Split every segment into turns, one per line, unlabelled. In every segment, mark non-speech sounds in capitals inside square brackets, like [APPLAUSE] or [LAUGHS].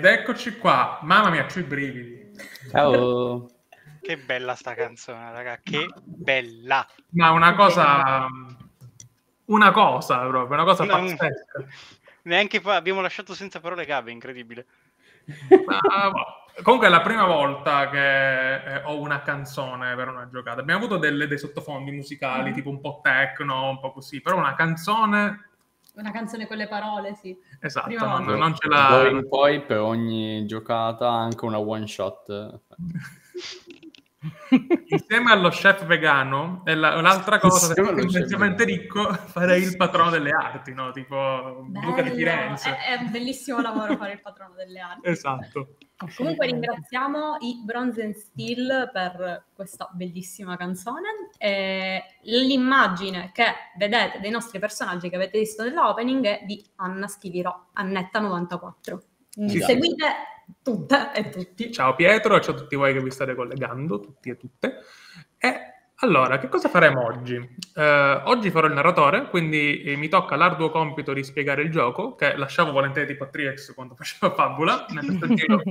Ed
eccoci qua. Mamma mia, c'ho i brividi.
Ciao.
Che bella sta canzone, raga, che bella.
Ma una cosa... Una cosa proprio, una cosa
No,
pazzesca.
Neanche fa- abbiamo lasciato senza parole Gabe, incredibile.
Ma, comunque è la prima volta che eh, ho una canzone per una giocata. Abbiamo avuto delle- dei sottofondi musicali, tipo un po' techno, un po' così, però una canzone...
Una canzone con le parole, sì.
Esatto,
Prima
non,
volta.
non ce l'ha...
in poi per ogni giocata anche una one shot. [LAUGHS]
Insieme allo chef vegano, e la- l'altra cosa, se
chef
immensamente ricco, farei il patrono delle arti, no? Tipo Duca di
Bello.
Firenze.
È, è un bellissimo lavoro fare il patrono delle arti.
Esatto.
Comunque ringraziamo i Bronze and Steel per questa bellissima canzone. E l'immagine che vedete dei nostri personaggi che avete visto nell'opening è di Anna Schivirò, Annetta94. Quindi
Sì,
seguite tutte e tutti.
Ciao Pietro ciao a tutti voi che vi state collegando, tutti e tutte. E allora, che cosa faremo oggi? Eh, oggi farò il narratore, quindi eh, mi tocca l'arduo compito di spiegare il gioco, che lasciavo volentieri tipo a Triex quando [LAUGHS] facevo Fabula, nel questo giro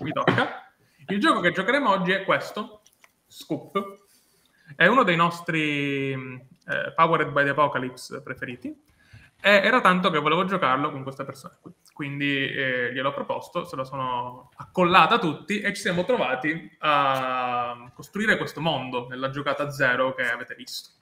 mi tocca. Il gioco che giocheremo oggi è questo, Scoop. È uno dei nostri eh, Powered by the Apocalypse preferiti. E era tanto che volevo giocarlo con questa persona qui. Quindi eh, gliel'ho proposto, se lo sono accollata tutti e ci siamo trovati a costruire questo mondo nella giocata zero che avete visto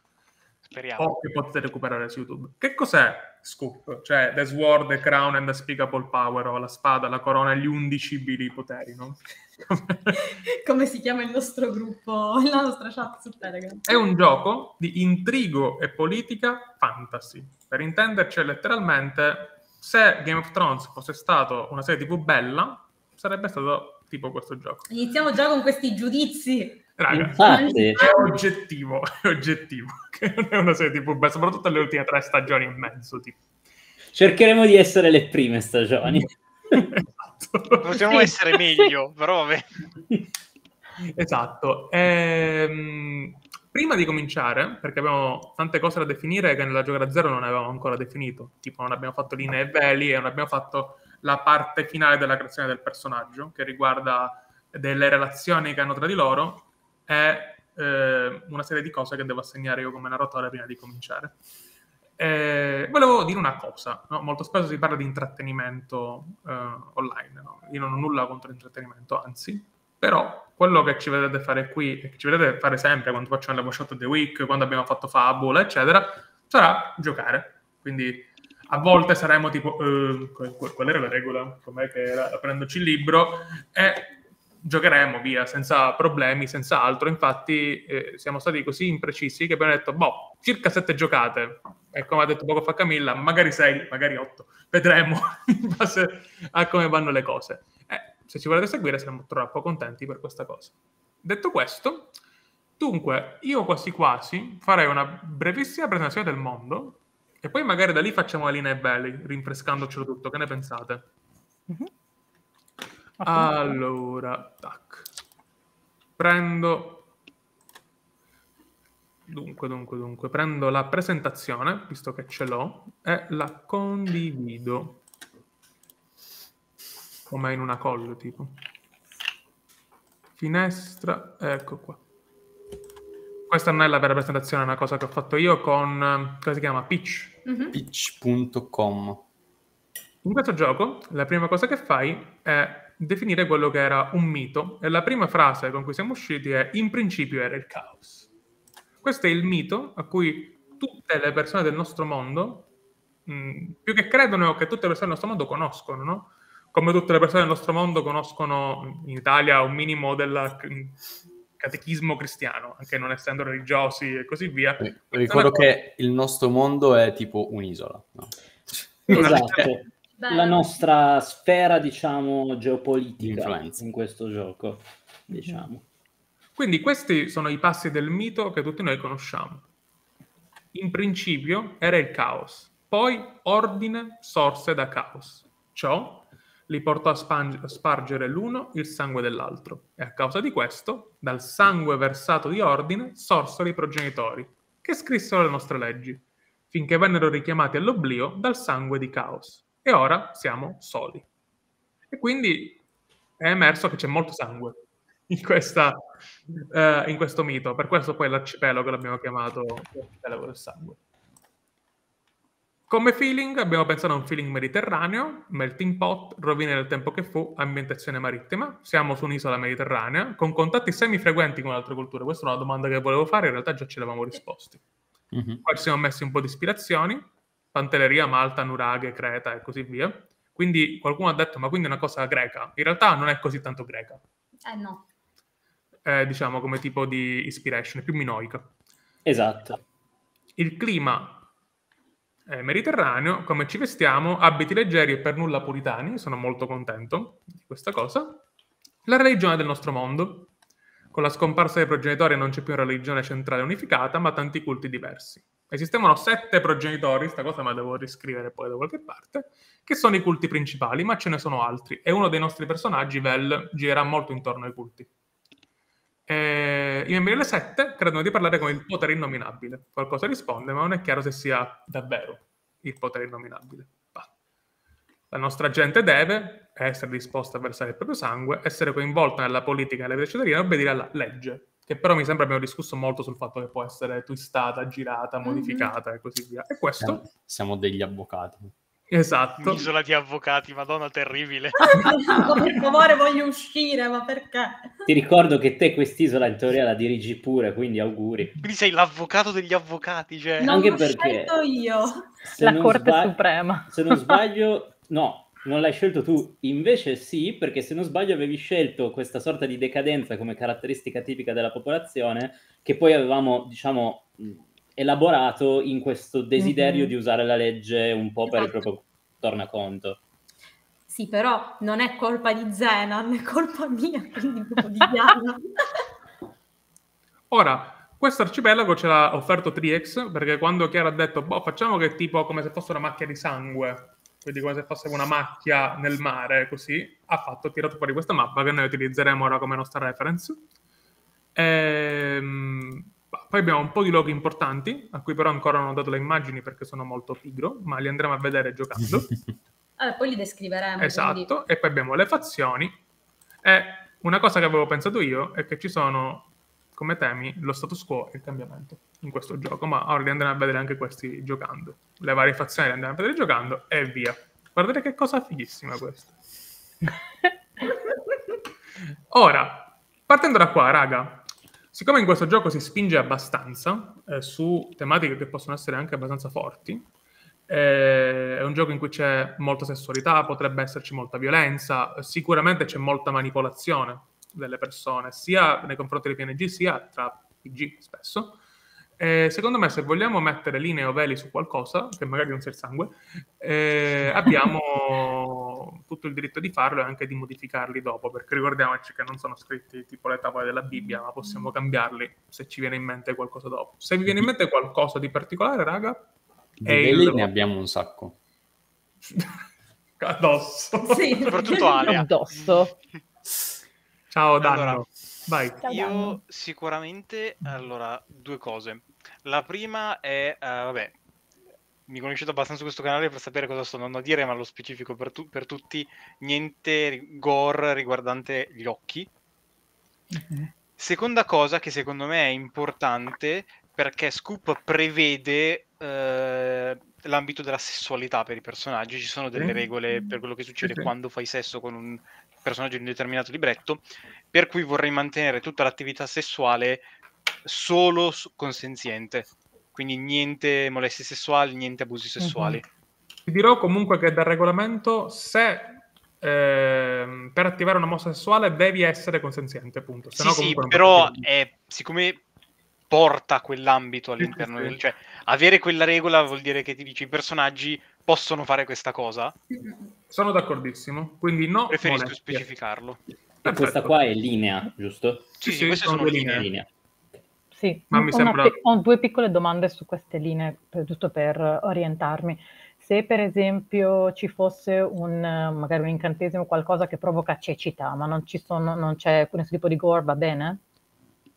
Speriamo.
o che potete recuperare su YouTube. Che cos'è Scoop? Cioè The Sword, The Crown and the Unspeakable Power, o la spada, la corona e gli undicibili poteri, no? [LAUGHS]
Come si chiama il nostro gruppo, la nostra chat su Telegram.
È un gioco di intrigo e politica fantasy. Per intenderci, letteralmente se Game of Thrones fosse stato una serie TV bella, sarebbe stato tipo questo gioco.
Iniziamo già con questi giudizi.
Raga,
Infatti,
è oggettivo, è oggettivo non [LAUGHS] è una serie TV bella, soprattutto le ultime tre stagioni e mezzo, tipo.
cercheremo di essere le prime stagioni. [LAUGHS]
esatto.
Potremmo essere meglio, però vabbè.
Esatto. Ehm, prima di cominciare, perché abbiamo tante cose da definire che nella giocata zero non avevamo ancora definito, tipo non abbiamo fatto linee e veli e non abbiamo fatto la parte finale della creazione del personaggio, che riguarda delle relazioni che hanno tra di loro e eh, una serie di cose che devo assegnare io come narratore prima di cominciare. Eh, volevo dire una cosa, no? molto spesso si parla di intrattenimento eh, online, no? io non ho nulla contro l'intrattenimento, anzi, però quello che ci vedete fare qui e che ci vedete fare sempre quando facciamo le watch of the week, quando abbiamo fatto Fabula, eccetera, sarà giocare. Quindi a volte saremo tipo, eh, qual era la regola? Com'è che era? Prendoci il libro e giocheremo via senza problemi, senza altro. Infatti eh, siamo stati così imprecisi che abbiamo detto, boh, circa sette giocate. E come ha detto poco fa Camilla, magari sei, magari otto. Vedremo [LAUGHS] in base a come vanno le cose. Eh, se ci volete seguire siamo troppo contenti per questa cosa. Detto questo, dunque, io quasi quasi farei una brevissima presentazione del mondo e poi magari da lì facciamo le linee belli, rinfrescandocelo tutto. Che ne pensate? Allora, tac. Prendo... Dunque, dunque, dunque, prendo la presentazione, visto che ce l'ho, e la condivido. Come in una call, tipo. Finestra, ecco qua. Questa non è la vera presentazione, è una cosa che ho fatto io con, eh, come si chiama? Pitch.
Mhm.
Pitch.com.
In questo gioco la prima cosa che fai è definire quello che era un mito e la prima frase con cui siamo usciti è in principio era il caos. Questo è il mito a cui tutte le persone del nostro mondo, mh, più che credono o che tutte le persone del nostro mondo conoscono, no? Come tutte le persone del nostro mondo conoscono in Italia un minimo del catechismo cristiano, anche non essendo religiosi e così via.
Ricordo che il nostro mondo è tipo un'isola. no?
Esatto. La nostra sfera, diciamo, geopolitica
Influenza.
in questo gioco, diciamo.
Quindi questi sono i passi del mito che tutti noi conosciamo. In principio era il caos, poi ordine sorse da caos. Ciò li portò a, span- a spargere l'uno il sangue dell'altro e a causa di questo, dal sangue versato di ordine, sorsero i progenitori, che scrissero le nostre leggi, finché vennero richiamati all'oblio dal sangue di caos. E ora siamo soli. E quindi è emerso che c'è molto sangue in, questa, eh, in questo mito. Per questo poi l'arcipelago l'abbiamo chiamato l'arcipelago del sangue. Come feeling abbiamo pensato a un feeling mediterraneo, melting pot, rovine del tempo che fu, ambientazione marittima. Siamo su un'isola mediterranea con contatti semifrequenti con altre culture. Questa è una domanda che volevo fare, in realtà già ce l'avevamo risposti.
Mhm.
Poi ci siamo messi un po' di ispirazioni, Pantelleria, Malta, Nuraghe, Creta e così via. Quindi qualcuno ha detto, ma quindi è una cosa greca. In realtà non è così tanto greca,
Eh no.
è diciamo come tipo di inspiration, è più minoica.
Esatto.
Il clima è mediterraneo, come ci vestiamo, abiti leggeri e per nulla puritani, sono molto contento di questa cosa. La religione del nostro mondo. Con la scomparsa dei progenitori non c'è più una religione centrale unificata, ma tanti culti diversi. Esistevano sette progenitori, sta cosa me la devo riscrivere poi da qualche parte, che sono i culti principali, ma ce ne sono altri. E uno dei nostri personaggi, Vel, gira molto intorno ai culti. Eh, I membri delle sette credono di parlare con il potere innominabile. Qualcosa risponde, ma non è chiaro se sia davvero il potere innominabile. La nostra gente deve essere disposta a versare il proprio sangue, essere coinvolta nella politica e nella vita cittadina e obbedire alla legge. Che però mi sembra abbiamo discusso molto sul fatto che può essere twistata, girata, modificata e così via. E questo,
Siamo, siamo degli avvocati.
esatto,
Un'isola di avvocati, madonna terribile. [LAUGHS]
No, per favore, voglio uscire, ma perché?
Ti ricordo che te quest'isola in teoria la dirigi pure, quindi auguri.
Quindi sei l'avvocato degli avvocati, cioè...
Non
Anche
l'ho
perché-
io.
La Corte
sbag-
Suprema.
Se non sbaglio, no, non l'hai scelto tu. Invece sì, perché se non sbaglio avevi scelto questa sorta di decadenza come caratteristica tipica della popolazione, che poi avevamo, diciamo, elaborato in questo desiderio
Mhm.
di usare la legge un po' per il
Esatto.
proprio tornaconto.
Sì, però non è colpa di Zenan, è colpa mia, quindi proprio di Diana.
Ora, questo arcipelago ce l'ha offerto Triex perché quando Chiara ha detto, boh, facciamo che è tipo come se fosse una macchia di sangue, quindi come se fosse una macchia nel mare, così, ha fatto, ha tirato fuori questa mappa che noi utilizzeremo ora come nostra reference. Ehm, poi abbiamo un po' di loghi importanti, a cui però ancora non ho dato le immagini perché sono molto pigro, ma li andremo a vedere giocando. [LAUGHS]
Vabbè, poi li descriveremo.
Esatto,
quindi-
e poi abbiamo le fazioni. E una cosa che avevo pensato io è che ci sono come temi lo status quo e il cambiamento in questo gioco, ma ora li andremo a vedere anche questi giocando. Le varie fazioni le andremo a vedere giocando e via. Guardate che cosa fighissima questa. [LAUGHS] Ora, partendo da qua, raga, siccome in questo gioco si spinge abbastanza eh, su tematiche che possono essere anche abbastanza forti, eh, è un gioco in cui c'è molta sessualità, potrebbe esserci molta violenza, sicuramente c'è molta manipolazione delle persone, sia nei confronti dei PNG sia tra PG spesso. Eh, secondo me, se vogliamo mettere linee o veli su qualcosa, che magari non sia il sangue, eh, [LAUGHS] abbiamo tutto il diritto di farlo e anche di modificarli dopo, perché ricordiamoci che non sono scritti tipo le tavole della Bibbia, ma possiamo cambiarli se ci viene in mente qualcosa dopo. Se vi viene in mente qualcosa di particolare, raga,
Di
è il-
veli ne abbiamo un sacco. [LAUGHS]
addosso.
Sì.
Soprattutto Alia.
Addosso.
Ciao Danno,
Allora,
vai.
Ciao,
Io sicuramente, allora, due cose. La prima è, eh, vabbè, mi conoscete abbastanza su questo canale per sapere cosa sto andando a dire, ma lo specifico per, tu- per tutti, niente gore riguardante gli occhi. Seconda cosa che secondo me è importante perché Scoop prevede eh, l'ambito della sessualità per i personaggi, ci sono delle
Sì.
regole per quello che succede
sì.
quando fai sesso con un personaggio di un determinato libretto, per cui vorrei mantenere tutta l'attività sessuale solo consenziente, quindi niente molestie sessuali, niente abusi sessuali.
Ti dirò comunque che dal regolamento, se ehm, per attivare una mossa sessuale devi essere consenziente, appunto.
Sì, sì, però è, siccome porta quell'ambito all'interno del... cioè avere quella regola vuol dire che ti dici i personaggi possono fare questa cosa,
Sono d'accordissimo, quindi no.
preferisco
molestie.
specificarlo.
E questa qua è linea, giusto?
Sì,
Sì,
sì, queste
sono
sono linee.
Linea.
Sì,
Ma
ho,
mi
una
sembra-
pi- ho due piccole domande su queste linee, per- giusto per orientarmi. Se per esempio ci fosse un, magari un incantesimo qualcosa che provoca cecità, ma non, ci sono, non c'è nessun tipo di gore, va bene?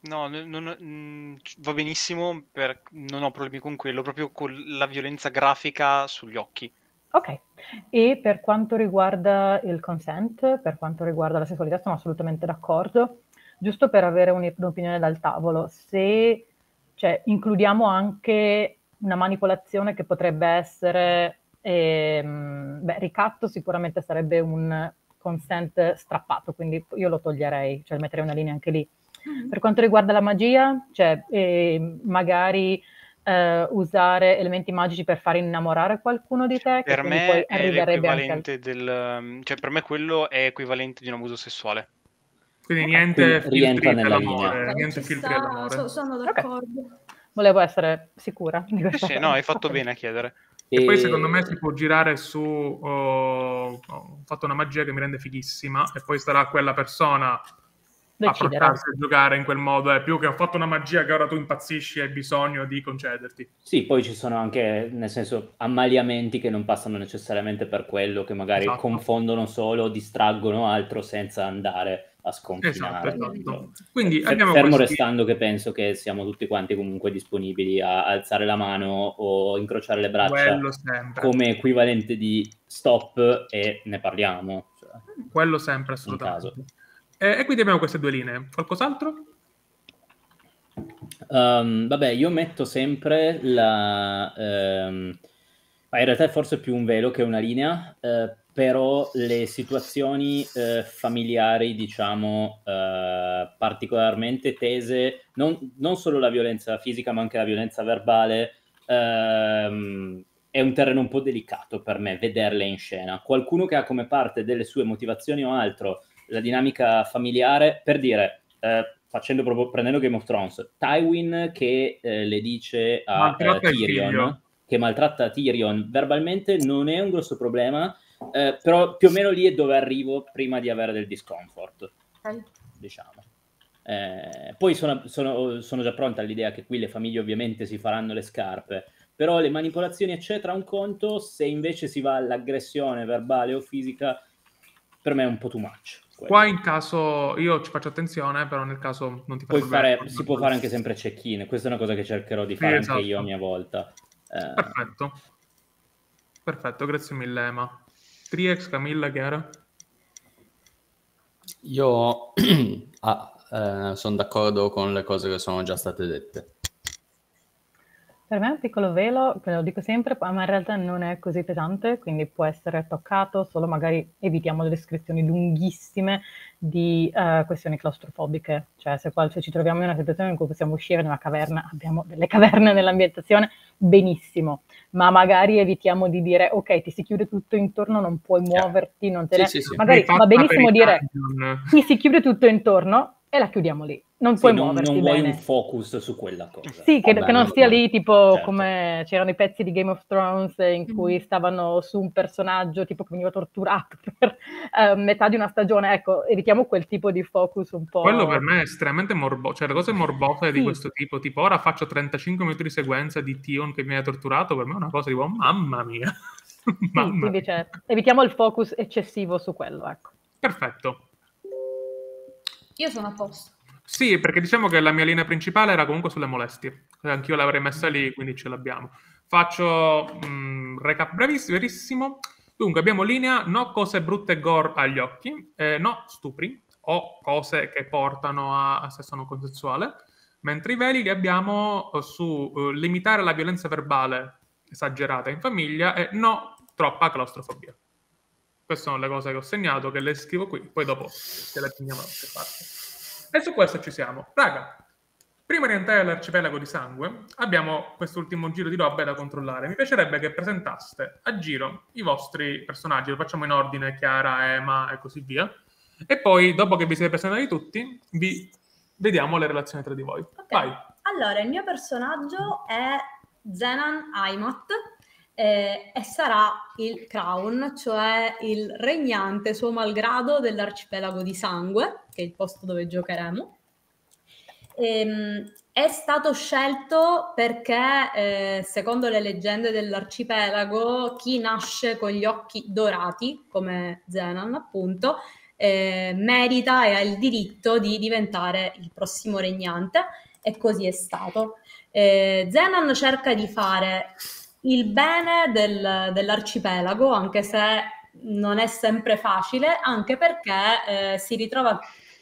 No, non- non- mm, va benissimo, per- non ho problemi con quello, proprio con la violenza grafica sugli occhi.
Ok. E per quanto riguarda il consent, per quanto riguarda la sessualità, sono assolutamente d'accordo. Giusto per avere un- un'opinione dal tavolo, se cioè, includiamo anche una manipolazione che potrebbe essere, ehm, beh, ricatto sicuramente sarebbe un consent strappato, quindi io lo toglierei, cioè metterei una linea anche lì. Per quanto riguarda la magia, cioè eh, magari eh, usare elementi magici per far innamorare qualcuno di te, che
Per me
poi
è
anche al...
l'equivalente del... cioè per me quello è equivalente di un abuso sessuale.
Quindi niente filtri
linea.
niente filtri
so- sono d'accordo.
Volevo essere sicura di questa
sì, no, hai fatto bene a chiedere.
E poi secondo me si può girare su oh, ho fatto una magia che mi rende fighissima e poi sarà quella persona
Decidere.
portarsi a giocare in quel modo è più che ho fatto una magia che ora tu impazzisci e hai bisogno di concederti
Sì, poi ci sono anche, nel senso, ammaliamenti che non passano necessariamente per quello, che magari
Esatto.
confondono solo, distraggono altro senza andare a
esatto,
sconfinare.
esatto. quindi
Fe-
abbiamo
Fermo
questi-
restando che penso che siamo tutti quanti comunque disponibili a alzare la mano o incrociare le braccia come equivalente di stop e ne parliamo. Cioè,
quello sempre
in
assolutamente
caso.
e, quindi abbiamo queste due linee qualcos'altro?
Um, vabbè, io metto sempre la... ma in realtà è forse più un velo che una linea, eh, però le situazioni eh, familiari, diciamo, eh, particolarmente tese, non, non solo la violenza fisica, ma anche la violenza verbale, ehm, è un terreno un po' delicato per me vederle in scena. Qualcuno che ha come parte delle sue motivazioni o altro la dinamica familiare, per dire, eh, facendo proprio, prendendo Game of Thrones, Tywin che eh, le dice a eh, Tyrion, che maltratta Tyrion verbalmente non è un grosso problema, eh, però più o meno lì è dove arrivo prima di avere del discomfort,
Ok.
diciamo. Eh, poi sono, sono- sono già pronta all'idea che qui le famiglie ovviamente si faranno le scarpe, però le manipolazioni eccetera un conto, se invece si va all'aggressione verbale o fisica, per me è un po' too much. Quello.
Qua in caso io ci faccio attenzione, però nel caso non ti
Puoi fare, si può fare anche sempre check-in, questa è una cosa che cercherò di
Sì,
fare
esatto.
anche io a mia volta. Eh,
Perfetto. Perfetto, grazie mille Ema. Triex, Camilla, Chiara?
Io [CLEARS THROAT] ah, sono d'accordo con le cose che sono già state dette.
Per me è un piccolo velo, lo dico sempre, ma in realtà non è così pesante, quindi può essere toccato, solo magari evitiamo le descrizioni lunghissime di eh, questioni claustrofobiche. Cioè se, qua- se ci troviamo in una situazione in cui possiamo uscire da una caverna, abbiamo delle caverne nell'ambientazione, benissimo, ma magari evitiamo di dire ok, ti si chiude tutto intorno, non puoi muoverti, non te
Sì,
ne...
sì, sì.
Magari
Hai
va benissimo dire ti si chiude tutto intorno e la chiudiamo lì, non
sì,
puoi
non,
muoverti
non vuoi
bene.
un focus su quella cosa.
Sì, che,
Vabbè,
che non
no,
stia lì tipo
Certo.
come c'erano i pezzi di Game of Thrones in cui
Mhm.
stavano su un personaggio tipo che veniva torturato [LAUGHS] per eh, metà di una stagione. Ecco, evitiamo quel tipo di focus un po'.
Quello per me è estremamente morboso, cioè le cose morbose di
Sì.
questo tipo, tipo ora faccio 35 minuti di sequenza di Tion che viene torturato, per me è una cosa tipo mamma mia. [LAUGHS]
Sì,
mamma
quindi
mia.
cioè, evitiamo il focus eccessivo su quello, ecco.
Perfetto.
Io sono a posto.
Sì, perché diciamo che la mia linea principale era comunque sulle molestie. Eh, Anch'io l'avrei messa lì, quindi ce l'abbiamo. Faccio un recap brevissimo, verissimo. Dunque, abbiamo linea no cose brutte e gore agli occhi, eh, no stupri o cose che portano a, a sesso non consensuale, mentre i veli li abbiamo eh, su eh, limitare la violenza verbale esagerata in famiglia e no troppa claustrofobia. Queste sono le cose che ho segnato, che le scrivo qui, poi dopo te le teniamo da qualche parte. E su questo ci siamo. Raga, prima di entrare all'arcipelago di sangue, abbiamo quest'ultimo giro di robe da controllare. Mi piacerebbe che presentaste a giro i vostri personaggi, lo facciamo in ordine, Chiara, Ema e così via. E poi, dopo che vi siete presentati tutti, vi vediamo le relazioni tra di voi.
Ok.
Vai.
Allora, il mio personaggio è Zenan Aimat eh, e sarà il Crown, cioè il regnante suo malgrado dell'arcipelago di sangue, che è il posto dove giocheremo. Ehm, è stato scelto perché, eh, secondo le leggende dell'arcipelago, chi nasce con gli occhi dorati, come Zenan appunto, eh, merita e ha il diritto di diventare il prossimo regnante e così è stato. Eh, Zenan cerca di fare il bene del- dell'arcipelago, anche se non è sempre facile, anche perché eh, si ritrova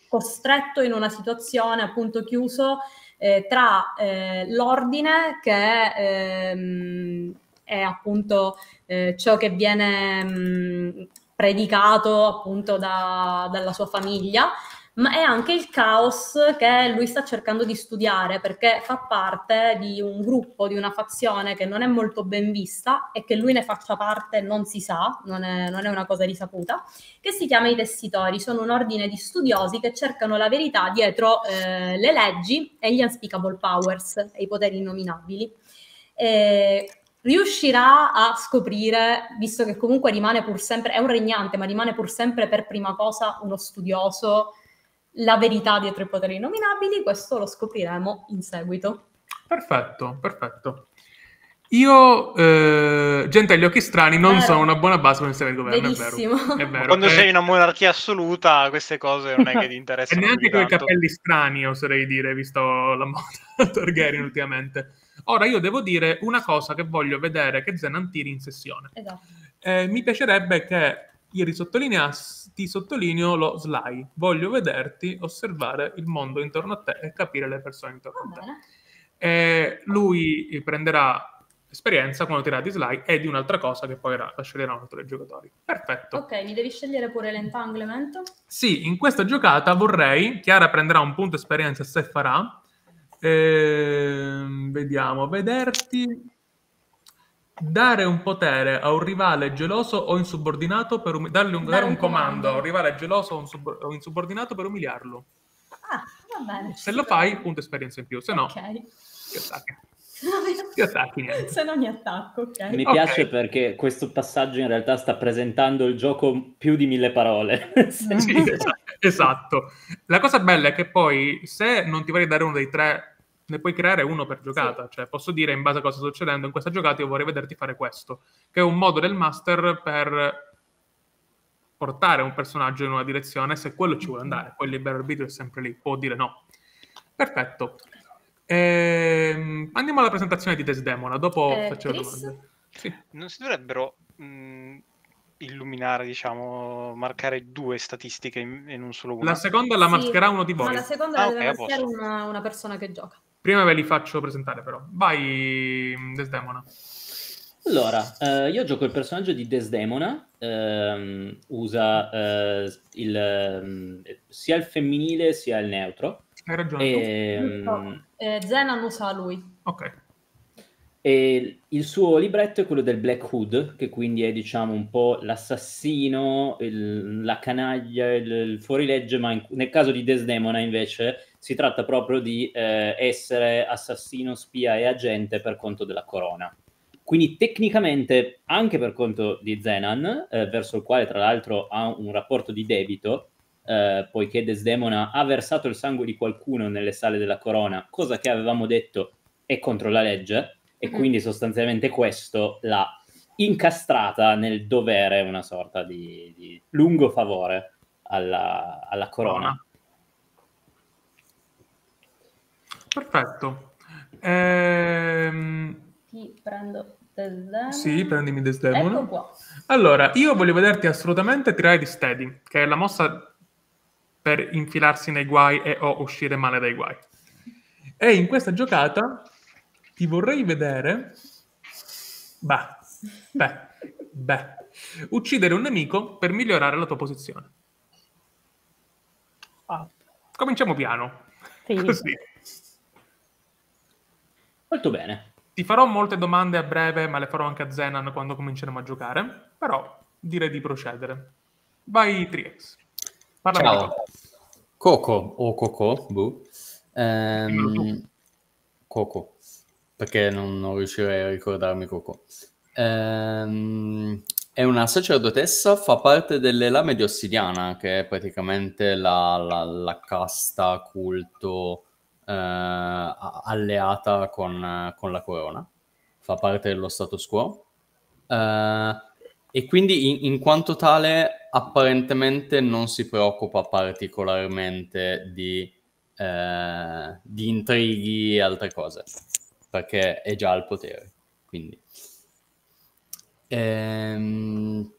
costretto in una situazione appunto chiuso eh, tra eh, l'ordine che ehm, è appunto eh, ciò che viene mh, predicato appunto da- dalla sua famiglia, ma è anche il caos che lui sta cercando di studiare perché fa parte di un gruppo, di una fazione che non è molto ben vista e che lui ne faccia parte non si sa, non è, non è una cosa risaputa, che si chiama i tessitori. Sono un ordine di studiosi che cercano la verità dietro eh, le leggi e gli unspeakable powers, e i poteri innominabili. E riuscirà a scoprire, visto che comunque rimane pur sempre, è un regnante, ma rimane pur sempre per prima cosa uno studioso, la verità dietro i poteri innominabili, questo lo scopriremo in seguito.
Perfetto, perfetto. Io, eh, gente, gli occhi strani non
Eh,
sono una buona base per iniziare il governo, è vero. È vero.
Quando
Eh,
sei in una monarchia assoluta, queste cose non è che ti [LAUGHS]
E
interessano.
neanche
più
con i capelli strani, oserei dire, visto la moda [LAUGHS] Targaryen ultimamente. Ora, io devo dire una cosa che voglio vedere che Zenan tiri in sessione.
Esatto.
Eh, mi piacerebbe che ieri sottolineassi, ti sottolineo lo sly. Voglio vederti osservare il mondo intorno a te e capire le persone intorno a te.
bene.
Eh, lui prenderà esperienza quando tirerà di sly e di un'altra cosa che poi ra- sceglieranno altri giocatori. Perfetto.
Ok, mi devi scegliere pure l'entanglement.
Sì, in questa giocata vorrei, Chiara prenderà un punto esperienza se farà, Ehm, vediamo, vederti dare un potere a un rivale geloso o insubordinato per umi- dargli un,
Dare
dare un
un
comando
comando.
a un rivale geloso o, insub- o insubordinato per umiliarlo.
Ah, va bene.
Se lo fai, punto esperienza in più, se no,
Ok.
che sacche. Ti attacchi niente.
Se non mi attacco, ok.
Mi
Ok.
piace perché questo passaggio in realtà sta presentando il gioco più di mille parole. [LAUGHS]
Sì, esatto. esatto. La cosa bella è che poi, se non ti vuoi dare uno dei tre, ne puoi creare uno per giocata. Cioè, posso dire in base a cosa sta succedendo in questa giocata, io vorrei vederti fare questo, che è un modo del master per portare un personaggio in una direzione se quello ci vuole andare. Poi il libero arbitrio è sempre lì, può dire no. Perfetto. Ehm, andiamo alla presentazione di Desdemona, dopo
Eh,
faccio le domande. Sì.
Non si dovrebbero mh, illuminare, diciamo, marcare due statistiche in, in un solo una?
La seconda la
Sì,
mascherà uno di
Ma
voi.
la seconda
Ah,
la
ok,
deve
a posto.
marchiare una, una persona che gioca.
Prima ve li faccio presentare però. Vai, Desdemona.
Allora, eh, io gioco il personaggio di Desdemona, ehm, usa eh, il, ehm, sia il femminile sia il neutro.
Hai ragione
Ehm,
Eh, Zenan usa lui.
Ok.
E il suo libretto è quello del Black Hood, che quindi è diciamo un po' l'assassino, il- la canaglia, il, il fuorilegge, ma in- nel caso di Desdemona invece si tratta proprio di eh, essere assassino, spia e agente per conto della corona. Quindi tecnicamente anche per conto di Zenan, eh, verso il quale tra l'altro ha un rapporto di debito, eh, poiché Desdemona ha versato il sangue di qualcuno nelle sale della corona, cosa che avevamo detto è contro la legge, e
Mhm.
quindi sostanzialmente questo l'ha incastrata nel dovere una sorta di, di lungo favore alla, alla corona.
Perfetto. Ehm,
Ti prendo Desdemona.
sì, prendimi Desdemona.
Ecco qua.
Allora, io voglio vederti assolutamente tirare di steady, che è la mossa per infilarsi nei guai e o uscire male dai guai. E in questa giocata ti vorrei vedere... Beh, beh, beh. Uccidere un nemico per migliorare la tua posizione.
Ah,
Cominciamo piano.
sì.
Così.
Molto bene.
Ti farò molte domande a breve, ma le farò anche a Zenan quando cominceremo a giocare. Però direi di procedere. Vai, Triex. Parlami
Ciao. Coco o Coco, boh. Ehm, Coco, perché non, non riuscirei a ricordarmi Coco. Ehm, è una sacerdotessa, fa parte delle lame di Ossidiana, che è praticamente la, la- la casta culto alleata con, con la corona. Fa parte dello status quo. Eh, e quindi in, in quanto tale apparentemente non si preoccupa particolarmente di, eh, di intrighi e altre cose, perché è già al potere. Quindi. Ehm,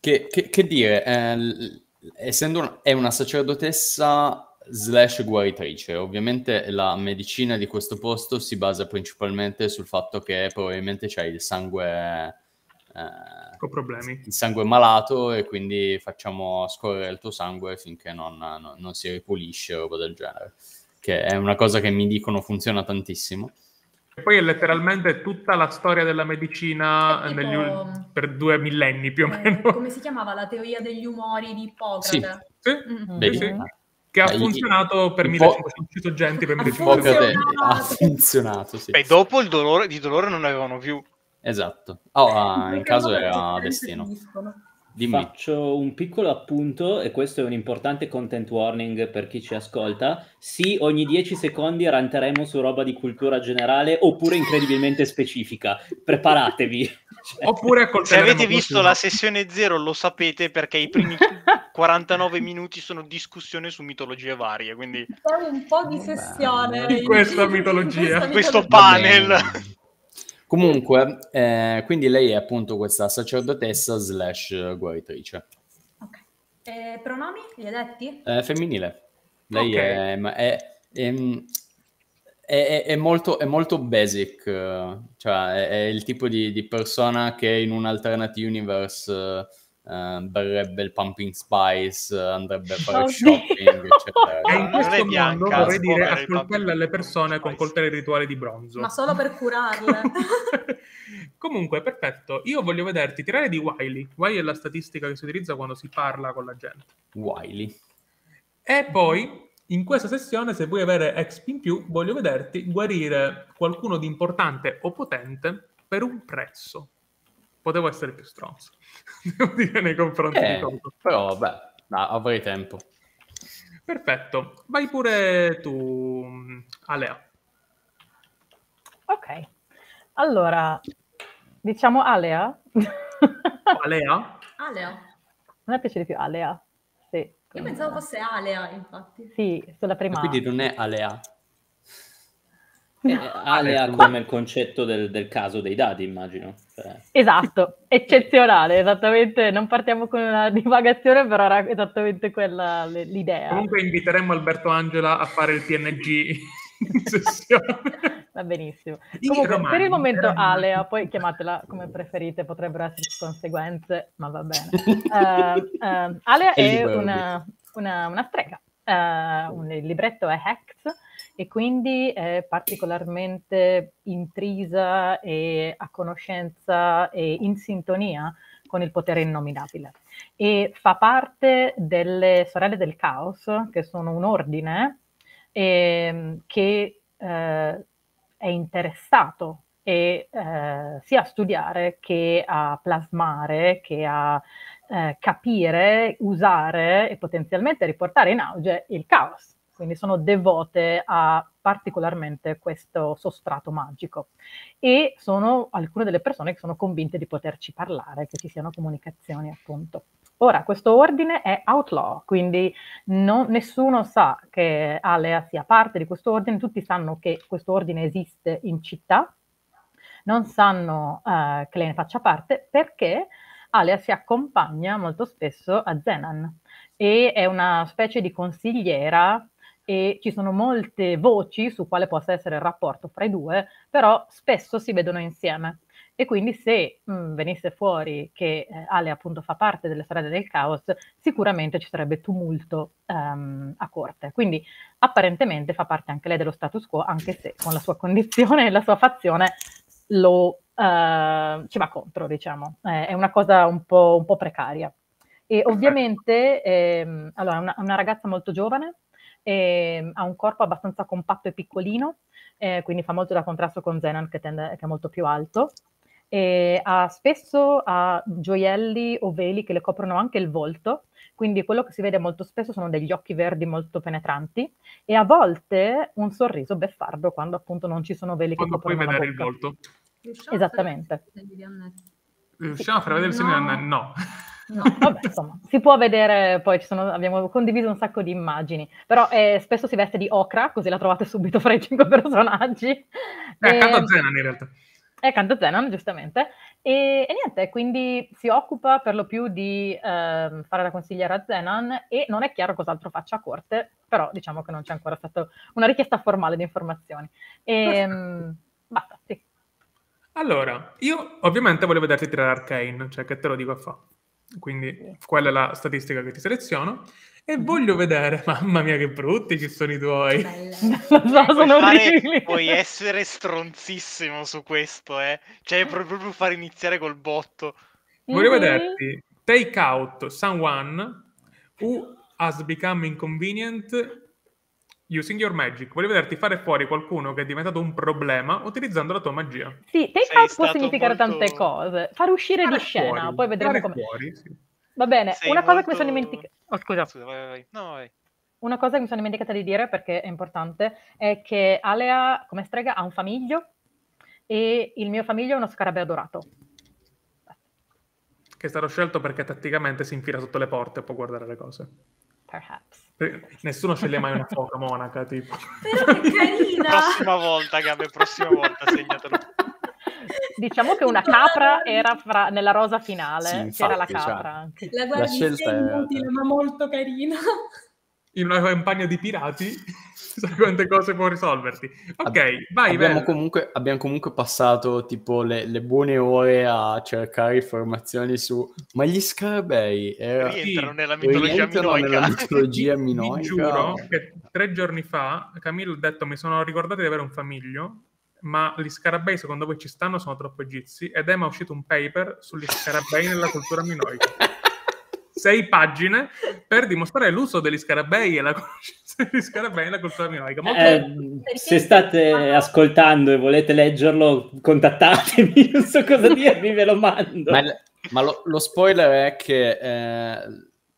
che, che- che dire, eh, essendo una, è una sacerdotessa slash guaritrice, ovviamente la medicina di questo posto si basa principalmente sul fatto che probabilmente c'hai il sangue... eh,
Ho problemi.
il sangue malato e quindi facciamo scorrere il tuo sangue finché non, non- non si ripulisce o roba del genere. Che è una cosa che mi dicono funziona tantissimo.
E poi è letteralmente tutta la storia della medicina
tipo-
negli per due millenni più o
Eh,
meno.
come si chiamava la teoria degli umori di Ippocrate?
Sì,
Mm.
Vedi?
Che ha
Eh,
funzionato per
il
1500 gente per
Ha
1500
Ippocrate
funzionato.
ha funzionato, sì.
Beh, dopo il dolore, di dolore non ne avevano più.
Esatto. Oh, ah, in caso era destino.
finiscono.
Dimmi.
Faccio un piccolo appunto e questo è un importante content warning per chi ci ascolta. Sì, ogni 10 secondi ranteremo su roba di cultura generale oppure incredibilmente specifica. Preparatevi. [LAUGHS] Cioè,
Oppure
Se avete visto la sessione 0 lo sapete perché i primi [LAUGHS] 49 minuti sono discussione su mitologie varie, quindi
C'è un po' di sessione
In questa mitologia.
in
questo
mitologia.
panel.
Comunque, eh, quindi lei è appunto questa sacerdotessa slash guaritrice.
Ok. Eh, pronomi? Li hai detti?
Eh, femminile. Lei
Ok.
è, ma è, è- è- molto, è molto basic, eh, cioè è, è il tipo di, di persona che in un alternate universe eh, eh, berrebbe il pumping spice, eh, andrebbe a fare
Oddio.
shopping, [LAUGHS] eccetera.
E in
è
questo
bianca,
mondo vorrei dire accoltella alle
pumpkin
persone con coltelli rituali di bronzo.
Ma solo per curarle. [LAUGHS]
Comunque, perfetto. Io voglio vederti tirare di Wiley. Wiley è la statistica che si utilizza quando si parla con la gente.
Wiley.
E poi, in questa sessione, se vuoi avere XP in più, voglio vederti guarire qualcuno di importante o potente per un prezzo. Potevo essere più stronzo, [LAUGHS] devo dire, nei confronti
Eh,
di Coco.
però vabbè, ma avrei tempo.
Perfetto, vai pure tu, Alea.
Ok, allora, diciamo Alea.
Alea? [LAUGHS]
Alea.
A me piace di più Alea. Sì,
Io pensavo fosse Alea, infatti.
Sì, sulla prima.
Quindi non è Alea.
Eh, [LAUGHS] Ale ha come il concetto del, del caso dei dati, immagino. Cioè,
Esatto, eccezionale, esattamente. Non partiamo con una divagazione, però era esattamente quella l'idea.
Comunque inviteremmo Alberto Angela a fare il PNG in [LAUGHS] sessione.
Va benissimo. Comunque,
romani,
per il momento
romani.
Alea, poi chiamatela come preferite, potrebbero esserci conseguenze, ma va bene. [LAUGHS] Eh, eh, Alea
È
una, una, una strega. Eh, un- il libretto è Hex e quindi è particolarmente intrisa e a conoscenza e in sintonia con il potere innominabile. E fa parte delle Sorelle del Caos, che sono un ordine ehm, che eh, è interessato e, eh, sia a studiare che a plasmare, che a eh, capire, usare e potenzialmente riportare in auge il caos. Quindi sono devote a particolarmente questo sostrato magico e sono alcune delle persone che sono convinte di poterci parlare, che ci siano comunicazioni appunto. Ora, questo ordine è outlaw, quindi non- nessuno sa che Alea sia parte di questo ordine, tutti sanno che questo ordine esiste in città, non sanno eh, che lei ne faccia parte perché Alea si accompagna molto spesso a Zenan e è una specie di consigliera e ci sono molte voci su quale possa essere il rapporto fra i due, però spesso si vedono insieme. E quindi se mh, venisse fuori che eh, Ale appunto fa parte delle sorelle del caos, sicuramente ci sarebbe tumulto ehm, a corte. Quindi apparentemente fa parte anche lei dello status quo, anche se con la sua condizione e la sua fazione lo, eh, ci va contro, diciamo. Eh, è una cosa un po', un po' precaria. E ovviamente ehm, allora, è una, una ragazza molto giovane, ehm, ha un corpo abbastanza compatto e piccolino, eh, quindi fa molto da contrasto con Zenan che, tende- che è molto più alto. E ha spesso ha gioielli o veli che le coprono anche il volto, quindi quello che si vede molto spesso sono degli occhi verdi molto penetranti e a volte un sorriso beffardo quando appunto non ci sono veli che
Quando puoi
coprono la
vedere il
bocca.
volto.
Riusciamo
Esattamente.
Riusciamo a far vedere il segno
No.
di No. [LAUGHS]
No.
Vabbè, [LAUGHS] insomma, si può vedere, poi ci sono- abbiamo condiviso un sacco di immagini, però eh, spesso si veste di ocra, così la trovate subito fra i cinque personaggi.
È accanto
E-
a Zenan in realtà.
È accanto a Zenon, giustamente. E, e niente, quindi si occupa per lo più di ehm, fare la consigliera a Zenon e non è chiaro cos'altro faccia a corte, però diciamo che non c'è ancora stata una richiesta formale di informazioni. E, mm, basta, sì.
Allora, io ovviamente voglio vederti tirare Arcane, cioè che te lo dico a fa. Quindi quella è la statistica che ti seleziono. E voglio vedere, [LAUGHS] mamma mia che brutti che sono i tuoi. [LAUGHS]
Puoi,
sono
fare- puoi essere stronzissimo su questo, eh. Cioè, pro- proprio fare iniziare col botto.
Voglio
Mhm.
vederti take out someone who has become inconvenient using your magic. Voglio vederti fare fuori qualcuno che è diventato un problema utilizzando la tua magia.
Sì, take out può significare
molto-
tante cose. Fare uscire
Fare
di scena,
fuori,
poi vedremo
fare
come...
fuori, sì.
Va bene,
Sei
una cosa che mi
molto-
sono dimenticata... Oh, scusa.
Scusa, vai, vai, vai. No, vai.
Una cosa che mi sono dimenticata di dire perché è importante è che Alea, come strega, ha un famiglio e il mio famiglio è uno scarabeo dorato.
Che è stato scelto perché tatticamente si infila sotto le porte e può guardare le cose.
Perhaps. [LAUGHS]
Nessuno sceglie mai una foca monaca, tipo.
Però che carina!
Prossima volta, Gabe, prossima volta, segnatelo.
Diciamo che una capra era fra- nella rosa finale,
Sì,
c'era la
infatti, cioè,
capra anche.
La guardi
scelta
sei
è-
inutile, ma molto carina.
In una campagna di pirati, [LAUGHS] sai quante cose può risolverti. Ok,
Ab-
vai,
abbiamo, comunque, abbiamo comunque passato tipo le, le buone ore a cercare informazioni su ma gli scarabei era-
Rientrano nella mitologia
rientrano nella
minoica.
mitologia [LAUGHS]
Vi
minoica
giuro che tre giorni fa Camille ha detto mi sono ricordato di avere un famiglio, ma gli scarabei secondo voi ci stanno sono troppo egizi ed Emma è uscito un paper sugli scarabei nella cultura minoica. [LAUGHS] sei pagine per dimostrare l'uso degli scarabei e la conoscenza degli scarabei nella cultura minoica. Molto...
Eh, se state ascoltando e volete leggerlo, contattatemi, [LAUGHS] non so cosa dirvi, ve lo mando.
Ma, il- ma lo, lo spoiler è che eh,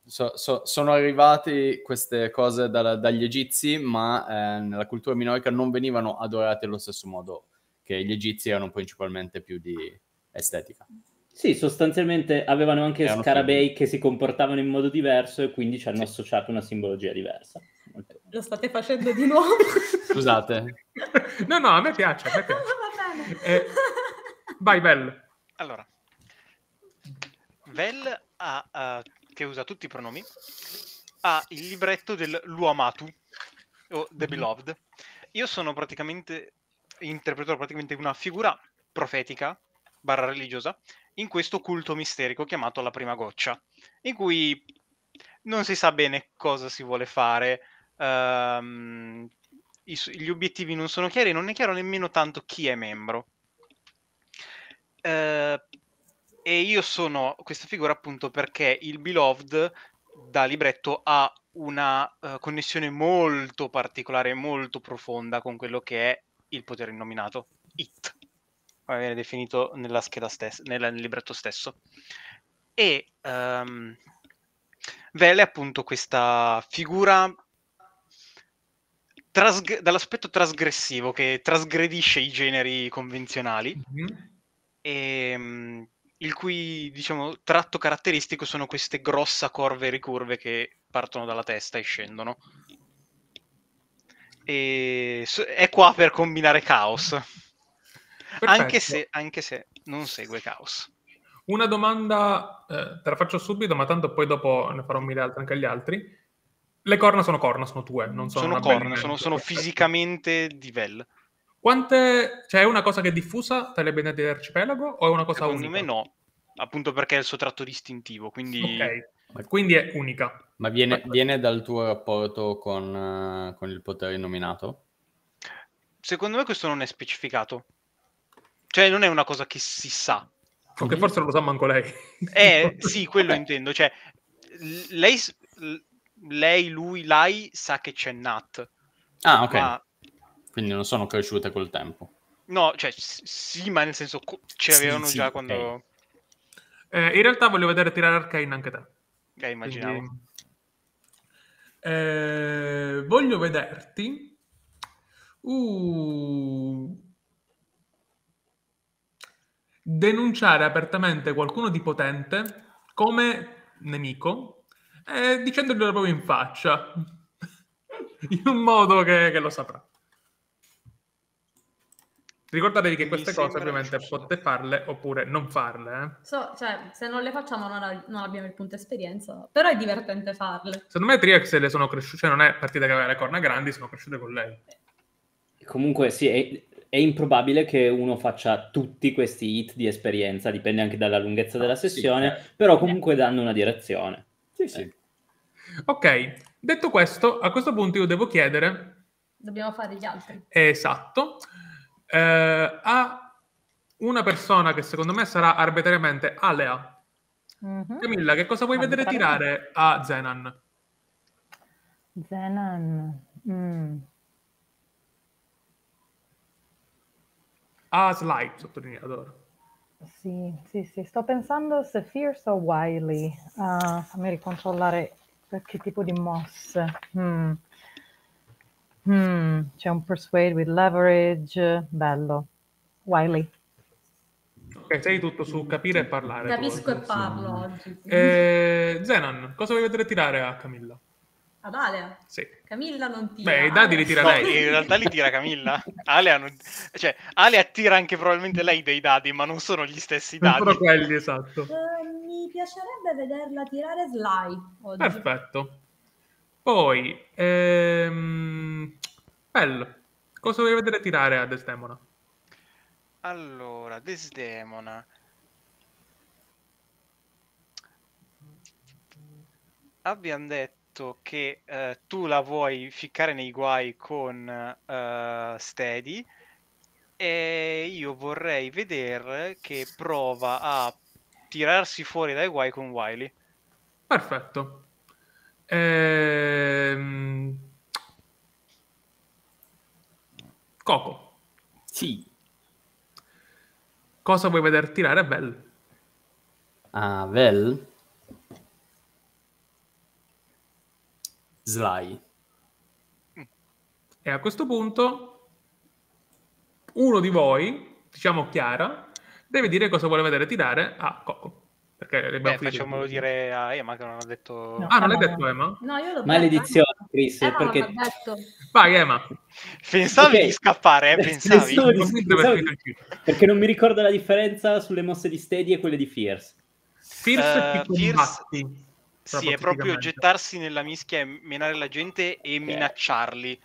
so- so- sono arrivate queste cose dalla- dagli egizi, ma eh, nella cultura minoica non venivano adorate allo stesso modo che gli egizi erano principalmente più di estetica.
Sì, sostanzialmente avevano anche
Erano
scarabei che si comportavano in modo diverso e quindi ci hanno associato una simbologia diversa. Molto-
Lo state facendo di nuovo? [LAUGHS]
Scusate,
No, no, a me piace, a me piace. [LAUGHS]
Va bene.
Eh, vai, Bell.
Allora, Vel ha, eh, che usa tutti i pronomi, ha il libretto del Luamatu o The Beloved. Io sono praticamente, interpreto praticamente una figura profetica barra religiosa in questo culto misterico chiamato la prima goccia, in cui non si sa bene cosa si vuole fare, ehm, i gli obiettivi non sono chiari, non è chiaro nemmeno tanto chi è membro. Eh, e io sono questa figura appunto perché il Beloved da libretto ha una eh, connessione molto particolare, molto profonda con quello che è il potere innominato, It, come viene definito nella scheda stessa, nel, nel libretto stesso. E ehm, Vel è appunto questa figura trasg- dall'aspetto trasgressivo che trasgredisce i generi convenzionali
Mhm.
ehm, il cui diciamo, tratto caratteristico sono queste grossa corve ricurve che partono dalla testa e scendono. E s- è qua per combinare caos, anche se, anche se non segue caos.
Una domanda, eh, te la faccio subito, ma tanto poi dopo ne farò mille altre anche agli altri. Le corna sono corna, sono tue, non sono,
Sono corna, sono, sono fisicamente di Vel.
Quante... Cioè, è una cosa che è diffusa tra le benedette dell'arcipelago o è una cosa
Secondo
unica?
me no, appunto perché è il suo tratto distintivo, quindi
Ok, quindi è unica.
ma viene, viene dal tuo rapporto con, eh, con il potere nominato?
secondo me questo non è specificato. Cioè non è una cosa che si sa.
Che forse non lo sa manco lei. [LAUGHS]
Eh, sì, quello intendo. Cioè, l- lei, s- l- lei, lui, lei sa che c'è Nat.
Ah, ok.
Ma
Quindi non sono cresciute col tempo.
no, cioè, s- sì, ma nel senso co- ce
Sì, sì,
già
ok.
quando.
Eh, in realtà voglio vedere tirare Arcane anche te.
Eh, immaginavo.
Quindi, eh, voglio vederti. Uh, denunciare apertamente qualcuno di potente come nemico, eh, dicendoglielo proprio in faccia, [LAUGHS] in un modo che, che lo saprà. Ricordatevi che queste cose ovviamente potete farle oppure non farle. eh.
So- cioè, se non le facciamo non, ha- non abbiamo il punto esperienza, però è divertente farle.
Secondo me Triax le sono cresciute, cioè non è partita che aveva le corna grandi, sono cresciute con lei.
Comunque sì, è, improbabile che uno faccia tutti questi hit di esperienza, dipende anche dalla lunghezza della
sì,
sessione,
eh.
però comunque danno una direzione.
Sì, sì.
Ok, detto questo, a questo punto io devo chiedere,
Dobbiamo fare gli altri.
esatto, eh, a una persona che secondo me sarà arbitrariamente Alea.
Mhm.
Camilla, che cosa vuoi vedere tirare a Zenan?
Zenan. mm.
A Slide, sottolineato.
Sì, sì, sì, sto pensando se Fierce o Wily. Ah, fammi ricontrollare per che tipo di mosse. Hmm. Hmm, C'è un Persuade with Leverage, bello. Wily.
Ok, sei tutto su capire e parlare. tu.
Capisco e parlo oggi.
Eh, Zenan, cosa vuoi vedere tirare a Camilla?
Ad Alea.
Sì.
Camilla non tira.
Beh, i dadi li tira
No,
lei.
in realtà li tira Camilla. Alea, non- cioè, Alea tira anche probabilmente lei dei dadi, ma non sono gli stessi
Non
dadi.
sono quelli, esatto.
Eh, mi piacerebbe vederla tirare Sly oggi.
Perfetto. Poi, ehm... Bell, cosa vuoi vedere tirare a Desdemona?
Allora, Desdemona. Abbiamo detto che eh, tu la vuoi ficcare nei guai con eh, Steady e io vorrei vedere che prova a tirarsi fuori dai guai con Wily.
Perfetto. Ehm... Coco,
Sì.
cosa vuoi vedere tirare a Bell?
Ah, Vel. Sly.
E a questo punto uno di voi, diciamo Chiara, deve dire cosa vuole vedere tirare a Coco. Perché le abbiamo
Beh, facciamolo dire a Emma che non ha detto...
No.
Ah, non l'hai detto
no.
Emma?
No, io l'ho
Maledizione,
detto.
Chris, perché...
l'ha detto.
Vai Emma.
Pensavi
Ok.
di scappare, eh? [LAUGHS]
Pensavo
Pensavi?
il giro.
Perché non mi ricordo la differenza sulle mosse di Steady e quelle di Fierce.
Fierce ti
Fierce-. Sì, è proprio gettarsi nella mischia e menare la gente e minacciarli.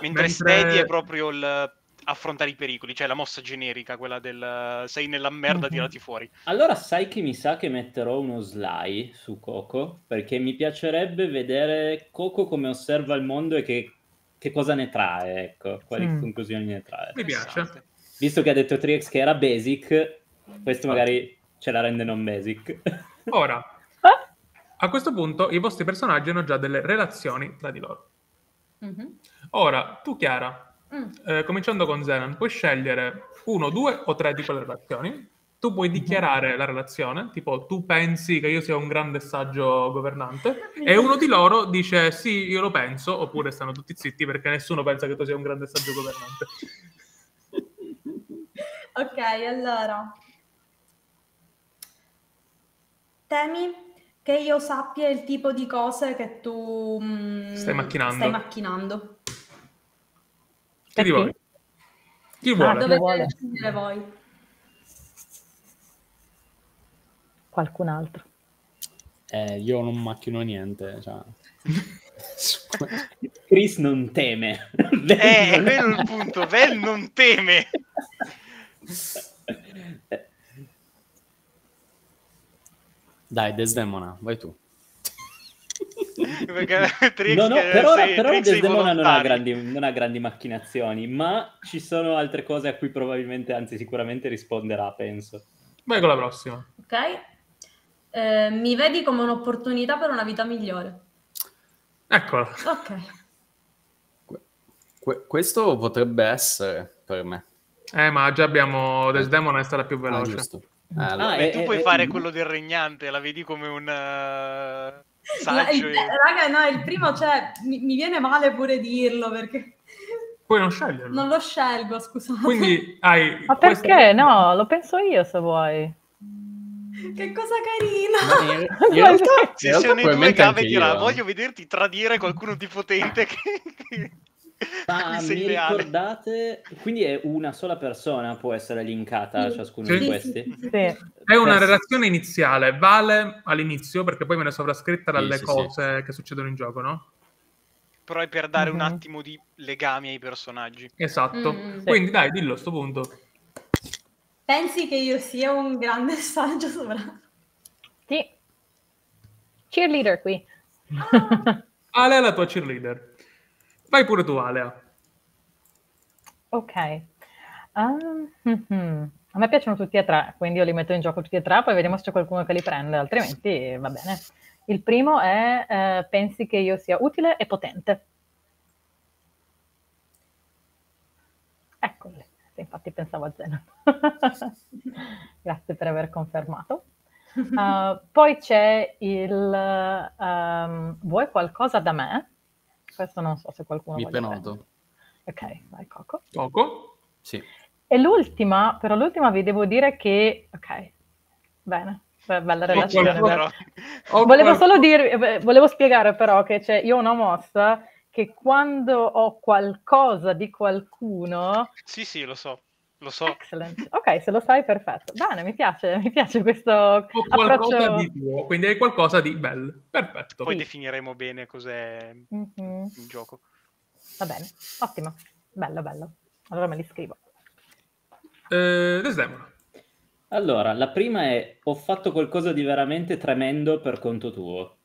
Mentre,
Mentre-
Steady è proprio il affrontare i pericoli, cioè la mossa generica, quella del sei nella merda,
Mhm.
tirati fuori.
Allora sai che mi sa che metterò uno Sly su Coco, perché mi piacerebbe vedere Coco come osserva il mondo e che, che cosa ne trae, ecco, quali
Mm.
conclusioni ne trae.
Mi piace.
Interessante.
Visto che ha detto Trix che era basic, questo magari ce la rende non basic.
Ora,
Ah,
a questo punto i vostri personaggi hanno già delle relazioni tra di loro.
Mhm.
Ora, tu Chiara,
Mm.
eh, cominciando con Zenan, puoi scegliere uno, due o tre di quelle relazioni. Tu puoi dichiarare la relazione, tipo tu pensi che io sia un grande saggio governante, [LAUGHS] e uno di loro dice sì, io lo penso, oppure stanno tutti zitti perché nessuno pensa che tu sia un grande saggio governante. [LAUGHS]
Ok, allora. Temi che io sappia il tipo di cose che tu mm,
Stai macchinando.
stai macchinando.
Chi di voi? Chi
Ah,
vuole?
dove-
Dovete
vuole.
decidere voi.
Qualcun altro.
Eh, io non macchino niente. Cioè. [LAUGHS]
Chris non teme.
Eh, è quello il punto, Vel non teme. [LAUGHS]
Dai, Desdemona, vai tu. [LAUGHS]
Trix
No, no, per ora,
sei-
per ora Desdemona non ha, grandi, non ha grandi macchinazioni, ma ci sono altre cose a cui probabilmente, anzi sicuramente risponderà, penso.
Vai con la prossima.
Ok? Eh, mi vedi come un'opportunità per una vita migliore.
Eccola.
Ok.
Que- que- questo potrebbe essere per me.
Eh, ma già abbiamo Desdemona è stata più
Ah,
veloce.
giusto. Allora-
Ah,
E
eh,
tu
eh,
puoi
eh,
fare
mm.
quello del regnante, la vedi come un
La-
saggio.
il-
e-
raga, no, il primo, cioè, mi, mi viene male pure dirlo perché
Puoi non sceglierlo.
non lo scelgo, scusate.
Quindi hai...
Ma perché? No, lo penso io se vuoi.
Che cosa carina!
Ma [LAUGHS] in, in realtà,
Se
in realtà
siano i due cave
io, eh.
voglio vederti tradire qualcuno di potente che, che [LAUGHS]
Ma
mi sei
mi
leale.
ricordate? Quindi è una sola persona può essere linkata a ciascuno
Sì.
di questi?
Sì.
È una relazione iniziale, vale all'inizio perché poi viene sovrascritta dalle
sì, sì.
cose che succedono in gioco, no?
Però è per dare un
Mhm.
attimo di legami ai personaggi.
Esatto.
Mm, sì.
Quindi dai, dillo a sto punto.
Pensi che io sia un grande saggio sovrano?
Sì. Cheerleader qui. [LAUGHS]
Alea è la tua cheerleader. Vai pure tu, Alea.
ok. Um. A me piacciono tutti e tre, quindi io li metto in gioco tutti e tre, poi vediamo se c'è qualcuno che li prende, altrimenti va bene. Il primo è eh, pensi che io sia utile e potente. Eccoli, infatti pensavo a Zeno. [LAUGHS] Grazie per aver confermato. Uh, poi c'è il ehm, vuoi qualcosa da me? Questo non so se qualcuno
Mi
prendere. Ok, vai Coco.
Coco?
Sì.
E l'ultima, però l'ultima vi devo dire che, ok, bene, be- bella relazione. bella. [LAUGHS] Volevo solo dirvi, eh, volevo spiegare però che c'è, io ho una mossa che quando ho qualcosa di qualcuno,
Sì, sì, lo so, lo so.
excellent, ok, se lo sai, perfetto. Bene, mi piace, [LAUGHS] mi piace questo
ho qualcosa
approccio.
di tuo, quindi hai qualcosa di bello. Perfetto.
Poi definiremo bene cos'è
Mhm,
il gioco.
Va bene, ottimo, bello, bello. Allora me li scrivo.
Eh, Desdemona.
Allora, la prima è ho fatto qualcosa di veramente tremendo per conto tuo.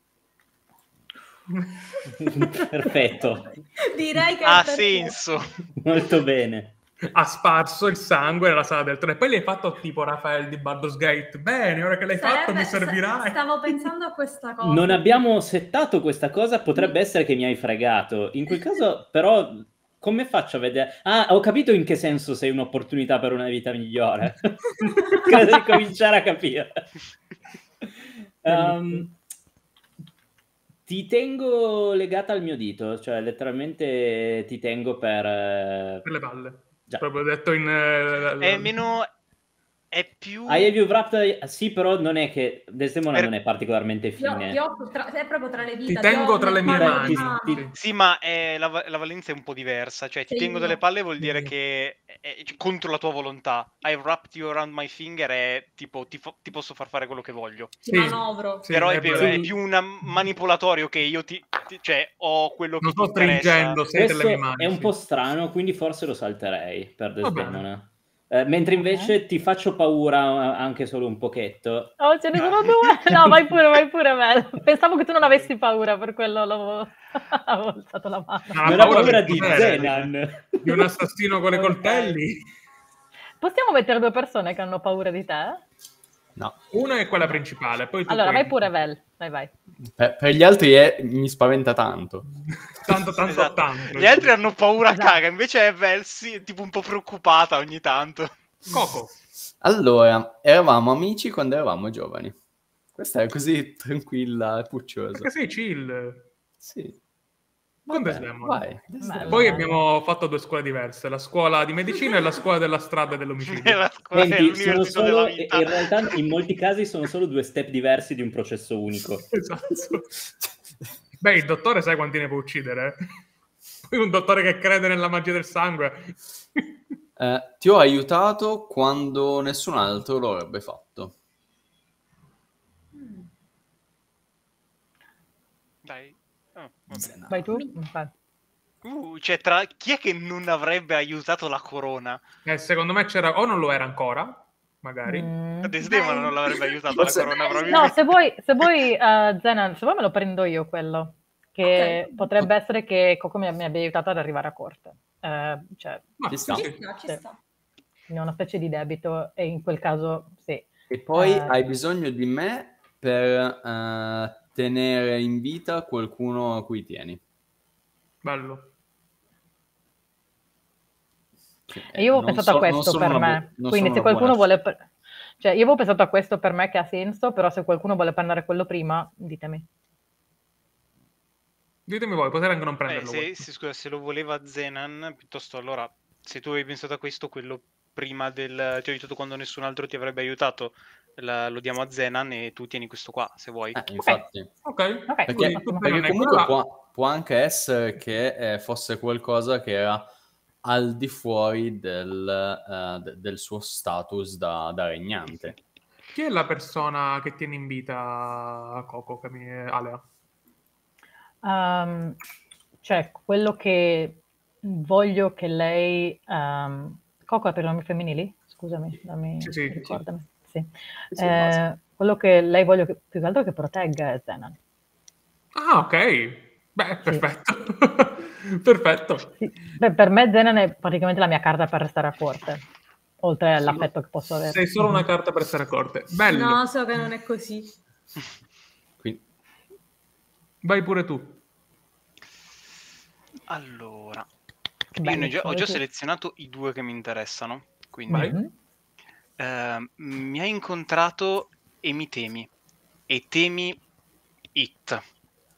[LAUGHS] [LAUGHS] Perfetto,
Direi che
Ha senso.
molto bene. [LAUGHS]
ha sparso il sangue nella sala del trono. E poi l'hai fatto tipo Rafael di Baldur's Gate. Bene, ora che l'hai fatto mi
Sarebbe- sta- Stavo pensando a questa [LAUGHS] cosa.
Non abbiamo settato questa cosa, potrebbe essere che mi hai fregato. In quel [LAUGHS] caso, però, come faccio a vedere? Ah, ho capito in che senso sei un'opportunità per una vita migliore. Credo di cominciare a capire. Ehm, ti tengo legata al mio dito, cioè letteralmente ti tengo per... eh,
Per le palle.
Già.
Proprio detto in... eh,
È meno... È più...
I have you wrapped... Sì, però non è che Desdemona
Er-
non è particolarmente
Ti
fine.
ti ho tra- è proprio tra le
Ti
dita.
tengo
ho
tra le mie mani.
mano.
Ti-
Sì, ma è- la, va- la valenza è un po' diversa. Cioè, ti
Sei
tengo
io.
delle palle vuol dire
Sì.
che è, è contro la tua volontà. I wrapped you around my finger è tipo ti, fo- ti posso far fare quello che voglio.
Ti
Sì.
manovro.
Sì,
Però è,
è
più, è più un manipolatorio che io ti, ti- cioè ho quello che
Non
ti
sto stringendo,
interessa.
tra le
Questo
mie mani.
è un
sì.
po' strano, quindi forse lo salterei per. Desdemona. Eh, mentre invece ti faccio paura eh, anche solo un pochetto.
Oh, ce ne sono due? No, vai pure, vai pure, Mel. Pensavo che tu non avessi paura, per quello [LAUGHS] avevo alzato la mano.
Ah,
non ho
paura
paura di Zenan.
Di un assassino con i
Ok.
coltelli.
Possiamo mettere due persone che hanno paura di te?
No.
Una è quella principale, poi tu
Allora,
puoi-
vai pure, Vel. Vai, vai.
Per, per gli altri è- mi spaventa tanto. [LAUGHS]
Tanto, tanto,
Esatto.
tanto.
Gli altri hanno paura
Esatto.
caga, invece è Velsi è tipo un po' preoccupata ogni tanto.
Coco.
Allora, eravamo amici quando eravamo giovani. Questa è così tranquilla e pucciosa.
Perché sei chill.
Sì.
Con
Vabbè,
Desdemona.
vai, Desdemona.
Poi abbiamo fatto due scuole diverse, la scuola di medicina e la scuola della strada dell'omicidio. [LAUGHS]
Senti, sono solo,
della
in realtà in molti casi sono solo due step diversi di un processo unico. [LAUGHS]
Esatto. Beh, il dottore sai quanti ne può uccidere? Poi un dottore che crede nella magia del sangue.
Eh, ti ho aiutato quando nessun altro lo avrebbe fatto.
Dai. Oh, vabbè.
Zena.
Vai tu? Vai.
Uh, cioè, tra... chi è che non avrebbe aiutato la corona?
Eh, secondo me c'era, o non lo era ancora, magari.
Mm.
Desdemona non l'avrebbe aiutato la corona,
No, se vuoi, se vuoi eh, Zenan, se vuoi me lo prendo io quello. Che
Ok.
potrebbe essere che Coco mi, mi abbia aiutato ad arrivare a corte. Eh, cioè,
Ma
Ci sta.
sì,
Ci
sì.
sta, ci
Sì.
sta.
è una specie di debito e in quel caso sì.
E poi
Eh.
hai bisogno di me per tenere in vita qualcuno a cui tieni.
Bello.
E io avevo pensato
so-
a questo per
una
me.
bu-
Quindi se qualcuno
buona
vuole... pre- Cioè, io avevo pensato a questo per me che ha senso, però se qualcuno vuole prendere quello prima, ditemi.
Ditemi voi, potete anche non
Eh,
prenderlo.
se,
voi.
se- scusa, se lo voleva Zenan, piuttosto allora, se tu avevi pensato a questo, quello prima del... ti ho aiutato quando nessun altro ti avrebbe aiutato, la- lo diamo a Zenan e tu tieni questo qua, se vuoi.
Eh, infatti.
Ok.
Ok,
Perché,
Quindi,
perché
è
comunque può, può anche essere che eh, fosse qualcosa che era al di fuori del, eh, de- del suo status da, da regnante.
Chi è la persona che tiene in vita Coco, che mi... Alea?
Ehm, cioè, quello che voglio che lei... ehm, Coco ha per nomi femminili? Scusami, dammi,
sì, sì.
ricordami. Sì.
Sì,
Eh, quello che lei voglio che, più che altro che protegga è Zenan.
Ah, ok. Beh, perfetto. [LAUGHS] perfetto.
Sì. Beh, per me Zenan è praticamente la mia carta per restare a corte, oltre
Sì,
all'affetto che posso avere.
Sei solo una carta per essere accorte. Bello.
No, so che non è così.
Quindi,
Vai pure tu.
Allora, ne ho già, selezionato i due che mi interessano, quindi
Vai.
Mhm.
eh, mi hai incontrato e mi temi, e temi It,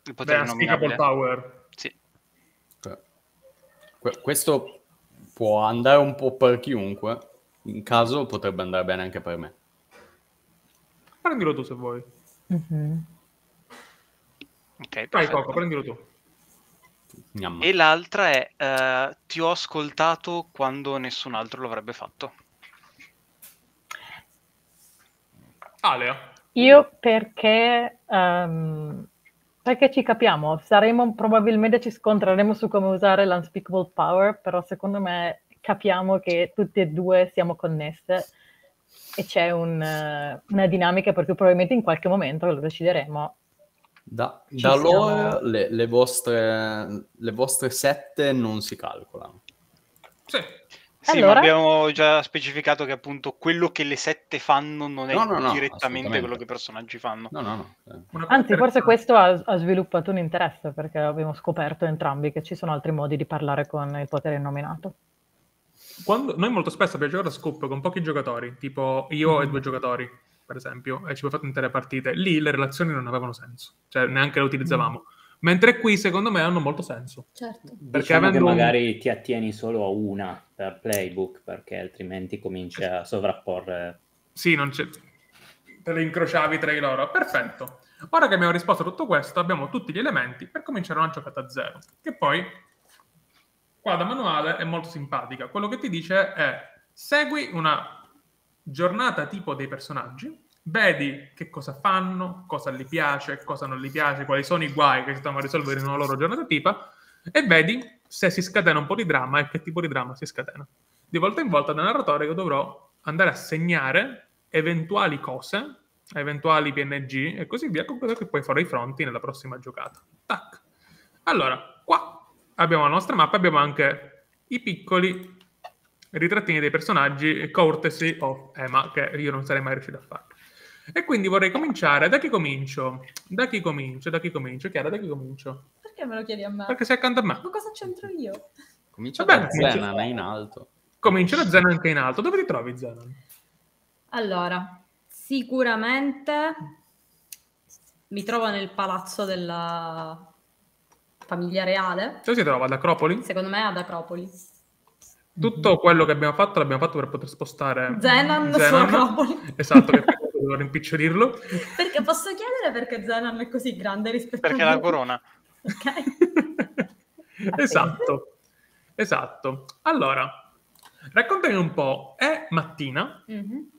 il potere
Beh,
nominabile.
Power.
Sì.
que- que- questo può andare un po' per chiunque. In caso potrebbe andare bene anche per me.
Prendilo tu se vuoi.
Mhm.
Ok,
Vai. Coco, prendilo tu.
Gnamma.
E l'altra è eh, ti ho ascoltato quando nessun altro lo avrebbe fatto.
Alea.
Io perché, ehm, perché ci capiamo, saremo, probabilmente ci scontreremo su come usare l'unspeakable power, però secondo me capiamo che tutte e due siamo connesse e c'è un, una dinamica per cui probabilmente in qualche momento lo decideremo.
Da, da loro le, le vostre, le vostre sette non si calcolano.
Sì.
Sì,
Allora?
ma abbiamo già specificato che appunto quello che le sette fanno non è
No, no, no,
direttamente quello che i personaggi fanno.
No, no, no. eh.
Anzi, forse questo ha, ha sviluppato un interesse perché abbiamo scoperto entrambi che ci sono altri modi di parlare con il potere innominato.
Quando- noi molto spesso abbiamo giocato a scoop con pochi giocatori, tipo io
Mm.
e due giocatori, per esempio, e ci abbiamo fatto intere partite. Lì le relazioni non avevano senso, cioè neanche le utilizzavamo.
Mm.
Mentre qui, secondo me, hanno molto senso.
Certo.
Perché
Diciamo che
avendo un-
magari ti attieni solo a una per playbook perché altrimenti cominci a sovrapporre.
Sì, non c'è... Te le incrociavi tra di loro. Perfetto. Ora che abbiamo risposto a tutto questo, abbiamo tutti gli elementi per cominciare una giocata a zero. Che poi, qua da manuale, è molto simpatica. Quello che ti dice è, segui una giornata tipo dei personaggi, vedi che cosa fanno, cosa gli piace, cosa non gli piace, quali sono i guai che si devono risolvere in una loro giornata tipa, e vedi se si scatena un po' di dramma e che tipo di dramma si scatena. Di volta in volta da narratore io dovrò andare a segnare eventuali cose, eventuali PNG e così via, con quello che poi farò i fronti nella prossima giocata. Tac. Allora, qua abbiamo la nostra mappa, abbiamo anche i piccoli ritrattini dei personaggi courtesy of Emma, che io non sarei mai riuscito a fare. E quindi vorrei cominciare. Da chi comincio? Da chi comincio? Da chi comincio? Chiara, da chi comincio?
Perché me lo chiedi a me?
Perché sei accanto a me.
Ma cosa c'entro io?
Comincia
Va
da
bene, comincia-
Zenan, è in alto.
Comincio da Zenon anche in alto. Dove ti trovi, Zenon?
Allora, sicuramente mi trovo nel palazzo della famiglia reale.
Dove si trova? Ad Acropoli?
Secondo me ad Acropoli.
Tutto quello che abbiamo fatto l'abbiamo fatto per poter spostare
Zenan su Acropoli.
Esatto, che [LAUGHS] dovevo rimpicciolirlo.
Perché posso chiedere perché Zenan è così grande rispetto
Perché
a
la
me?
corona.
Ok. [LAUGHS]
esatto, esatto. Allora, raccontami un po'. È mattina
Mhm.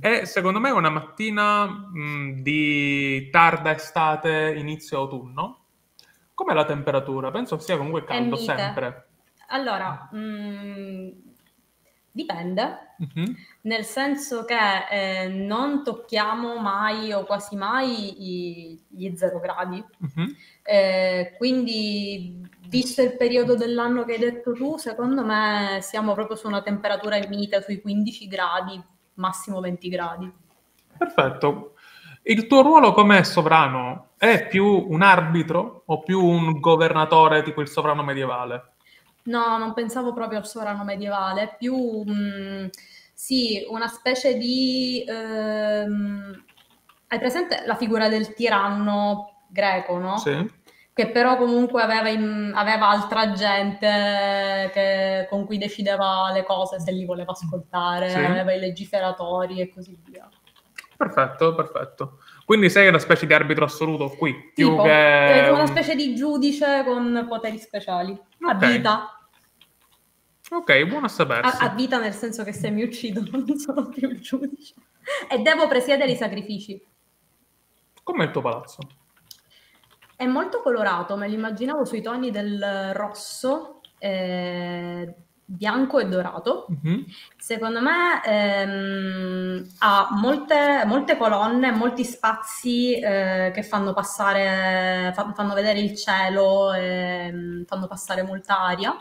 e secondo me è una mattina mh, di tarda estate, inizio autunno. Com'è la temperatura? Penso sia comunque caldo sempre.
Allora, mm, dipende,
Mhm.
nel senso che eh, non tocchiamo mai o quasi mai i- gli zero gradi.
Mhm.
Eh, quindi, visto il periodo dell'anno che hai detto tu, secondo me siamo proprio su una temperatura mite sui 15 gradi, massimo 20 gradi.
Perfetto. Il tuo ruolo come sovrano è più un arbitro o più un governatore tipo il sovrano medievale?
No, non pensavo proprio al sovrano medievale, è più mm, sì, una specie di ehm, hai presente la figura del tiranno greco, no?
Sì.
Che però comunque aveva, in- aveva altra gente che- con cui decideva le cose se li voleva ascoltare,
Sì.
aveva i legiferatori e così via.
Perfetto, perfetto. Quindi sei una specie di arbitro assoluto qui, più
Tipo,
che
eh, una
un-
specie di giudice con poteri speciali. A
Ok.
vita.
Ok, buono a
A,
sapersi.
a vita nel senso che se mi uccidono [LAUGHS] non sono più il giudice. E devo presiedere i sacrifici.
Com'è il tuo palazzo?
È molto colorato, me l'immaginavo sui toni del rosso, eh, bianco e dorato.
Mhm.
Secondo me ehm, ha molte, molte colonne, molti spazi eh, che fanno passare, fa- fanno vedere il cielo, e, fanno passare molta aria,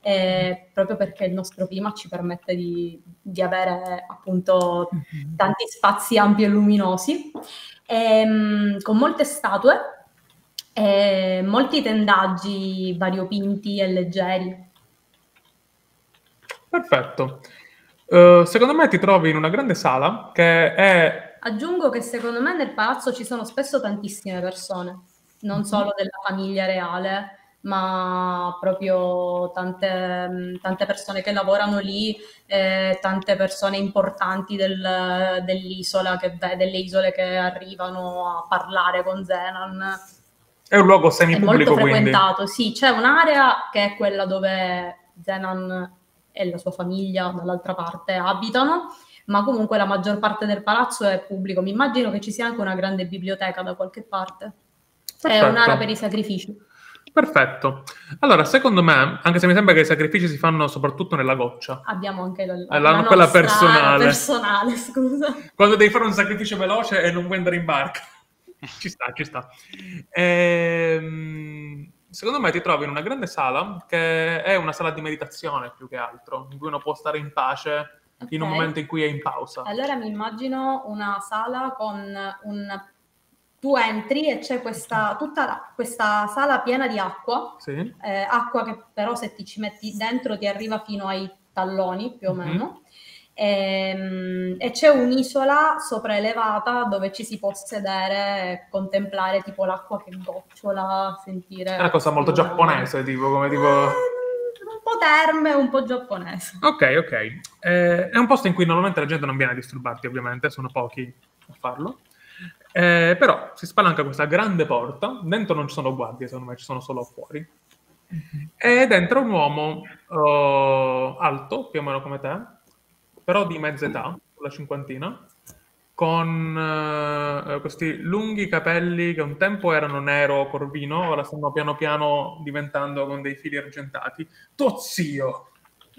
eh, proprio perché il nostro clima ci permette di, di avere appunto tanti spazi ampi e luminosi, Ehm, con molte statue, e molti tendaggi variopinti e leggeri.
Perfetto. Eh, secondo me ti trovi in una grande sala che è...
Aggiungo che secondo me nel palazzo ci sono spesso tantissime persone, non solo della famiglia reale, ma proprio tante, mh, tante persone che lavorano lì, eh, tante persone importanti del- dell'isola, che, delle isole che arrivano a parlare con Zenan.
È un luogo
È
semipubblico,
molto
quindi.
frequentato, sì, c'è un'area che è quella dove Zenan e la sua famiglia dall'altra parte abitano, ma comunque la maggior parte del palazzo è pubblico. Mi immagino che ci sia anche una grande biblioteca da qualche parte. È
Perfetto.
un'area per i sacrifici.
Perfetto. Allora, secondo me, anche se mi sembra che i sacrifici si fanno soprattutto nella goccia,
Abbiamo anche la,
Eh, la- quella
nostra
personale.
personale, [LAUGHS] scusa.
quando devi fare un sacrificio veloce e non vuoi andare in barca. [LAUGHS] ci sta, ci sta. Ehm, secondo me ti trovi in una grande sala che è una sala di meditazione più che altro, in cui uno può stare in pace in un momento in cui è in pausa.
Allora mi immagino una sala con un... Tu entri e c'è questa, tutta la- questa sala piena di acqua,
Sì.
eh, acqua che però se ti ci metti dentro ti arriva fino ai talloni più o
Mhm.
meno. Ehm, E, c'è un'isola sopraelevata dove ci si può sedere e contemplare tipo l'acqua che gocciola, sentire...
È una cosa molto giapponese, tipo come tipo...
Eh, un po' terme, un po' giapponese.
Ok, ok. Eh, è un posto in cui normalmente la gente non viene a disturbarti, ovviamente, sono pochi a farlo. Eh, però si spalanca questa grande porta, dentro non ci sono guardie, secondo me, ci sono solo fuori. E dentro un uomo oh, alto, più o meno come te, però di mezza età, sulla cinquantina, con eh, questi lunghi capelli che un tempo erano nero corvino, ora stanno piano piano diventando con dei fili argentati. Tuo zio!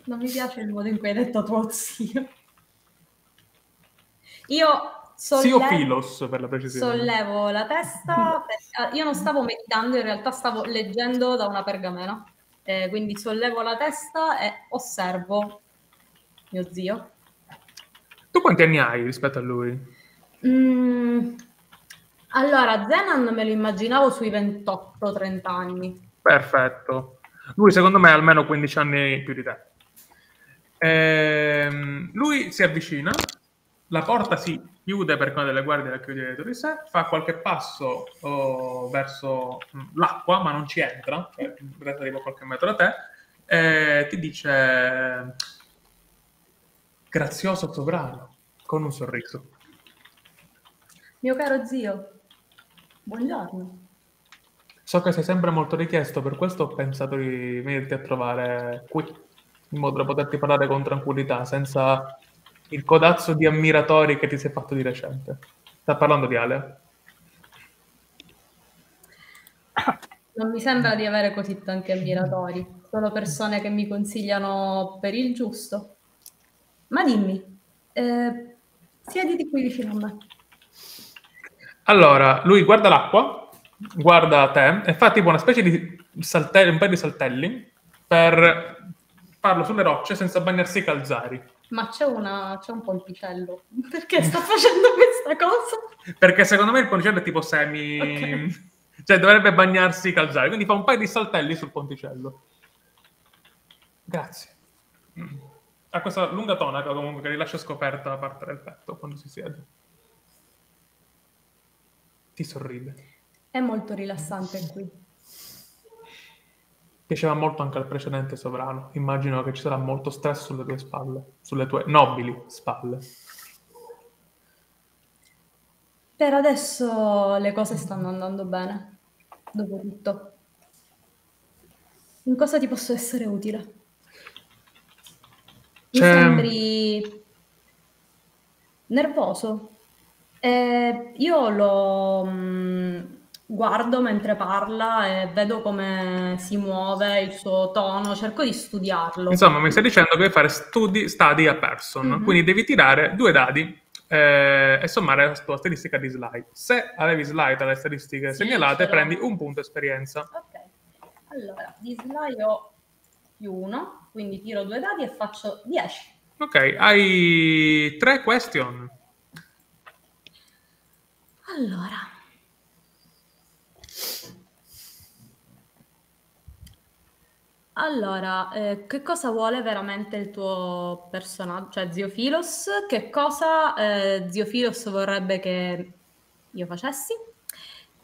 Non mi piace il modo in cui hai detto tuo zio. Io
Zio
sollevo,
Filos, per la precisione.
sollevo la testa, perché- io non stavo meditando, in realtà stavo leggendo da una pergamena. Eh, quindi sollevo la testa e osservo mio zio.
Tu quanti anni hai rispetto a lui?
Mm, allora, Zenan me lo immaginavo sui 28-30 anni.
Perfetto. Lui secondo me ha almeno 15 anni più di te. Ehm, lui si avvicina, la porta si chiude perché una delle guardie la chiude dietro di sé, fa qualche passo oh, verso mm, l'acqua, ma non ci entra, cioè resta tipo qualche metro da te, e ti dice grazioso sovrano, con un sorriso.
Mio caro zio, buongiorno.
So che sei sempre molto richiesto, per questo ho pensato di venirti a trovare qui, in modo da poterti parlare con tranquillità, senza il codazzo di ammiratori che ti sei fatto di recente. Sta parlando di Ale?
Non mi sembra di avere così tanti ammiratori, solo persone che mi consigliano per il giusto. Ma dimmi, eh, siediti qui vicino a me.
Allora, lui guarda l'acqua, guarda te e fa tipo una specie di saltelli, un paio di saltelli per farlo sulle rocce senza bagnarsi i calzari.
Ma c'è, una, c'è un ponticello. Perché sta facendo questa cosa?
Perché secondo me il ponticello è tipo semi... Cioè dovrebbe bagnarsi i calzari, quindi fa un paio di saltelli sul ponticello. Grazie. Ha questa lunga tonaca comunque che rilascia scoperta la parte del petto quando si siede. Ti sorride.
È molto rilassante qui.
Piaceva molto anche al precedente sovrano. Immagino che ci sarà molto stress sulle tue spalle, sulle tue nobili spalle.
Per adesso le cose stanno andando bene, dopo tutto. In cosa ti posso essere utile? Mi
C'è-
sembri nervoso. Eh, io lo mm, guardo mentre parla e vedo come si muove, il suo tono, cerco di studiarlo.
Insomma, mi stai dicendo che devi fare studi, study a person,
Mhm.
quindi devi tirare due dadi eh, e sommare la tua statistica di slide. Se avevi slide alle statistiche
Sì,
segnalate, prendi un punto esperienza.
Ok, allora di slide ho più uno, quindi tiro due dadi e faccio 10.
Ok, hai tre question.
Allora. Allora, eh, che cosa vuole veramente il tuo personaggio, cioè Zio Filos? Che cosa eh, Zio Filos vorrebbe che io facessi?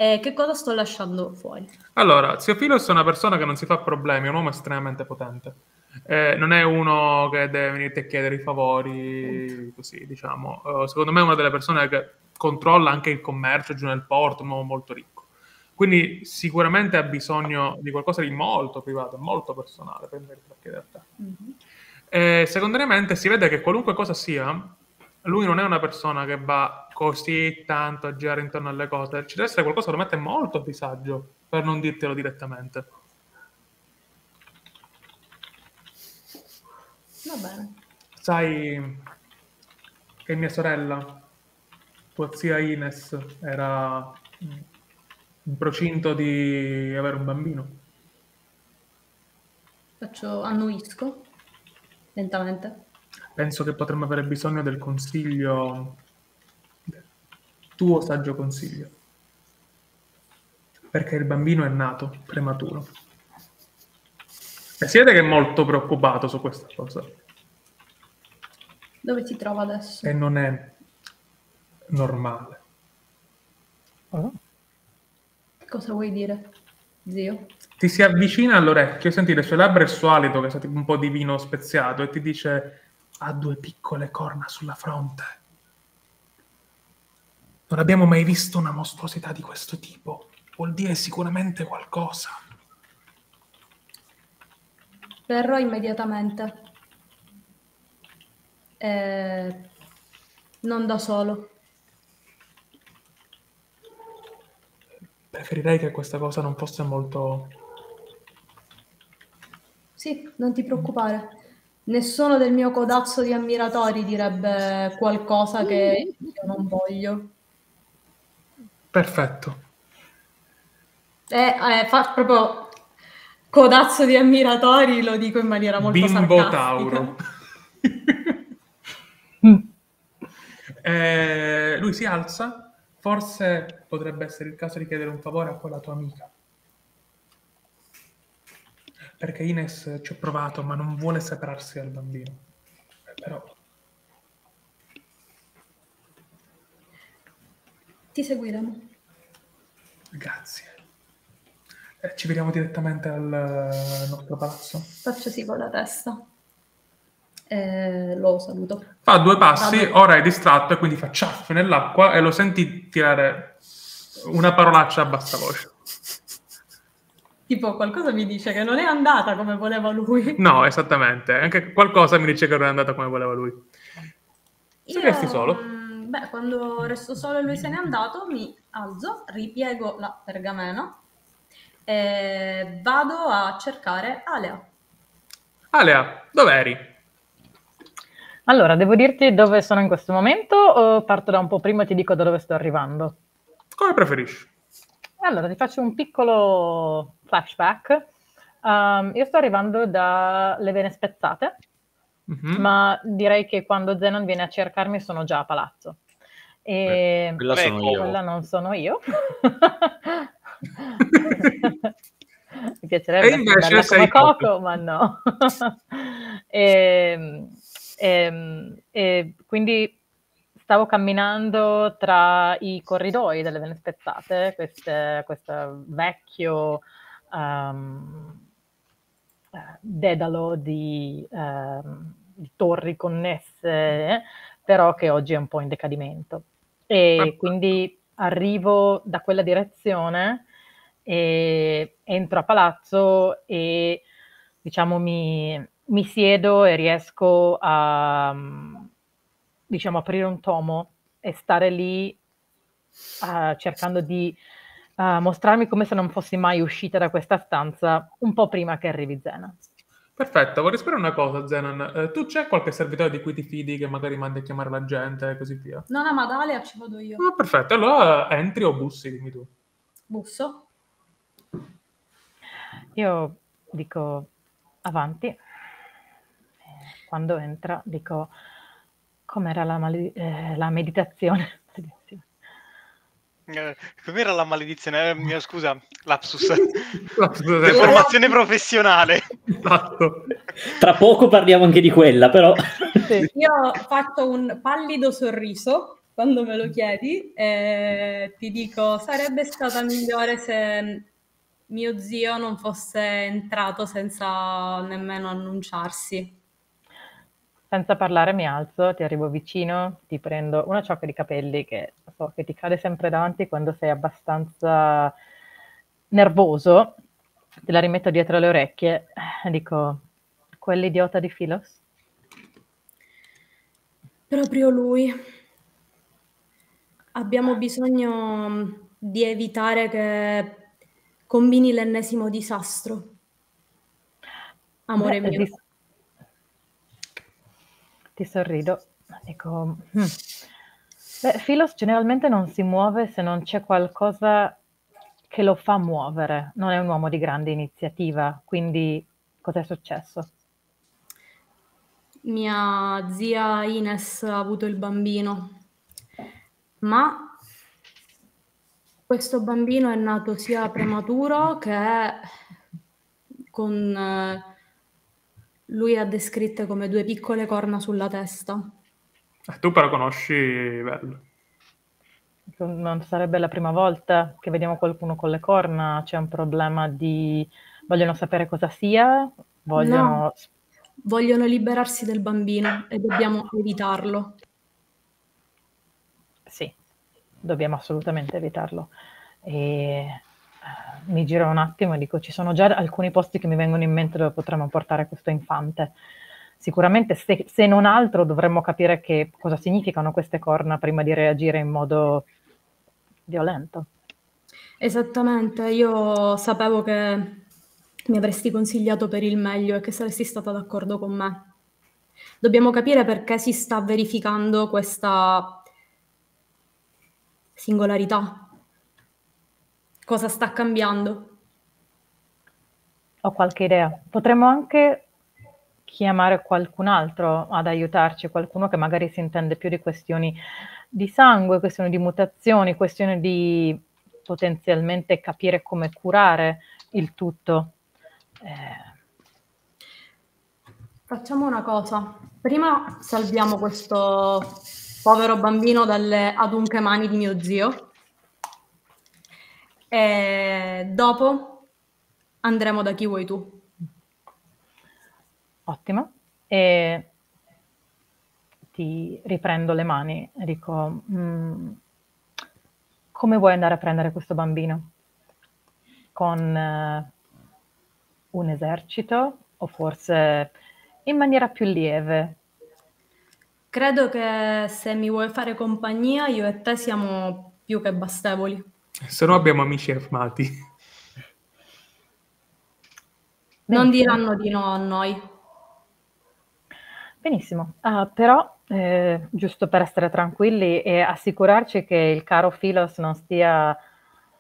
E che cosa sto lasciando fuori?
Allora, Zio Filos è una persona che non si fa problemi, è un uomo estremamente potente. Eh, non è uno che deve venirti a chiedere i favori, così diciamo. Eh, secondo me è una delle persone che controlla anche il commercio giù nel porto, un uomo molto ricco. Quindi sicuramente ha bisogno di qualcosa di molto privato, molto personale per venire a chiedere a te.
Mhm.
E secondariamente si vede che qualunque cosa sia, lui non è una persona che va così tanto a girare intorno alle cose. Ci deve essere qualcosa che lo mette molto a disagio, per non dirtelo direttamente.
Va bene.
Sai che mia sorella, tua zia Ines, era in procinto di avere un bambino.
Faccio annuisco lentamente.
Penso che potremmo avere bisogno del consiglio, del tuo saggio consiglio. Perché il bambino è nato prematuro. E si vede che è molto preoccupato su questa cosa.
Dove si trova adesso?
E non è normale.
Oh.
Cosa vuoi dire, zio?
Ti si avvicina all'orecchio, senti le sue labbra e il suo alito, che sa tipo un po' di vino speziato, e ti dice: Ha due piccole corna sulla fronte. Non abbiamo mai visto una mostruosità di questo tipo. Vuol dire sicuramente qualcosa.
Verrò immediatamente. Eh, non da solo.
Preferirei che questa cosa non fosse molto.
Sì, non ti preoccupare. Nessuno del mio codazzo di ammiratori direbbe qualcosa che io non voglio.
Perfetto.
Eh, eh, fa proprio codazzo di ammiratori, lo dico in maniera molto
Bimbo
sarcastica.
Tauro. [LAUGHS] Eh, lui si alza. Forse potrebbe essere il caso di chiedere un favore a quella tua amica. Perché Ines ci ha provato, ma non vuole separarsi dal bambino. Eh, Però
Ti seguiremo.
Grazie. Eh, ci vediamo direttamente al eh, nostro palazzo.
Faccio sì con la testa. Eh, lo saluto.
Fa due passi,
Vado.
ora è distratto e quindi fa ciaffio nell'acqua e lo senti tirare una parolaccia a bassa voce.
Tipo, qualcosa mi dice che non è andata come voleva lui. [LAUGHS]
No, esattamente. Anche qualcosa mi dice che non è andata come voleva lui. Se
Io,
resti solo.
mm, Beh, quando resto solo e lui se n'è andato, mi alzo, ripiego la pergamena e vado a cercare Alea.
Alea, dov'eri?
Allora, devo dirti dove sono in questo momento o parto da un po' prima e ti dico da dove sto arrivando?
Come preferisci?
Allora, ti faccio un piccolo flashback. Um, io sto arrivando dalle Vene Spezzate,
Mhm.
ma direi che quando Zenon viene a cercarmi sono già a palazzo. E
Quella
Beh,
sono io.
quella non sono io. [LAUGHS] Mi piacerebbe
E invece
come
Coco.
Coco, ma no. e, [LAUGHS] e- e quindi stavo camminando tra i corridoi delle Vene queste- questo vecchio eh, dedalo di, ehm, di torri connesse, però che oggi è un po' in decadimento. E quindi arrivo da quella direzione e entro a palazzo e diciamo mi, mi siedo e riesco a diciamo aprire un tomo e stare lì ah, cercando di ah, mostrarmi come se non fossi mai uscita da questa stanza un po' prima che arrivi Zena.
Perfetto, vorrei sapere una cosa, Zenon. Eh, tu c'è qualche servitore di cui ti fidi che magari mandi a chiamare la gente e così via?
Non ama ad Alea, ci vado io.
Ah, perfetto, allora entri o bussi, dimmi tu.
Busso.
Io dico avanti, E quando entra dico com'era la, male- eh, la meditazione? [LAUGHS]
Eh, Com'era la maledizione? Eh, mia scusa, lapsus. [LAUGHS] Deformazione professionale.
Esatto.
Tra poco parliamo anche di quella, però.
Sì.
Io faccio un pallido sorriso quando me lo chiedi e ti dico sarebbe stata migliore se mio zio non fosse entrato senza nemmeno annunciarsi.
Senza parlare mi alzo, ti arrivo vicino, ti prendo una ciocca di capelli che so che ti cade sempre davanti quando sei abbastanza nervoso, te la rimetto dietro le orecchie e dico, quell'idiota di Filos?
Proprio lui. Abbiamo bisogno mm, di evitare che combini l'ennesimo disastro. Amore
Beh,
mio.
Ti, ti sorrido, dico, "Hmm. Beh, Filos generalmente non si muove se non c'è qualcosa che lo fa muovere, non è un uomo di grande iniziativa, quindi Cos'è successo?
Mia zia Ines ha avuto il bambino, ma questo bambino è nato sia prematuro che con eh, lui ha descritte come due piccole corna sulla testa.
Eh, tu però conosci Bello.
Non sarebbe la prima volta che vediamo qualcuno con le corna, c'è un problema di... vogliono sapere cosa sia, vogliono...
No. Vogliono liberarsi del bambino e dobbiamo evitarlo.
Sì, dobbiamo assolutamente evitarlo. E mi giro un attimo e dico, ci sono già alcuni posti che mi vengono in mente dove potremmo portare questo infante. Sicuramente, se, se non altro, dovremmo capire che cosa significano queste corna prima di reagire in modo violento.
Esattamente, io sapevo che mi avresti consigliato per il meglio e che saresti stata d'accordo con me. Dobbiamo capire perché si sta verificando questa singolarità. Cosa sta cambiando?
Ho qualche idea. Potremmo anche chiamare qualcun altro ad aiutarci, qualcuno che magari si intende più di questioni di sangue, questioni di mutazioni, questioni di potenzialmente capire come curare il tutto. Eh,
Facciamo una cosa. Prima salviamo questo povero bambino dalle adunche mani di mio zio. E dopo andremo da chi vuoi tu.
Ottimo. E ti riprendo le mani e dico, "Mm, come vuoi andare a prendere questo bambino? Con eh, un esercito o forse in maniera più lieve?
Credo che se mi vuoi fare compagnia, io e te siamo più che bastevoli.
Se no abbiamo amici armati.
Non diranno di no a noi.
Benissimo, Ah, però eh, giusto per essere tranquilli e assicurarci che il caro Philos non stia,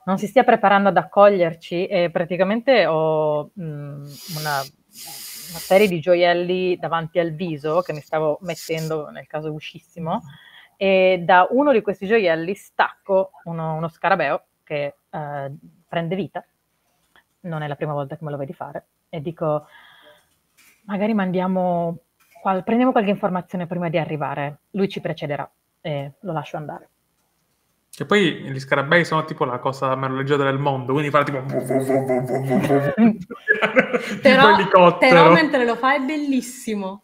non si stia preparando ad accoglierci, e praticamente ho mm, una, una serie di gioielli davanti al viso che mi stavo mettendo nel caso uscissimo e da uno di questi gioielli stacco uno, uno scarabeo che eh, prende vita, non è la prima volta che me lo vedi fare, e dico magari mandiamo qual- prendiamo qualche informazione prima di arrivare, lui ci precederà e lo lascio andare.
Che poi gli scarabei sono tipo la cosa merleggiata del mondo, quindi fare tipo...
Però, però mentre lo fa è bellissimo.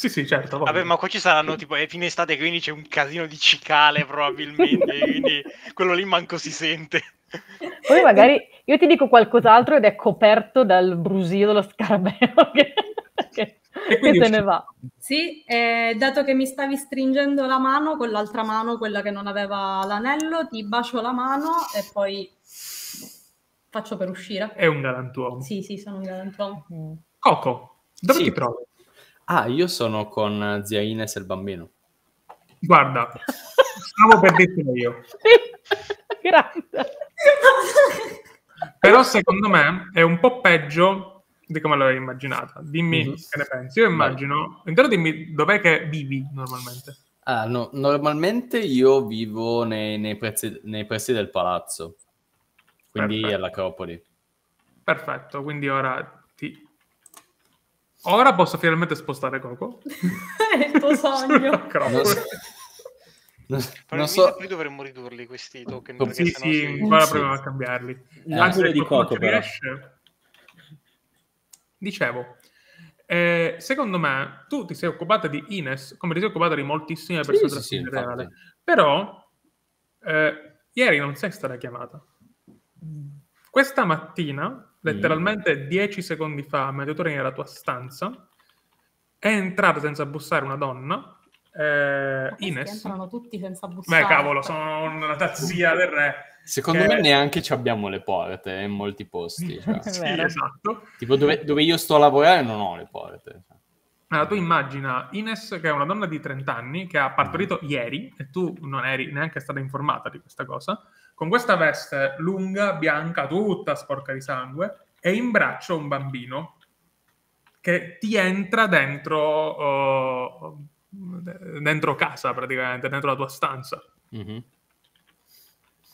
Sì, sì, certo.
Vabbè,
ovvio.
ma qua ci saranno tipo è fine estate, quindi c'è un casino di cicale probabilmente, [LAUGHS] quindi quello lì manco si sente.
Poi magari io ti dico qualcos'altro ed è coperto dal brusio dello scarabeo [LAUGHS] che, che-
E
che se ne va.
Sì, e dato che mi stavi stringendo la mano con l'altra mano, quella che non aveva l'anello, ti bacio la mano e poi faccio per uscire.
È un galantuomo.
Sì, sì, sono un galantuomo.
Mm.
Coco, dove
Sì.
ti trovi?
Ah, io sono con zia Ines e il bambino.
Guarda, stavo per dirtelo io. [LAUGHS]
Grande.
Però secondo me è un po' peggio di come l'avevi immaginata. Dimmi
Mhm.
che ne pensi. Io immagino... Intanto dimmi dov'è che vivi normalmente.
Ah, no, normalmente io vivo nei, nei pressi, nei pressi del palazzo, quindi
Perfetto.
all'Acropoli.
Perfetto, quindi ora. Ora posso finalmente spostare Coco. [LAUGHS]
è il tuo sogno.
Non so, non- non so-
poi dovremmo ridurli questi token.
Sì,
perché
Sì, sì,
si-
ora
Sì.
proviamo a cambiarli.
Eh,
se
di Coco,
riesce- Dicevo, eh, secondo me tu ti sei occupata di Ines come ti sei occupata di moltissime
Sì,
persone
sì, sì,
famiglia reale.
infatti.
Però eh, ieri non sei stata chiamata. Questa mattina, letteralmente 10 secondi fa, eri nella tua stanza, è entrata senza bussare una donna, eh, Ines.
entrano tutti senza bussare.
Beh, cavolo, sono una tazzia del re.
Secondo
Eh.
me neanche ci abbiamo le porte in molti posti. [LAUGHS] cioè.
Sì, [LAUGHS] esatto.
tipo dove, dove io sto a lavorare non ho le porte.
Allora, tu immagina Ines, che è una donna di 30 anni, che ha partorito
Mm.
ieri, e tu non eri neanche stata informata di questa cosa, con questa veste lunga, bianca, tutta sporca di sangue, e in braccio un bambino che ti entra dentro, oh, dentro casa praticamente, dentro la tua stanza.
Mhm.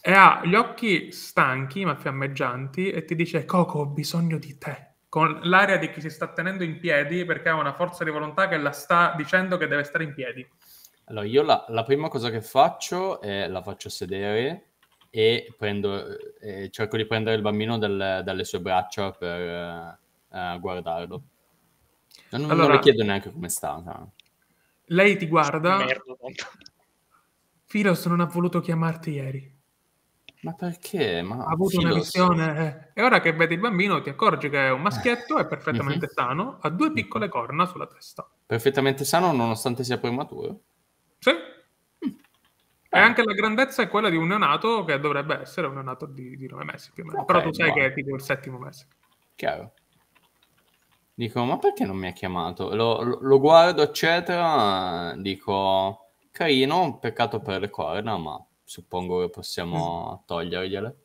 E ha gli occhi stanchi ma fiammeggianti e ti dice Coco ho bisogno di te. Con l'aria di chi si sta tenendo in piedi perché ha una forza di volontà che la sta dicendo che deve stare in piedi.
Allora, io la, la prima cosa che faccio è la faccio sedere e prendo, eh, cerco di prendere il bambino dal- dalle sue braccia per eh, eh, guardarlo. Non, non
Allora-
le chiedo neanche come sta. no.
Lei ti guarda. Filos non ha voluto chiamarti ieri.
Ma perché? Ma
ha avuto una
Filos-
visione. eh. E ora che vedi il bambino ti accorgi che è un maschietto, è perfettamente
Mhm.
sano, ha due piccole corna sulla testa.
Perfettamente sano nonostante sia prematuro?
Sì. E anche la grandezza è quella di un neonato che dovrebbe essere un neonato di, di nove mesi più o meno.
Ok,
Però tu sai
buono.
che è tipo il settimo mese.
Chiaro. Dico, ma perché non mi ha chiamato? Lo, lo- lo guardo, eccetera. Dico, carino, peccato per le corna, ma suppongo che possiamo togliergliele.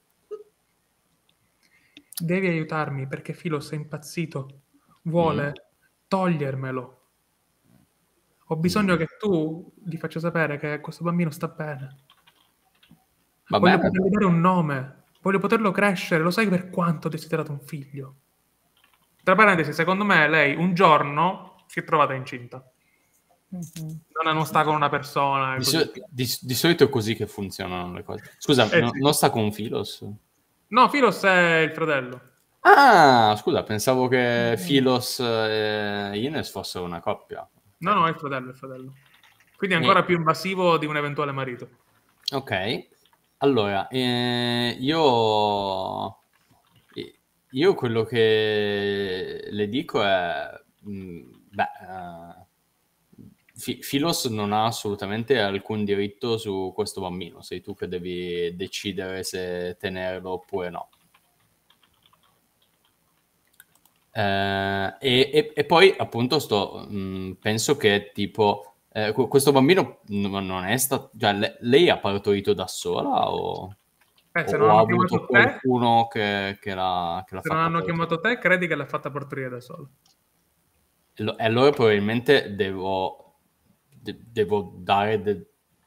Devi aiutarmi perché Filos è impazzito. Vuole togliermelo. Ho bisogno che tu gli faccia sapere che questo bambino sta bene.
Va
Voglio
bene?
potergli dare un nome. Voglio poterlo crescere. Lo sai per quanto ho desiderato un figlio. Tra parentesi, secondo me lei un giorno si è trovata incinta.
Mhm.
Non, non sta con una persona.
Di, so- di- di solito è così che funzionano le cose. Scusa,
Eh,
no-
sì.
non sta con Filos?
No, Filos è il fratello.
Ah, scusa, pensavo che. Filos e Ines fossero una coppia.
No, no, è il fratello, è il fratello. Quindi è ancora più invasivo di un eventuale marito.
Ok, allora, eh, io, io quello che le dico è, mh, beh, eh, Fi- Filos non ha assolutamente alcun diritto su questo bambino, sei tu che devi decidere se tenerlo oppure no. Eh, e, e- poi appunto sto, mh, penso che tipo eh, que- questo bambino non è stato, cioè, le- lei ha partorito da sola o,
Eh, se
o
non
ha
hanno
avuto
chiamato te,
qualcuno che, che l'ha, che l'ha
se non hanno
partorire?
chiamato te, credi che l'ha fatta partorire da sola.
E e allora probabilmente devo, de- devo dare de-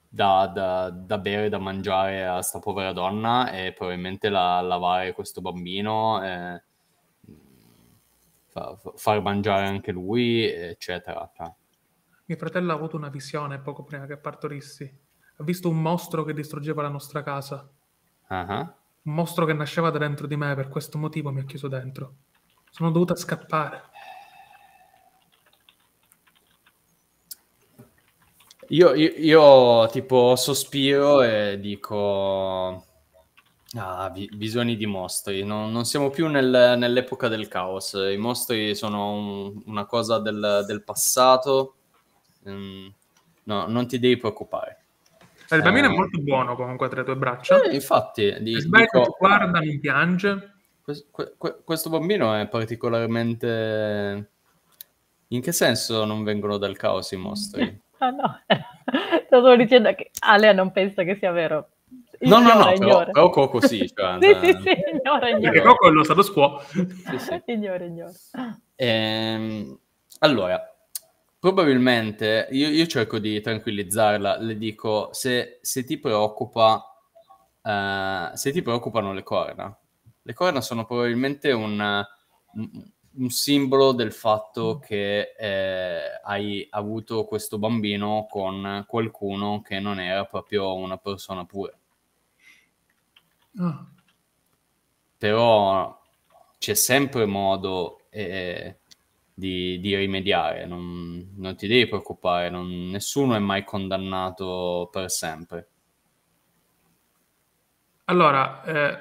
da, da- da bere, da mangiare a sta povera donna e probabilmente la- lavare questo bambino, e, fa- far mangiare anche lui, eccetera.
Mio fratello ha avuto una visione poco prima che partorissi. Ha visto un mostro che distruggeva la nostra casa.
ah.
Un mostro che nasceva da dentro di me, per questo motivo mi ha chiuso dentro. Sono dovuta scappare.
Io, io- io, tipo sospiro e dico... Ah, vi- visioni di mostri. Non, non siamo più nel- nell'epoca del caos. I mostri sono un- una cosa del, del passato. Mm, no, non ti devi preoccupare.
Eh, Il bambino
Eh.
è molto buono comunque tra le tue braccia.
Eh, infatti, di-
Se sbaglia, ti guarda, non piange.
que- que- que- questo bambino è particolarmente... In che senso non vengono dal caos i mostri? [LAUGHS]
Ah no, [LAUGHS] stavo dicendo che Alea non pensa che sia vero.
No, no, no, però,
ignora.
però Coco sì. [LAUGHS] Cioè,
Sì, sì, sì, ignora,
Perché
ignora.
Coco è lo status quo.
sì, sì. [LAUGHS]
Ignora, ignora.
Ehm, allora, probabilmente io, io cerco di tranquillizzarla, le dico se, se ti preoccupa, eh, se ti preoccupano le corna, le corna sono probabilmente un, un- un simbolo del fatto che eh, hai avuto questo bambino con qualcuno che non era proprio una persona pura.
Ah,
però c'è sempre modo eh, di, di rimediare, non, non ti devi preoccupare, non- nessuno è mai condannato per sempre.
Allora, eh,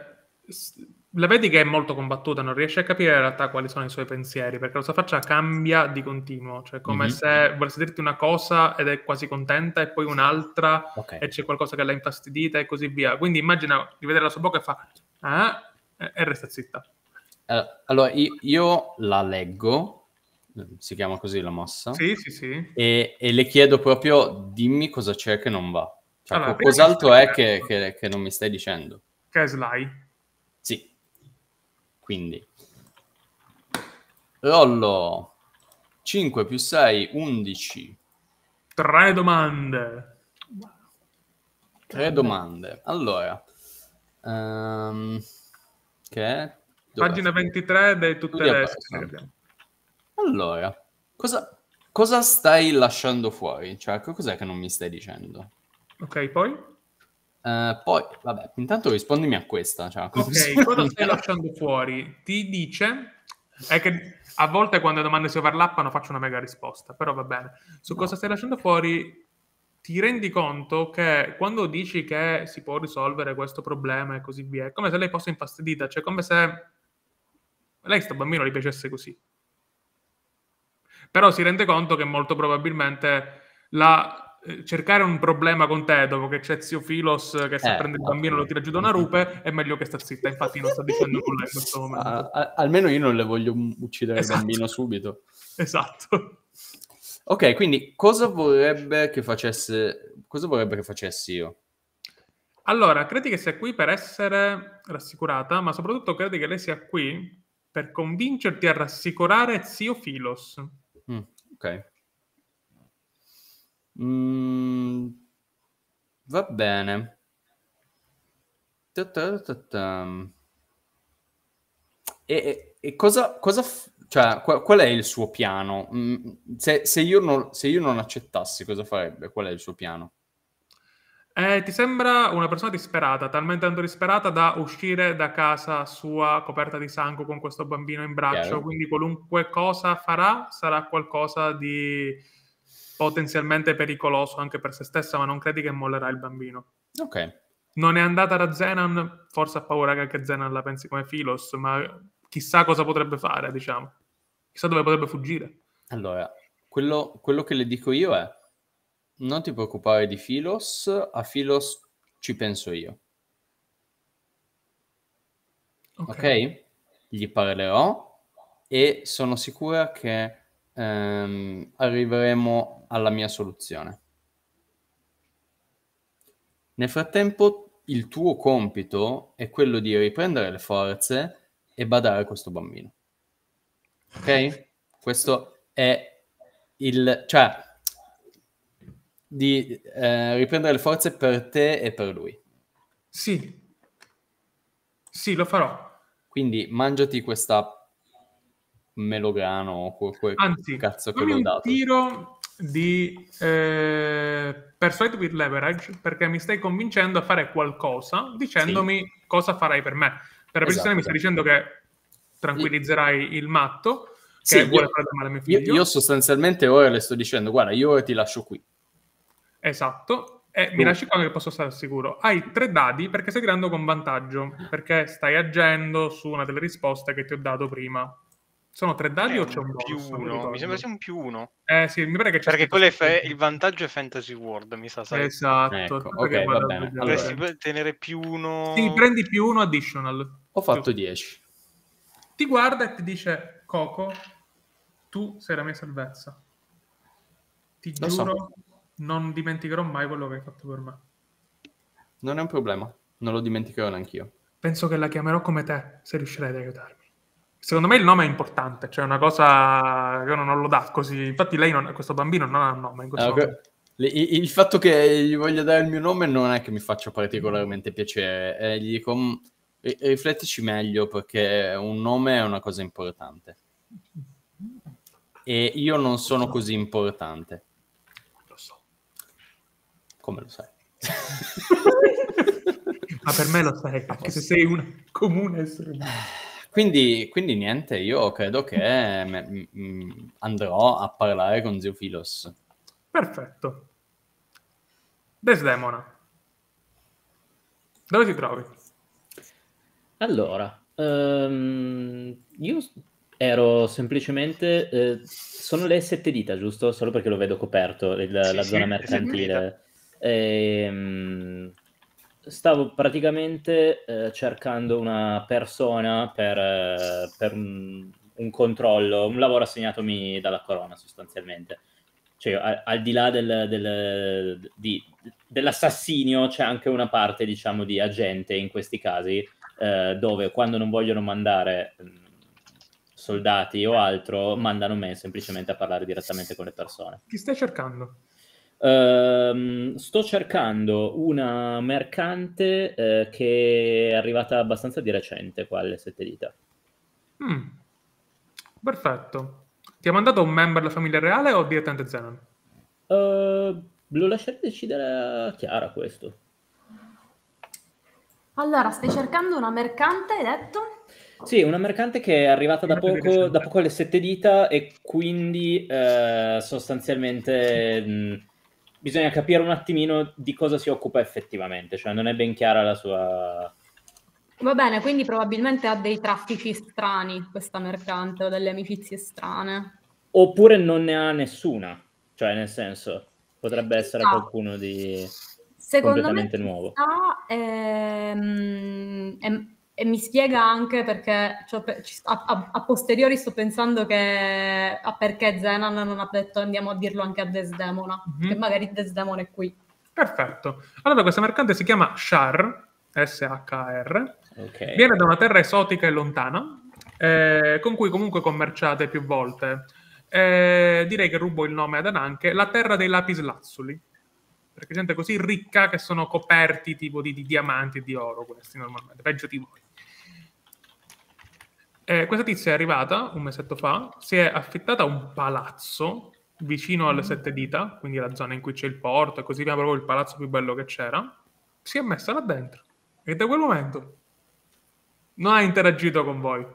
la vedi che è molto combattuta, non riesce a capire in realtà quali sono i suoi pensieri, perché la sua faccia cambia di continuo, cioè come
Mhm.
se volesse dirti una cosa ed è quasi contenta e poi un'altra
Ok.
e c'è qualcosa che l'ha infastidita e così via. Quindi immagina di vedere la sua bocca e fa ah, e resta zitta.
Eh, allora, io, io la leggo, si chiama così la mossa,
Sì, sì, sì.
e, e le chiedo proprio dimmi cosa c'è che non va. Cioè,
Allora,
cos'altro è che, che- che non mi stai dicendo?
Che è Sly.
Quindi. Rollo. 5 più 6, 11.
Tre domande.
Tre domande. Allora, ehm, che?
Pagina 23 di tutte le.
Allora, cosa, cosa stai lasciando fuori? Cioè, co- cos'è che non mi stai dicendo?
Ok, poi?
Eh, poi, vabbè, intanto rispondimi a questa. Cioè,
Ok, [LAUGHS] cosa stai [LAUGHS] lasciando fuori? Ti dice... È che a volte quando le domande si overlappano faccio una mega risposta, però va bene. Su cosa stai lasciando fuori ti rendi conto che quando dici che si può risolvere questo problema e così via, è come se lei fosse infastidita, cioè come se lei sto bambino gli piacesse così. Però si rende conto che molto probabilmente la, cercare un problema con te dopo che c'è zio Filos che sta
Eh,
prende il bambino lo tira giù da una rupe è meglio che sta zitta. Infatti non sta dicendo nulla in questo [LAUGHS] momento.
Ah, a- almeno io non le voglio uccidere
Esatto.
il bambino subito. [LAUGHS]
Esatto.
Ok, quindi cosa vorrebbe che facesse... Cosa vorrebbe che facessi io?
Allora, credi che sia qui per essere rassicurata, ma soprattutto credi che lei sia qui per convincerti a rassicurare zio Filos.
Mm, ok. Mm, va bene. E, e- e cosa, cosa f- cioè, qua- qual è il suo piano? Mm, se, se io non, se io non accettassi, cosa farebbe? Qual è il suo piano?
Eh, ti sembra una persona disperata, talmente tanto disperata da uscire da casa sua coperta di sangue con questo bambino in braccio,
Chiaro.
quindi qualunque cosa farà sarà qualcosa di potenzialmente pericoloso anche per se stessa, ma non credi che mollerà il bambino.
Ok.
Non è andata da Zenan, forse ha paura che anche Zenan la pensi come Filos, ma chissà cosa potrebbe fare, diciamo. Chissà dove potrebbe fuggire.
Allora, quello, quello che le dico io è non ti preoccupare di Filos, a Filos ci penso io, ok? Gli parlerò e sono sicura che ehm, arriveremo alla mia soluzione. Nel frattempo, il tuo compito è quello di riprendere le forze e badare a questo bambino. Ok? Questo è il... cioè, di eh, riprendere le forze per te e per lui.
Sì. Sì, lo farò.
Quindi mangiati questa melograno o quel, quel
Anzi,
cazzo che l'ho
un
dato.
tiro di eh, Persuade with Leverage perché mi stai convincendo a fare qualcosa dicendomi cosa farai per me. Per la
Esatto,
mi stai
esatto.
dicendo che tranquillizzerai il matto che
Sì,
vuole
io-
fare male a mio
Io,
figlio.
io sostanzialmente ora le sto dicendo, guarda, io ti lascio qui.
Esatto. E mi
Tu-
lasci qua che posso stare al sicuro. Hai tre dadi perché stai tirando con vantaggio, perché stai agendo su una delle risposte che ti ho dato prima. Sono tre dadi
È
o c'è
un
un
più
bonus?
Uno. Mi sembra sia un più uno.
Eh sì, mi pare che c'è
Perché quello è
sito.
il vantaggio è Fantasy World, mi sa. Sai.
Esatto.
Ecco, ok, va bene.
vedere.
Allora-
Dovresti tenere più uno.
Sì, prendi più uno additional.
Ho fatto
Giusto.
10.
Ti guarda e ti dice, Coco, tu sei la mia salvezza. Ti
Lo so.
giuro, non dimenticherò mai quello che hai fatto per me.
Non è un problema, non lo dimenticherò neanch'io.
Penso che la chiamerò come te, se riuscirai ad aiutarmi. Secondo me il nome è importante, cioè è una cosa che uno non lo dà così. Infatti lei, non, questo bambino non ha un nome in questo momento.
le- il, il fatto che gli voglia dare il mio nome non è che mi faccia particolarmente piacere. Eh, gli dico, "Mm, ri- riflettici meglio perché un nome è una cosa importante. E io non sono così importante.
Lo so.
Come lo sai? [LAUGHS]
Ma per me lo sai, anche se sei un comune essere umano. [LAUGHS]
Quindi, quindi niente, io credo che me- m- m- andrò a parlare con Zio Filos.
Perfetto. Desdemona. Dove ti trovi?
Allora, ehm, io ero semplicemente... eh, sono le sette dita, giusto? Solo perché lo vedo coperto, il-
Sì,
la
sì,
zona mercantile. Stavo praticamente eh, cercando una persona per, eh, per un, un controllo, un lavoro assegnatomi dalla corona sostanzialmente. Cioè, a- al di là del- del- di- dell'assassinio c'è anche una parte, diciamo, di agente in questi casi, eh, dove quando non vogliono mandare mh, soldati o altro, mandano me semplicemente a parlare direttamente con le persone.
Chi stai cercando?
Ehm, sto cercando una mercante eh, che è arrivata abbastanza di recente qua alle sette dita.
Mm. Perfetto. Ti ha mandato un member della famiglia reale o direttamente Zenon?
Eh, lo lascerei decidere a Chiara questo.
Allora, stai cercando una mercante, hai detto?
Sì, una mercante che è arrivata da poco, da poco alle sette dita e quindi eh, sostanzialmente mh, bisogna capire un attimino di cosa si occupa effettivamente, cioè non è ben chiara la sua...
Va bene, quindi probabilmente ha dei traffici strani questa mercante o delle amicizie strane.
Oppure non ne ha nessuna, cioè nel senso potrebbe essere
Chissà.
qualcuno di
Secondo me
completamente nuovo.
chissà, ehm, e, e mi spiega anche perché cioè, a, a- a posteriori sto pensando che a perché Zenan non ha detto andiamo a dirlo anche a Desdemona,
Mhm.
che magari Desdemona è qui.
Perfetto. Allora questa mercante si chiama Shar, S-H-R,
Ok.
viene da una terra esotica e lontana, eh, con cui comunque commerciate più volte. Eh, direi che rubo il nome ad Ananche, la terra dei lapislazzuli. Perché gente così ricca che sono coperti tipo di, di diamanti e di oro questi normalmente, peggio di voi. Eh, questa tizia è arrivata un mesetto fa, si è affittata un palazzo vicino alle sette dita, quindi la zona in cui c'è il porto e così via, proprio il palazzo più bello che c'era, si è messa là dentro e da quel momento non ha interagito con voi.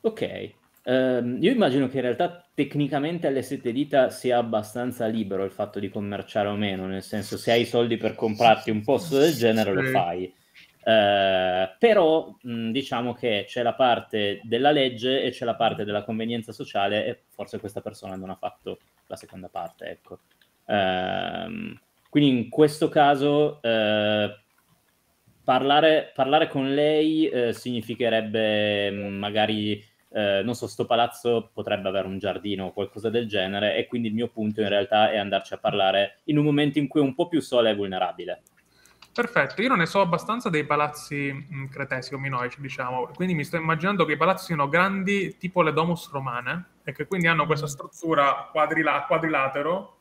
Ok. Ehm, io immagino che in realtà tecnicamente alle sette dita sia abbastanza libero il fatto di commerciare o meno, nel senso se hai i soldi per comprarti un posto del genere lo
Sì.
fai. Eh, però mh, diciamo che c'è la parte della legge e c'è la parte della convenienza sociale e forse questa persona non ha fatto la seconda parte, ecco. Ehm, quindi in questo caso eh, parlare, parlare con lei eh, significherebbe magari eh, non so, sto palazzo potrebbe avere un giardino o qualcosa del genere e quindi il mio punto in realtà è andarci a parlare in un momento in cui è un po' più sola e vulnerabile.
Perfetto, io non ne so abbastanza dei palazzi mh, cretesi o minoici, diciamo, quindi mi sto immaginando che i palazzi siano grandi tipo le domus romane e che quindi hanno questa struttura quadrila- a quadrilatero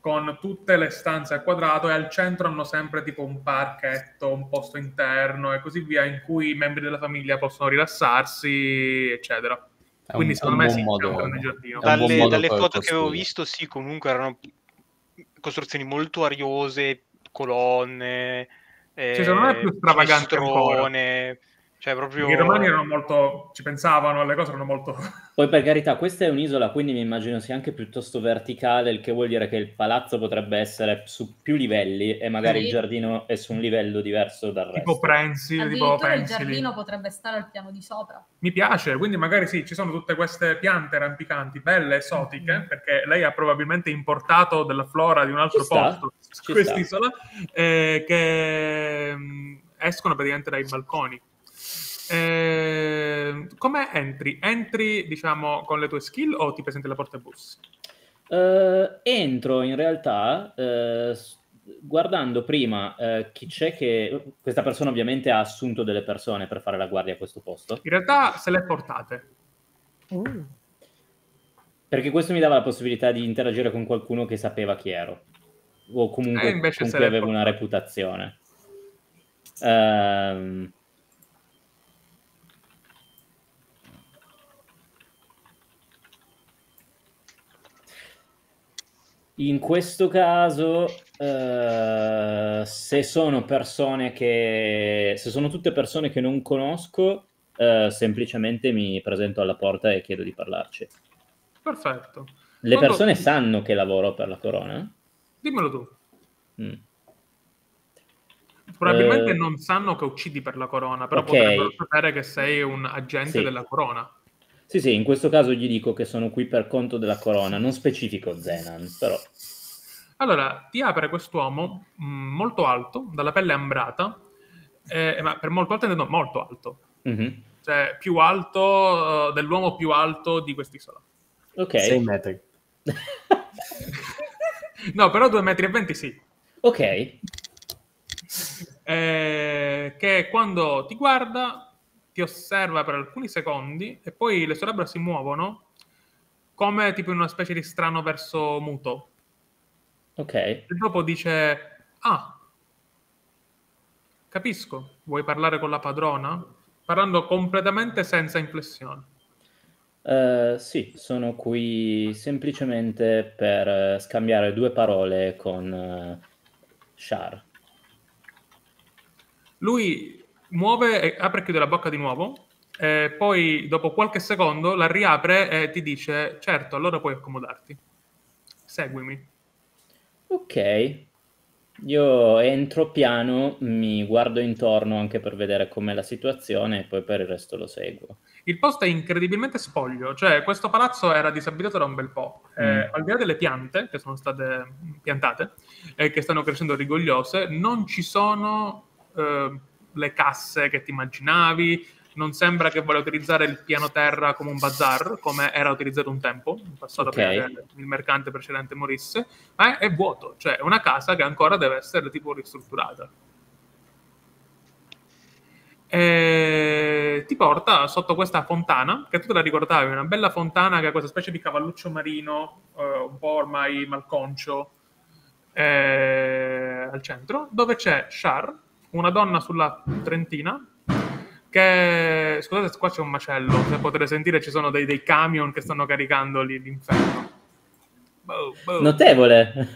con tutte le stanze a quadrato e al centro hanno sempre tipo un parchetto, un posto interno e così via in cui i membri della famiglia possono rilassarsi, eccetera.
È
Quindi
un-
secondo
un
me
buon
sì,
modo-
c'è un
Dalle, dalle foto che avevo visto, sì, comunque erano costruzioni molto ariose, colonne, eh,
Sì, secondo me è più stravagante ancora.
finestrone, cioè proprio...
I romani erano molto, ci pensavano, alle cose erano molto... [LAUGHS]
Poi per carità, questa è un'isola, quindi mi immagino sia anche piuttosto verticale, il che vuol dire che il palazzo potrebbe essere su più livelli e magari
Sì.
il giardino è su un livello diverso dal resto.
tipo prensili, tipo
Addirittura il giardino potrebbe stare al piano di sopra.
Mi piace, quindi magari sì, ci sono tutte queste piante rampicanti, belle, esotiche, perché lei ha probabilmente importato della flora di un altro
Ci
posto, quest'isola, eh, che mm, escono praticamente dai balconi. Eh, come entri? Entri, diciamo, con le tue skill o ti presenti alla porta e bussi?
Eh, entro in realtà s- guardando prima eh, chi c'è che questa persona ovviamente ha assunto delle persone per fare la guardia a questo posto
In realtà se le portate.
Uh,
perché questo mi dava la possibilità di interagire con qualcuno che sapeva chi ero o comunque
Eh,
con cui avevo una
portato.
reputazione Ehm, In questo caso, eh, se sono persone che, se sono tutte persone che non conosco, eh, semplicemente mi presento alla porta e chiedo di parlarci.
Perfetto.
Le
Quando-
persone sanno che lavoro per la corona?
Dimmelo tu.
Mm.
Probabilmente
Eh,
non sanno che uccidi per la corona, però
ok.
potrebbero sapere che sei un agente
Sì.
della corona.
Sì, sì, in questo caso gli dico che sono qui per conto della corona, non specifico Zenan, però.
Allora, ti apre quest'uomo mh, molto alto, dalla pelle ambrata, eh, ma per molto alto intendo molto alto,
Mhm.
cioè più alto eh, dell'uomo più alto di quest'isola.
Ok.
6 metri. [LAUGHS]
No, però 2,20 metri sì.
ok.
Eh, che quando ti guarda ti osserva per alcuni secondi e poi le sue labbra si muovono come tipo in una specie di strano verso muto.
Ok.
E dopo dice: Ah, capisco, vuoi parlare con la padrona? Parlando completamente senza inflessione.
Eh, sì, sono qui semplicemente per eh, scambiare due parole con eh, Shar.
Lui muove e apre e chiude la bocca di nuovo. E poi, dopo qualche secondo, la riapre e ti dice: Certo, allora puoi accomodarti. Seguimi.
Ok. Io entro piano, mi guardo intorno anche per vedere com'è la situazione e poi per il resto lo seguo.
Il posto è incredibilmente spoglio, cioè questo palazzo era disabitato da un bel po'. Eh,
Mm.
al di là delle piante che sono state piantate e che stanno crescendo rigogliose, non ci sono eh, le casse che ti immaginavi, non sembra che voglia utilizzare il piano terra come un bazar, come era utilizzato un tempo, in passato
Ok.
prima che il mercante precedente morisse, ma è, è vuoto, cioè è una casa che ancora deve essere tipo ristrutturata. E ti porta sotto questa fontana, che tu te la ricordavi, una bella fontana che ha questa specie di cavalluccio marino, eh, un po' ormai malconcio, eh, al centro, dove c'è Char, una donna sulla trentina, che... Scusate, qua c'è un macello, se potete sentire ci sono dei, dei camion che stanno caricando lì l'inferno. Boh, boh.
Notevole!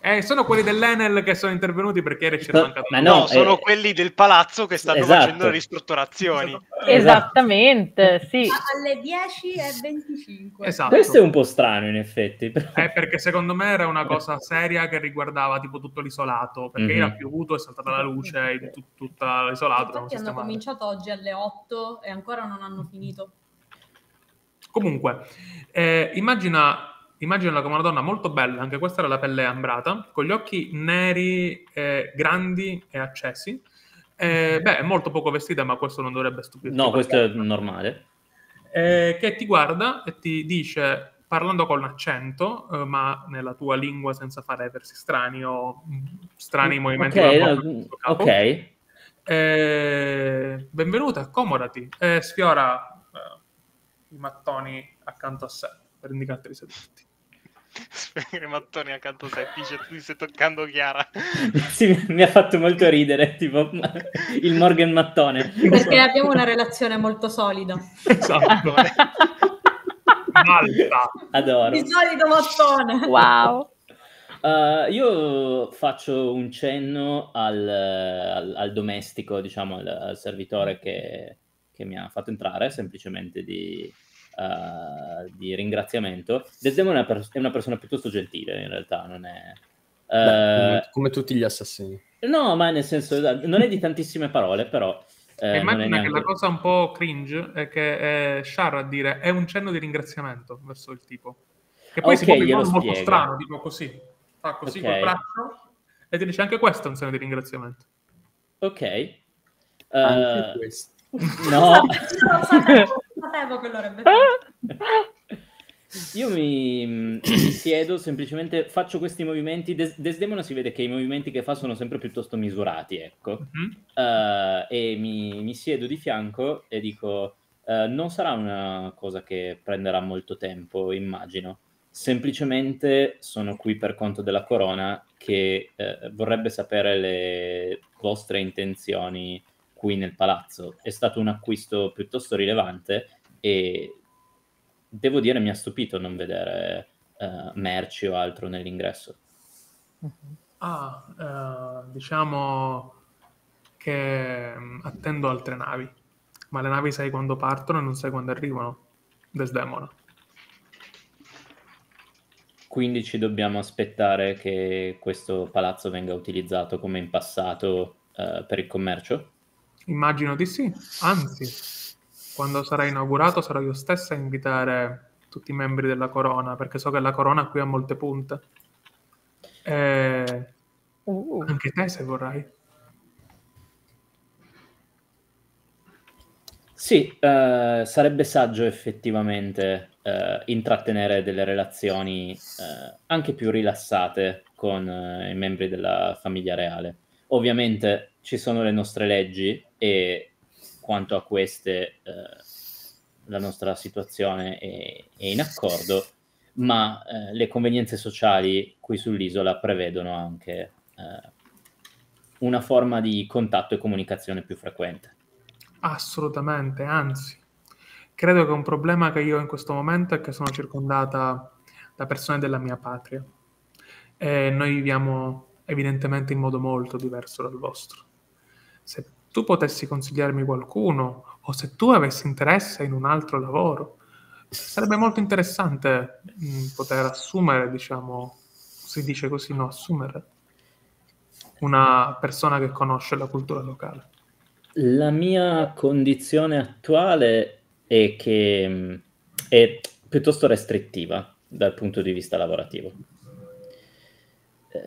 Eh, sono quelli dell'Enel che sono intervenuti perché c'era
No,
mancato
ma
No,
no,
sono
eh,
quelli del palazzo che stanno
esatto.
facendo le ristrutturazioni.
Esattamente, sì.
Alle 10.25.
Esatto.
Questo è un po' strano in effetti. però-
Eh, perché secondo me era una cosa seria che riguardava tipo tutto l'isolato, perché
Mhm.
ieri ha piovuto, è saltata la luce in tut- tutto l'isolato. non
Infatti hanno
sistemare.
cominciato oggi alle 8 e ancora non hanno finito.
Comunque, eh, immagina, immaginala come una donna molto bella, anche questa era la pelle ambrata, con gli occhi neri, eh, grandi e accesi. Eh, beh, è molto poco vestita, ma questo non dovrebbe stupirti.
No, questo è normale.
eh, che ti guarda e ti dice, parlando con accento, eh, ma nella tua lingua senza fare versi strani o mh, strani movimenti
Ok,
con la bocca capo.
ok.
Eh, benvenuta, accomodati. E sfiora eh, i mattoni accanto a sé per indicarti di sederti.
I mattoni accanto a sé, dice tu ti stai toccando Chiara. [LAUGHS]
Sì, mi ha fatto molto ridere, tipo il Morgan Mattone.
Perché abbiamo una relazione molto solida.
Esatto. Malta.
Adoro.
Di solito mattone.
Wow.
Uh, io faccio un cenno al, al- al domestico, diciamo, al, al servitore che, che mi ha fatto entrare, semplicemente di, uh, di ringraziamento. Desdemona è una, pers- è una persona piuttosto gentile, in realtà, non è...
Beh,
uh,
come, come tutti gli assassini.
no, ma nel senso, non è di tantissime parole, però... eh,
E
è
immagina che
neanche-
la cosa un po' cringe è che è Shar a dire è un cenno di ringraziamento verso il tipo. Che poi si
Ok,
muove in modo molto strano, tipo così. Fa così
Ok.
col braccio e ti dice anche questo è un segno di ringraziamento.
Ok.
Anche
Uh,
questo.
no. [LAUGHS] [LAUGHS] [LAUGHS]
Sapevo, che lo avrebbe fatto.
Io mi, mi siedo, semplicemente faccio questi movimenti. Des- Desdemona si vede che i movimenti che fa sono sempre piuttosto misurati, ecco.
Mhm.
Eh, e mi, mi siedo di fianco e dico: eh, Non sarà una cosa che prenderà molto tempo, immagino. Semplicemente sono qui per conto della corona che eh, vorrebbe sapere le vostre intenzioni qui nel palazzo. È stato un acquisto piuttosto rilevante e devo dire mi ha stupito non vedere eh, merci o altro nell'ingresso.
Ah, eh, diciamo che mm, attendo altre navi, ma le navi sai quando partono e non sai quando arrivano. Desdemona.
Quindi ci dobbiamo aspettare che questo palazzo venga utilizzato come in passato eh, per il commercio?
Immagino di sì, anzi, quando sarà inaugurato sarò io stessa a invitare tutti i membri della corona, perché so che la corona qui ha molte punte. E
Uh.
anche te se vorrai.
Sì, eh, sarebbe saggio effettivamente eh, intrattenere delle relazioni eh, anche più rilassate con eh, i membri della famiglia reale. Ovviamente ci sono le nostre leggi e quanto a queste eh, la nostra situazione è, è in accordo, ma eh, le convenienze sociali qui sull'isola prevedono anche eh, una forma di contatto e comunicazione più frequente.
Assolutamente, anzi, credo che un problema che io ho in questo momento è che sono circondata da persone della mia patria e noi viviamo evidentemente in modo molto diverso dal vostro. Se tu potessi consigliarmi qualcuno o se tu avessi interesse in un altro lavoro, sarebbe molto interessante mh, poter assumere, diciamo, si dice così, no, assumere una persona che conosce la cultura locale.
La mia condizione attuale è che mh, è piuttosto restrittiva dal punto di vista lavorativo.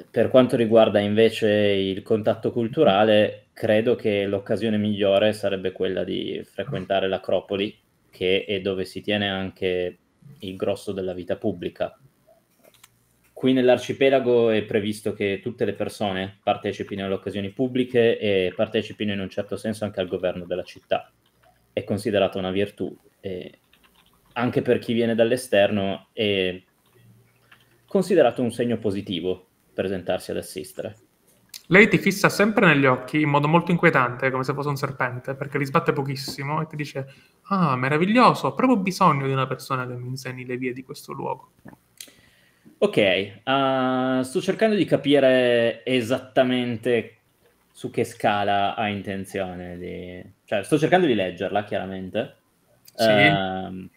Per quanto riguarda invece il contatto culturale, credo che l'occasione migliore sarebbe quella di frequentare l'Acropoli, che è dove si tiene anche il grosso della vita pubblica. Qui nell'arcipelago è previsto che tutte le persone partecipino alle occasioni pubbliche e partecipino in un certo senso anche al governo della città. È considerata una virtù e anche per chi viene dall'esterno è considerato un segno positivo presentarsi ad assistere.
Lei ti fissa sempre negli occhi in modo molto inquietante, come se fosse un serpente, perché li sbatte pochissimo e ti dice: Ah, meraviglioso, ho proprio bisogno di una persona che mi insegni le vie di questo luogo.
Ok, uh, sto cercando di capire esattamente su che scala ha intenzione di... Cioè, sto cercando di leggerla, chiaramente.
Sì.
Ehm,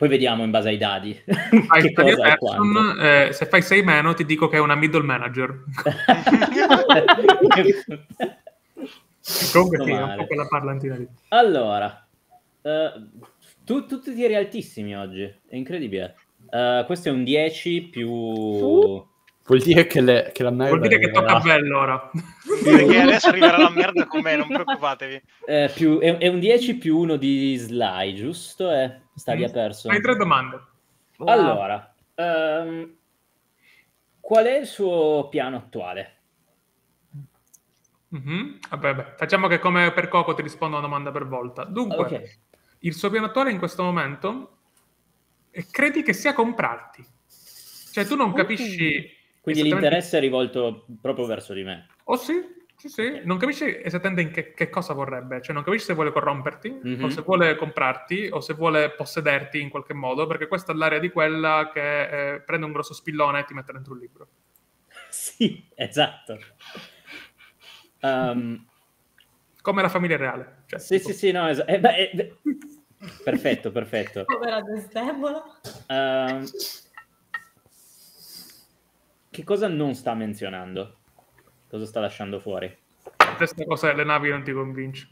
poi vediamo in base ai dadi [LAUGHS]
Fai
che
person, eh, se fai 6 meno ti dico che è una middle manager. [LAUGHS] Comunque sì, un po' quella parlantina lì.
Allora, eh, tu, tutti tiri altissimi oggi, è incredibile. Eh, questo è un 10 più...
Vuol dire che, le- che la merda
Vuol dire che
arriverà.
tocca a bello ora.
Perché adesso arriverà la merda con me, non preoccupatevi.
eh, più- è, è un 10 più 1 di Sly, giusto? Eh, sta lì a perso.
Hai tre domande.
Allora, ehm, qual è il suo piano attuale?
Mhm. Vabbè, beh, facciamo che come per Coco ti rispondo a una domanda per volta. Dunque,
Ok.
il suo piano attuale in questo momento e credi che sia comprarti. Cioè tu non capisci...
Quindi
esattamente-
l'interesse è rivolto proprio verso di me.
Oh sì, sì, sì. Non capisci esattamente in che, che cosa vorrebbe. Cioè non capisci se vuole corromperti,
Mhm.
o se vuole comprarti, o se vuole possederti in qualche modo, perché questa è l'area di quella che eh, prende un grosso spillone e ti mette dentro un libro.
Sì, esatto. Ehm,
Come la famiglia reale. Cioè,
sì,
tipo-
sì, sì, no, es- eh, beh, eh, perfetto, perfetto.
Povera Destebola.
Ehm, che cosa non sta menzionando? Cosa sta lasciando fuori?
Questa cosa delle navi non ti convince.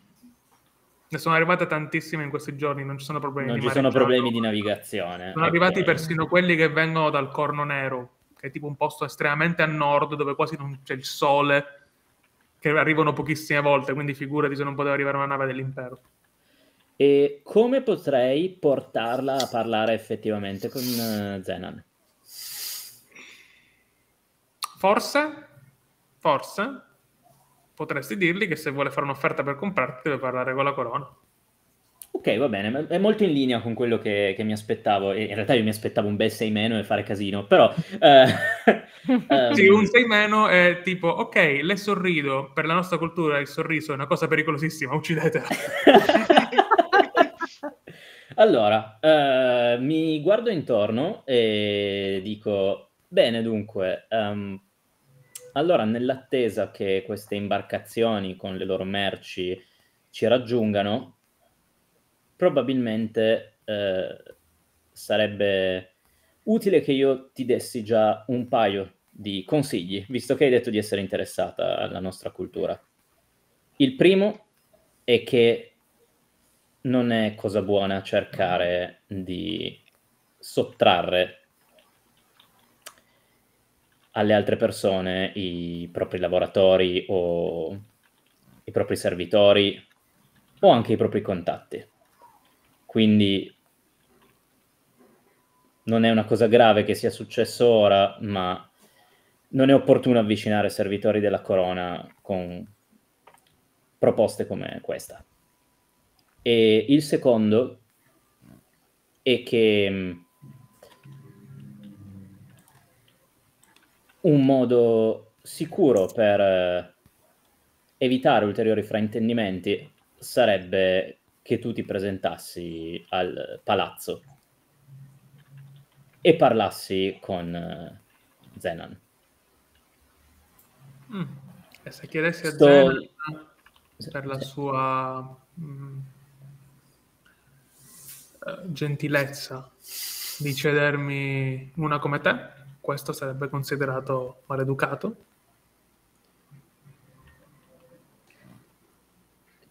Ne sono arrivate tantissime in questi giorni, non ci sono problemi.
Non
di
ci sono problemi di navigazione.
Sono
ok.
arrivati persino quelli che vengono dal Corno Nero, che è tipo un posto estremamente a nord dove quasi non c'è il sole, che arrivano pochissime volte, quindi figurati se non poteva arrivare una nave dell'impero.
E come potrei portarla a parlare effettivamente con eh, Zenan?
Forse, forse, potresti dirgli che se vuole fare un'offerta per comprarti deve parlare con la corona.
Ok, va bene, è molto in linea con quello che, che mi aspettavo. E in realtà io mi aspettavo un bel 6 meno e fare casino, però... eh, [LAUGHS] ehm,
Sì, un 6 meno è tipo, ok, le sorrido, per la nostra cultura il sorriso è una cosa pericolosissima, uccidetela. [LAUGHS]
Allora, eh, mi guardo intorno e dico, bene dunque, ehm, allora nell'attesa che queste imbarcazioni con le loro merci ci raggiungano, probabilmente eh, sarebbe utile che io ti dessi già un paio di consigli, visto che hai detto di essere interessata alla nostra cultura. Il primo è che non è cosa buona cercare di sottrarre alle altre persone i propri lavoratori o i propri servitori o anche i propri contatti. Quindi non è una cosa grave che sia successo ora, ma non è opportuno avvicinare servitori della corona con proposte come questa. E il secondo è che un modo sicuro per eh, evitare ulteriori fraintendimenti sarebbe che tu ti presentassi al palazzo e parlassi con eh, Zenan.
Mm. E se chiedessi a
Sto-
Zenan per la sua mm, eh, gentilezza di cedermi una come te, questo sarebbe considerato maleducato?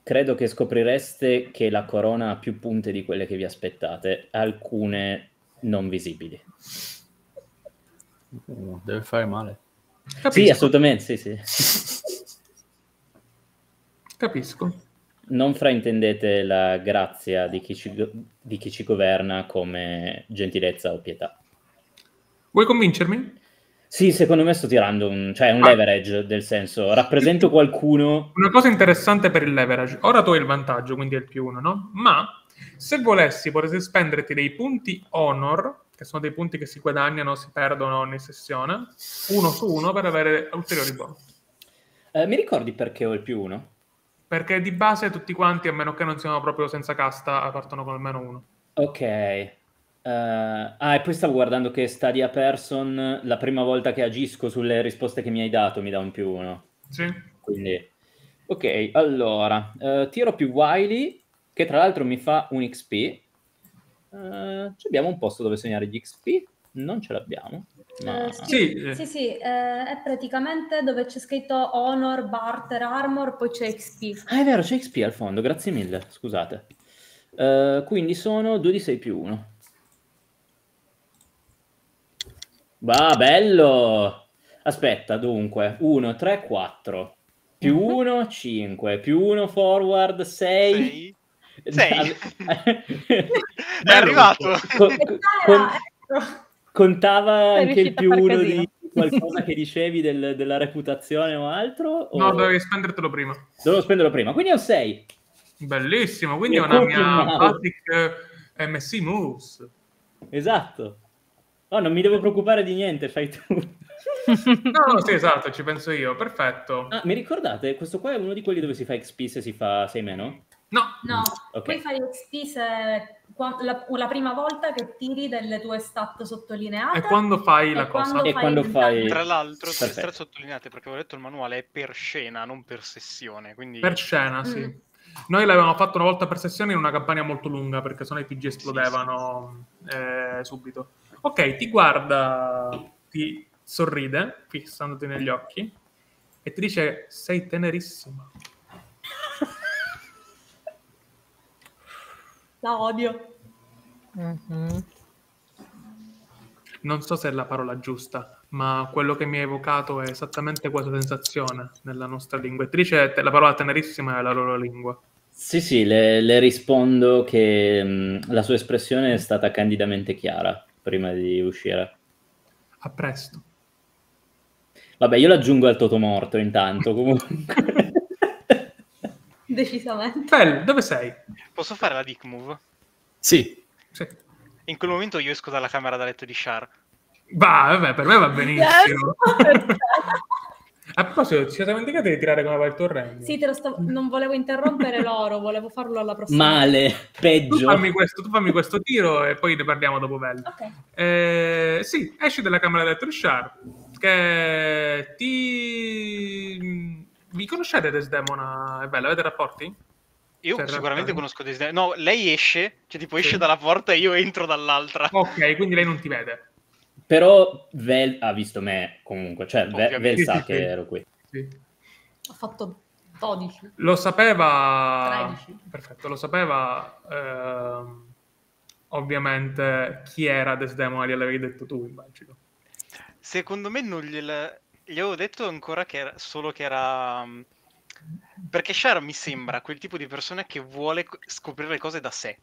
Credo che scoprireste che la corona ha più punte di quelle che vi aspettate, alcune non visibili.
Uh, deve fare male.
Sì, assolutamente, sì, sì.
Capisco.
Non fraintendete la grazia di chi ci, di chi ci governa come gentilezza o pietà.
Vuoi convincermi?
Sì, secondo me sto tirando un, cioè un
Ah.
leverage, del senso, rappresento qualcuno...
Una cosa interessante per il leverage. Ora tu hai il vantaggio, quindi è il più uno, no? Ma se volessi, potresti spenderti dei punti honor, che sono dei punti che si guadagnano, si perdono ogni sessione, uno su uno per avere ulteriori bonus.
Eh, mi ricordi perché ho il più uno?
Perché di base tutti quanti, a meno che non siano proprio senza casta, partono con almeno uno.
Ok. Eh, ah, e poi stavo guardando che Stadia Person, la prima volta che agisco sulle risposte che mi hai dato, mi dà un più uno.
Sì?
Quindi, ok, allora, eh, tiro più Wily, che tra l'altro mi fa un XP. Eh, ci abbiamo un posto dove segnare gli XP? Non ce l'abbiamo. Ma...
Eh, sì,
Sì, eh.
sì, sì, eh, è praticamente dove c'è scritto Honor, Barter, Armor, poi c'è XP.
Ah, è vero, c'è XP al fondo, grazie mille, scusate. Eh, quindi sono 2 di 6 più 1. Va, bello! Aspetta, dunque, 1, 3, 4. Più 1, 5. Più 1 forward, 6.
Sei? Sei? [LAUGHS] È arrivato.
ecco.
contava
Sei
anche il più
a far
1
casino.
di qualcosa che [LAUGHS] dicevi del- della reputazione o altro? O...
No, dovevi spendertelo prima.
Dovevo spenderlo prima, quindi è un 6.
Bellissimo, quindi è una mia basic eh, MC moves.
Esatto. No, non mi devo preoccupare di niente, fai tu.
No, no, sì, esatto, ci penso io. Perfetto.
Ah, mi ricordate? Questo qua è uno di quelli dove si fa XP se si fa 6 meno?
No,
No,
Ok.
puoi fare XP se la, la prima volta che tiri delle tue stat sottolineate.
è quando fai
E
la cosa.
quando
E quando fai-.
Tra l'altro,
Perfetto.
tre sottolineate perché avevo letto il manuale è per scena, non per sessione. Quindi
Per scena, sì.
Mm.
Noi l'avevamo fatto una volta per sessione in una campagna molto lunga perché sennò i PG esplodevano eh, subito. Ok, ti guarda, ti sorride, fissandoti negli occhi, e ti dice: Sei tenerissima.
La odio.
Mhm.
Non so se è la parola giusta, ma quello che mi ha evocato è esattamente questa sensazione nella nostra lingua. E ti dice: "Te- La parola tenerissima è la loro lingua.
Sì, sì, le, le rispondo che mh, la sua espressione è stata candidamente chiara prima di uscire.
A presto.
Vabbè, io l'aggiungo al totomorto intanto, comunque. [LAUGHS]
Decisamente.
Fel, dove sei?
posso fare la dick move?
Sì,
Sì.
In quel momento io esco dalla camera da letto di Char.
Va, vabbè, per me va benissimo. [LAUGHS] A proposito, ci siamo dimenticati di tirare come va il tuo.
Sì, te lo sto... non volevo interrompere loro, volevo farlo alla prossima.
Male,
Tu
peggio.
fammi, questo, tu fammi questo tiro e poi ne parliamo dopo Vel.
Ok.
Eh, sì, esci dalla camera di Shar che ti... Vi conoscete Desdemona e Bella? Avete rapporti?
Io
Cioè,
sicuramente conosco Disney. No, lei esce, cioè tipo esce
Sì.
dalla porta e io entro dall'altra.
Ok, quindi lei non ti vede.
Però Vel ha visto me comunque, cioè. Vel
Sì,
sa
sì,
che
sì.
ero qui.
Sì.
Ho fatto 12.
Lo sapeva...
13.
Perfetto, lo sapeva... ehm, ovviamente chi era Desdemona, gliel'avevi detto tu, immagino.
Secondo me non gliel... gli avevo detto ancora che era... solo che era... um, Perché Char mi sembra quel tipo di persona che vuole co- scoprire le cose da sé.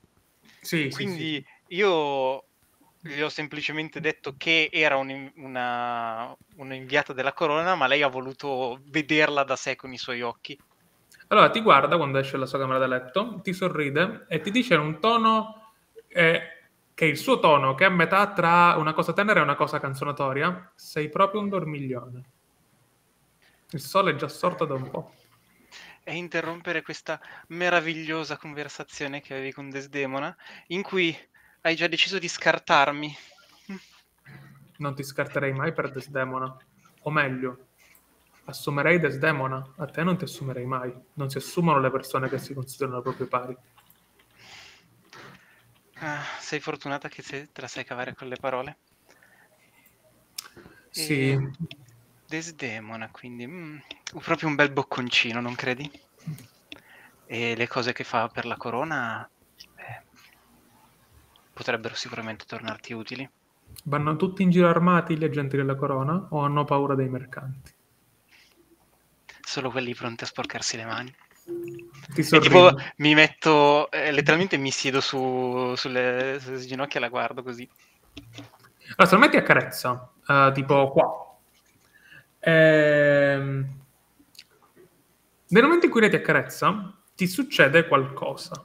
Sì, sì,
Quindi
sì.
io gli ho semplicemente detto che era un- una, un'inviata della corona, ma lei ha voluto vederla da sé con i suoi occhi.
Allora ti guarda quando esce dalla sua camera da letto, ti sorride e ti dice in un tono eh, che è il suo tono, che è a metà tra una cosa tenera e una cosa canzonatoria. Sei proprio un dormiglione. Il sole è già sorto da un po'.
E interrompere questa meravigliosa conversazione che avevi con Desdemona, in cui hai già deciso di scartarmi.
Non ti scarterei mai per Desdemona. O meglio, assumerei Desdemona. A te non ti assumerei mai. Non si assumono le persone che si considerano proprio pari.
Ah, sei fortunata che te la sai cavare con le parole.
Sì,
E- Desdemona, quindi mm, proprio un bel bocconcino, non credi? E le cose che fa per la corona eh, potrebbero sicuramente tornarti utili.
vanno tutti in giro armati gli agenti della corona o hanno paura dei mercanti?
Solo quelli pronti a sporcarsi le mani. Tipo mi metto, eh, letteralmente mi siedo su, sulle, sulle ginocchia e la guardo così.
Allora, se lo metti a carezza, eh, tipo qua, ehm, nel momento in cui lei ti accarezza, ti succede qualcosa.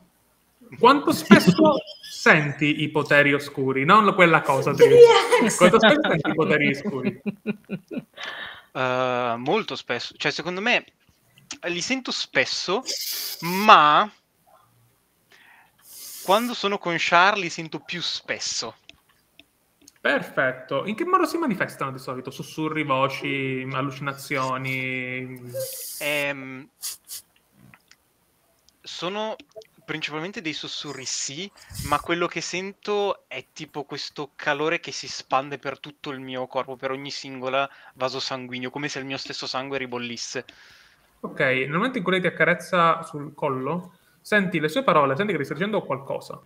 Quanto spesso senti i poteri oscuri? Non quella cosa triste. Quanto spesso senti i poteri oscuri?
Uh, molto spesso, cioè secondo me li sento spesso, ma quando sono con Char li sento più spesso.
Perfetto. In che modo si manifestano di solito? Sussurri, voci, allucinazioni?
Ehm, sono principalmente dei sussurri, sì, ma quello che sento è tipo questo calore che si spande per tutto il mio corpo, per ogni singola vaso sanguigno, come se il mio stesso sangue ribollisse.
Ok, nel momento in cui lei ti accarezza sul collo, senti le sue parole, senti che ti sta dicendo qualcosa.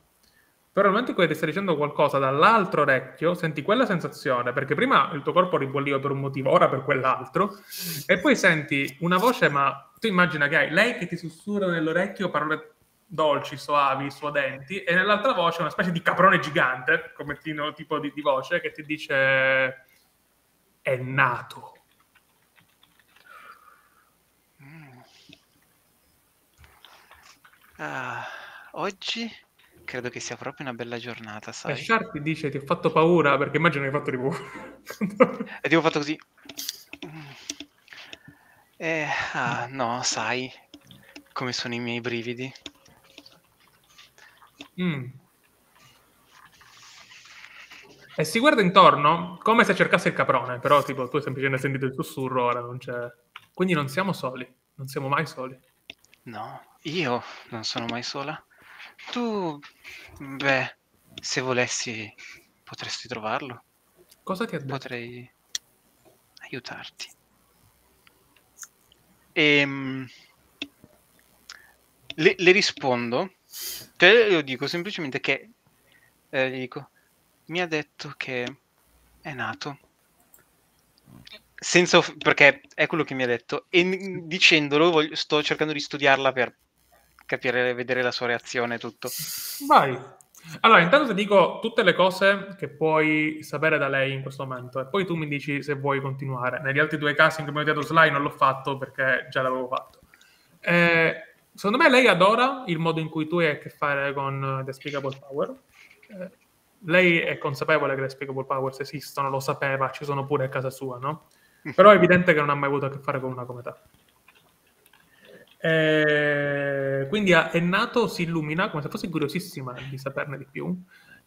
Però nel momento in cui ti sta dicendo qualcosa dall'altro orecchio, senti quella sensazione, perché prima il tuo corpo ribolliva per un motivo, ora per quell'altro, e poi senti una voce, ma tu immagina che hai lei che ti sussurra nell'orecchio parole dolci, soavi, suadenti, e nell'altra voce una specie di caprone gigante, come tipo di, di voce, che ti dice è nato.
Mm. Ah, oggi credo che sia proprio una bella giornata,
E
sai?
Sharp ti dice ti ho fatto paura perché immagino che hai fatto tipo
E ti ho fatto così. Eh, ah, no, sai come sono i miei brividi.
Mm. E si guarda intorno come se cercasse il caprone, però tipo tu hai semplicemente sentito il sussurro, ora non c'è... Quindi non siamo soli, non siamo mai soli.
No, io non sono mai sola. Tu, beh, se volessi, potresti trovarlo.
Cosa ti ha detto?
Potrei aiutarti. Ehm, le, le rispondo, cioè io dico semplicemente che, eh, gli dico, mi ha detto che è nato. Senza perché è quello che mi ha detto e dicendolo voglio- sto cercando di studiarla per capire, vedere la sua reazione tutto.
Vai. Allora, intanto ti dico tutte le cose che puoi sapere da lei in questo momento e poi tu mi dici se vuoi continuare. Negli altri due casi in cui mi hai dato Sly non l'ho fatto perché già l'avevo fatto. Eh, secondo me lei adora il modo in cui tu hai a che fare con The Speakable Power. Eh, lei è consapevole che le Speakable Powers esistono, lo sapeva, ci sono pure a casa sua, no? Però è evidente che non ha mai avuto a che fare con una come te. Eh, quindi è nato, si illumina come se fosse curiosissima di saperne di più.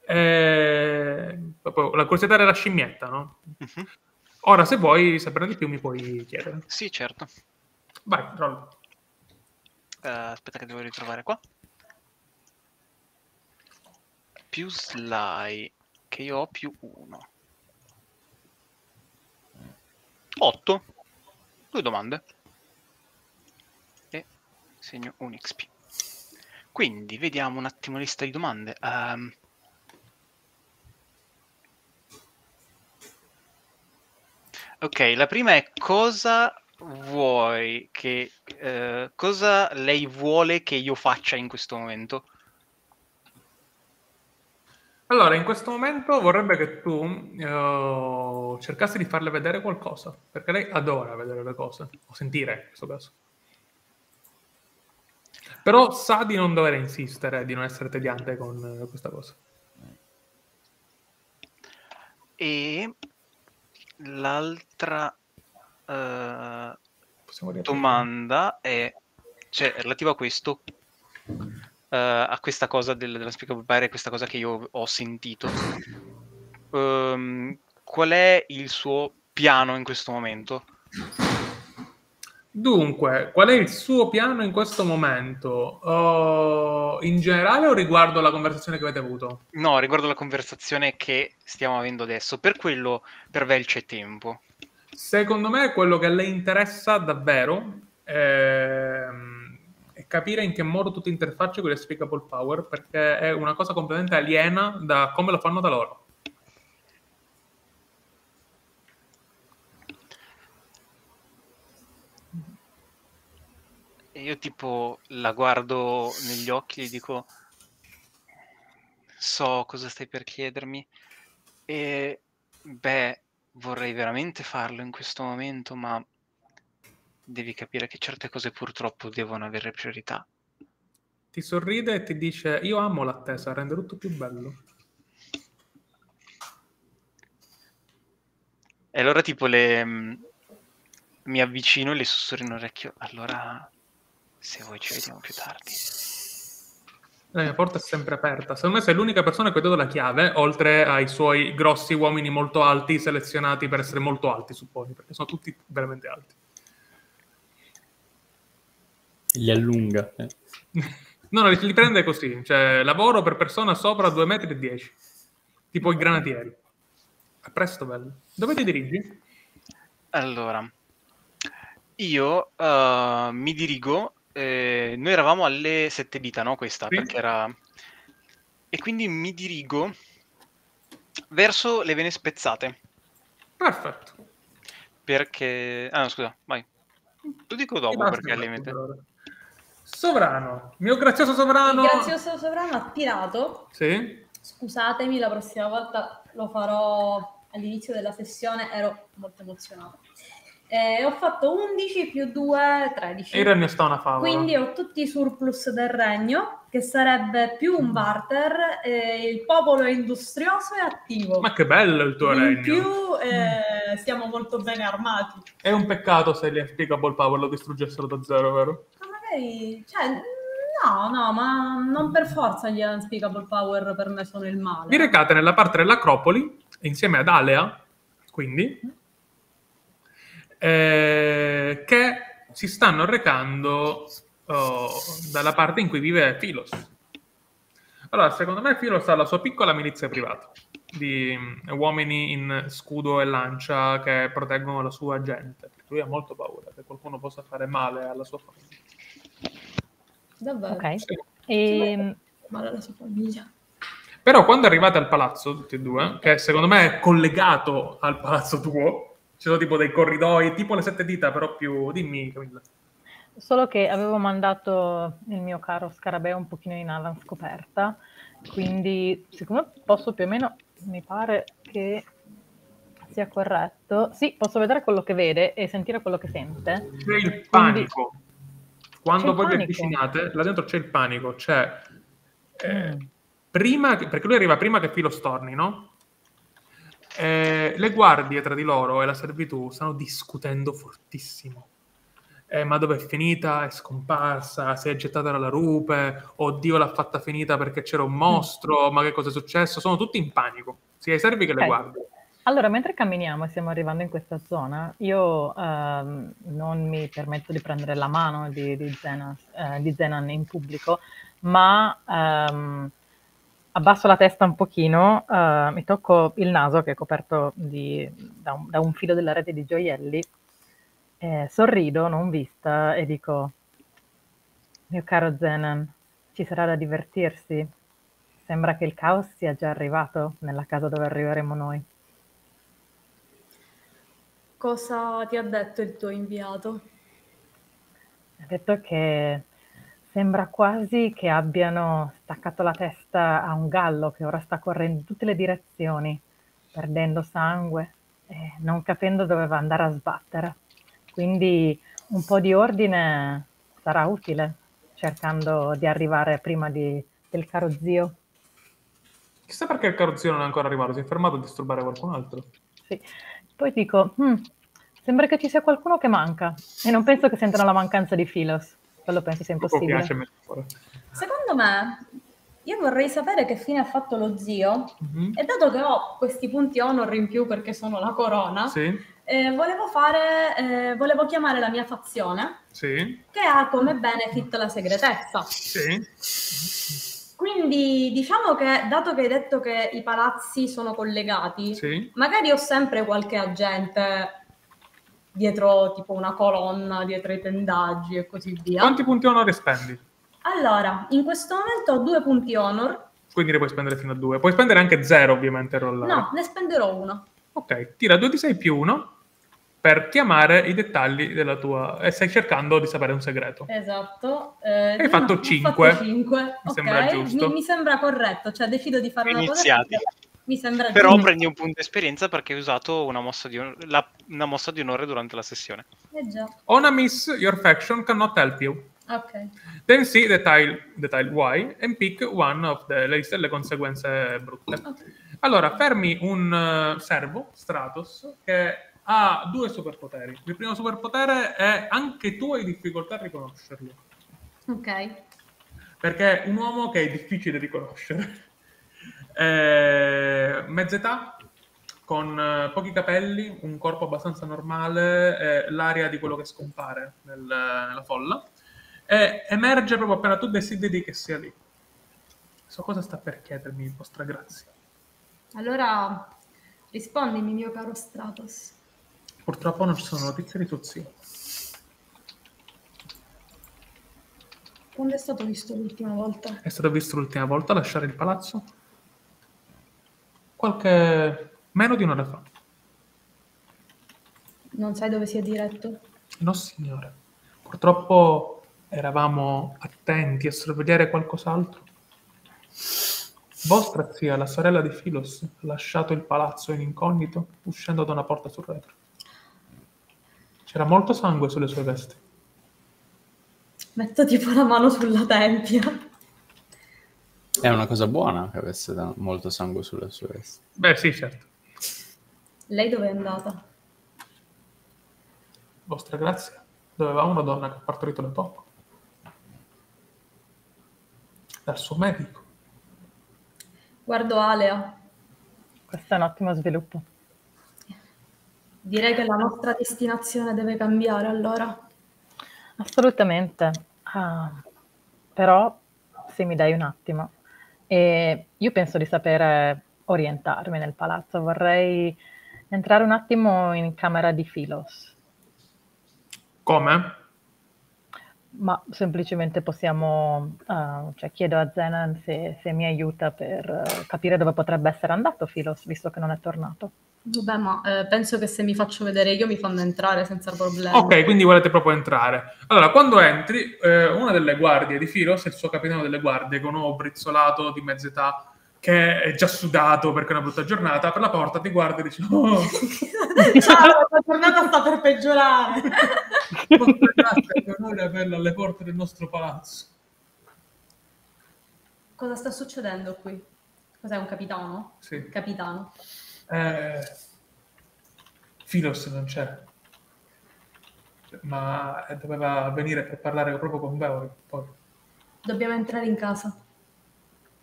Eh, la curiosità della scimmietta, no?
Mhm.
Ora, se vuoi saperne di più, mi puoi chiedere.
Sì, certo.
Vai, roll.
Eh, aspetta che devo ritrovare qua. Più Sly, che io ho più 1. 8. Due domande. E segno un XP. Quindi, vediamo un attimo lista di domande. Ehm, ok, la prima è cosa vuoi che... eh, cosa lei vuole che io faccia in questo momento?
Allora, in questo momento vorrebbe che tu eh, cercassi di farle vedere qualcosa, perché lei adora vedere le cose, o sentire in questo caso. Però sa di non dover insistere, di non essere tediante con eh, questa cosa.
E l'altra
dire
domanda è cioè, relativa a questo, eh, a questa cosa del, della Speakable Pyre, questa cosa che io ho sentito. Ehm, qual è il suo piano in questo momento?
Dunque, qual è il suo piano in questo momento? Oh, in generale o riguardo alla conversazione che avete avuto?
No, riguardo la conversazione che stiamo avendo adesso, per quello per Vel c'è tempo.
Secondo me quello che a lei interessa davvero ehm, è capire in che modo tu ti interfacci con le Speakable Power, perché è una cosa completamente aliena da come lo fanno da loro.
Io tipo la guardo negli occhi e dico, so cosa stai per chiedermi e beh, vorrei veramente farlo in questo momento, ma devi capire che certe cose purtroppo devono avere priorità.
Ti sorride e ti dice: Io amo l'attesa, rende tutto più bello.
E allora tipo le... mh, mi avvicino e le sussurro in orecchio, allora se vuoi ci vediamo più tardi.
La mia porta è sempre aperta. Secondo me sei l'unica persona che ha dato la chiave, oltre ai suoi grossi uomini molto alti, selezionati per essere molto alti, supponi, perché sono tutti veramente alti.
Li allunga. eh. [LAUGHS]
No, no, li, li prende così. Cioè, lavoro per persona sopra 2,10 metri. e 10. Tipo i granatieri. A presto, bello. Dove ti dirigi?
Allora, io eh, mi dirigo, eh, noi eravamo alle sette dita, no? Questa,
Sì.
perché era... E quindi mi dirigo verso le vene spezzate,
Perfetto.
perché... Ah, no, scusa, vai. Lo dico dopo, perché
ora. Sovrano. Mio grazioso
Il
sovrano.
grazioso sovrano ha tirato.
Sì.
Scusatemi, la prossima volta lo farò all'inizio della sessione, ero molto emozionata. Eh, ho fatto 11 più 2, 13.
E il regno sta una favola.
Quindi ho tutti i surplus del regno, che sarebbe più un barter, e il popolo è industrioso e attivo.
Ma che bello il tuo
In
regno.
più eh, siamo molto bene armati.
È un peccato se gli Unspeakable Power lo distruggessero da zero, vero?
Ma magari, cioè, no, no, ma non per forza gli unspeakable power per me sono il male.
Vi recate nella parte dell'Acropoli, insieme ad Alea, quindi, eh, che si stanno recando oh, dalla parte in cui vive Philos. Allora, secondo me Philos ha la sua piccola milizia privata di mm, uomini in scudo e lancia che proteggono la sua gente. Perché lui ha molto paura che qualcuno possa fare male alla sua famiglia.
Davvero.
Ok.
Sì.
E,
Male alla sua famiglia.
Però quando arrivate al palazzo, tutti e due, che secondo me è collegato al palazzo tuo, ci sono tipo dei corridoi, tipo le sette dita, però più... Dimmi, Camilla.
Solo che avevo mandato il mio caro scarabeo un pochino in ala scoperta, quindi siccome posso più o meno, mi pare che sia corretto. Sì, posso vedere quello che vede e sentire quello che sente.
C'è il panico. Quando
C'è il
voi vi avvicinate, là dentro c'è il panico. C'è... eh,
Mm.
prima che- perché lui arriva prima che Filo storni, no? Eh, le guardie tra di loro e la servitù stanno discutendo fortissimo. Eh, ma dove è finita? È scomparsa? Si è gettata dalla rupe? Oddio, l'ha fatta finita perché c'era un mostro? Ma che cosa è successo? Sono tutti in panico, sia i servi che le
Ok.
guardie.
Allora, mentre camminiamo e stiamo arrivando in questa zona, io ehm, non mi permetto di prendere la mano di, di, Zenas- eh, di Zenan in pubblico, ma ehm, abbasso la testa un pochino, eh, mi tocco il naso che è coperto di- da, un, da un filo della rete di gioielli, eh, sorrido, non vista, e dico, mio caro Zenan, ci sarà da divertirsi. Sembra che il caos sia già arrivato nella casa dove arriveremo noi.
Cosa ti ha detto il tuo inviato?
Ha detto che sembra quasi che abbiano staccato la testa a un gallo che ora sta correndo in tutte le direzioni, perdendo sangue e non capendo dove va andare a sbattere. Quindi un po' di ordine sarà utile. cercando di arrivare prima di- del caro zio.
Chissà perché il carrozzino non è ancora arrivato, si è fermato a disturbare qualcun altro.
Sì. Poi dico, "Hmm, sembra che ci sia qualcuno che manca e non penso che sentano la mancanza di Philos. Quello penso sia impossibile.
piace metafora.
Secondo me, io vorrei sapere che fine ha fatto lo zio.
Mhm.
E dato che ho questi punti honor in più perché sono la corona,
Sì,
eh, volevo fare, eh, volevo chiamare la mia fazione
sì,
che ha come benefit la segretezza.
sì,
Quindi diciamo che, dato che hai detto che i palazzi sono collegati,
sì.
magari ho sempre qualche agente dietro tipo una colonna, dietro i tendaggi e così via.
Quanti punti onore spendi?
Allora, in questo momento ho due punti honor.
Quindi ne puoi spendere fino a due. Puoi spendere anche zero, ovviamente, rollare.
No, ne spenderò uno.
Ok, tira 2 di 6 più 1 per chiamare i dettagli della tua... e stai cercando di sapere un segreto.
Esatto. Eh,
Hai fatto
ho
cinque.
fatto cinque.
Mi
Ok,
sembra giusto.
Mi, mi sembra corretto, cioè decido di fare una cosa. Mi sembra
Però
giusto.
prendi un punto esperienza perché hai usato una mossa di, on- la- una mossa di onore durante la sessione.
Eh già,
On a miss, your faction cannot help you.
ok.
Then see the tile, the tile Y and pick one of the... le liste delle conseguenze brutte.
ok.
Allora, fermi un eh, servo, Stratos, che ha due superpoteri. Il primo superpotere è anche tu hai difficoltà a riconoscerlo.
Ok.
Perché è un uomo che è difficile riconoscere. Eh, mezz'età, con eh, pochi capelli, un corpo abbastanza normale, eh, l'aria di quello che scompare nel- nella folla. E emerge proprio appena tu desideri che sia lì. So cosa sta per chiedermi, vostra grazia.
Allora, rispondimi, mio caro Stratos.
Purtroppo non ci sono notizie di tuo zio.
Quando è stato visto l'ultima volta?
È stato visto l'ultima volta lasciare il palazzo? Qualche... meno di un'ora fa.
Non sai dove sia diretto?
No, signore. Purtroppo eravamo attenti a sorvegliare qualcos'altro. Vostra zia, la sorella di Filos, ha lasciato il palazzo in incognito, uscendo da una porta sul retro. C'era molto sangue sulle sue vesti.
Metto tipo la mano sulla tempia.
È una cosa buona che avesse molto sangue sulle sue vesti.
Beh, sì, certo.
Lei dove è andata?
Vostra grazia, dovevamo una donna che ha partorito da poco. Dal suo medico.
Guardo Alea.
Questo è un ottimo sviluppo.
Direi che la nostra destinazione deve cambiare allora.
Assolutamente. Ah, però, se mi dai un attimo, e io penso di sapere orientarmi nel palazzo. Vorrei entrare un attimo in camera di Philos,
Come?
ma semplicemente possiamo, ah, cioè chiedo a Zenan se, se mi aiuta per eh, capire dove potrebbe essere andato Philos, visto che non è tornato.
Vabbè, ma eh, penso che se mi faccio vedere io mi fanno entrare senza problemi.
Ok, quindi volete proprio entrare. Allora, quando entri, eh, una delle guardie di Firos, il suo capitano delle guardie, con un uomo brizzolato di mezz'età, che è già sudato perché è una brutta giornata, per la porta ti guarda e dice «Oh, [LAUGHS]
Ciao, la giornata sta per peggiorare. [LAUGHS]
grazia, che onore averla alle porte del nostro palazzo».
Cosa sta succedendo qui? Cos'è un capitano?
Sì.
Capitano.
Eh, Filos non c'è. Ma doveva venire per parlare proprio con voi. Poi.
Dobbiamo entrare in casa.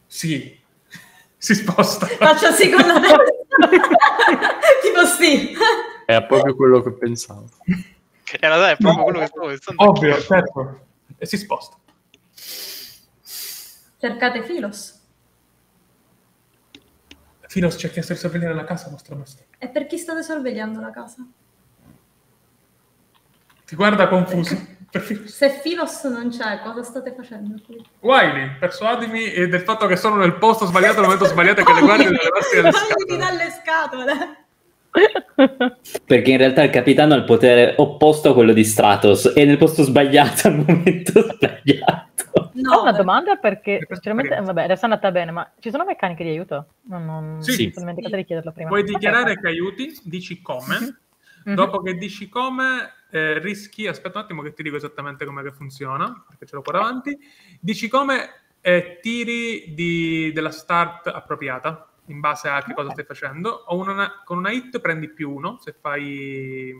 Sì, [LAUGHS] si sposta.
Faccio sì con la [LAUGHS] testa. tipo sì.
È proprio quello che pensavo.
Realtà è proprio quello che stavo pensando.
Ovvio, certo. E si sposta.
Cercate Filos.
Filos ci ha chiesto di sorvegliare la casa, vostra maestà.
E per chi state sorvegliando la casa?
Ti guarda confuso.
Se Filos non c'è, cosa state facendo qui?
Wiley, persuadimi del fatto che sono nel posto sbagliato al momento sbagliato e che le guardie devono levarsi [LAUGHS] dalle scatole.
dalle scatole. [LAUGHS]
Perché in realtà il capitano ha il potere opposto a quello di Stratos e nel posto sbagliato al momento sbagliato.
No,
Ho una domanda perché,
Per
sinceramente, vabbè, adesso è andata bene, ma ci sono meccaniche di aiuto? Non, non
Sì.
sono dimenticata di chiederlo prima.
Puoi dichiarare che aiuti, dici come.
Mhm. Mhm.
Dopo che dici come, eh, rischi, aspetta un attimo che ti dico esattamente come che funziona, perché ce l'ho qua davanti. Dici come eh, tiri di- della start appropriata, in base a che cosa stai facendo. O una- con una hit prendi più uno, se fai...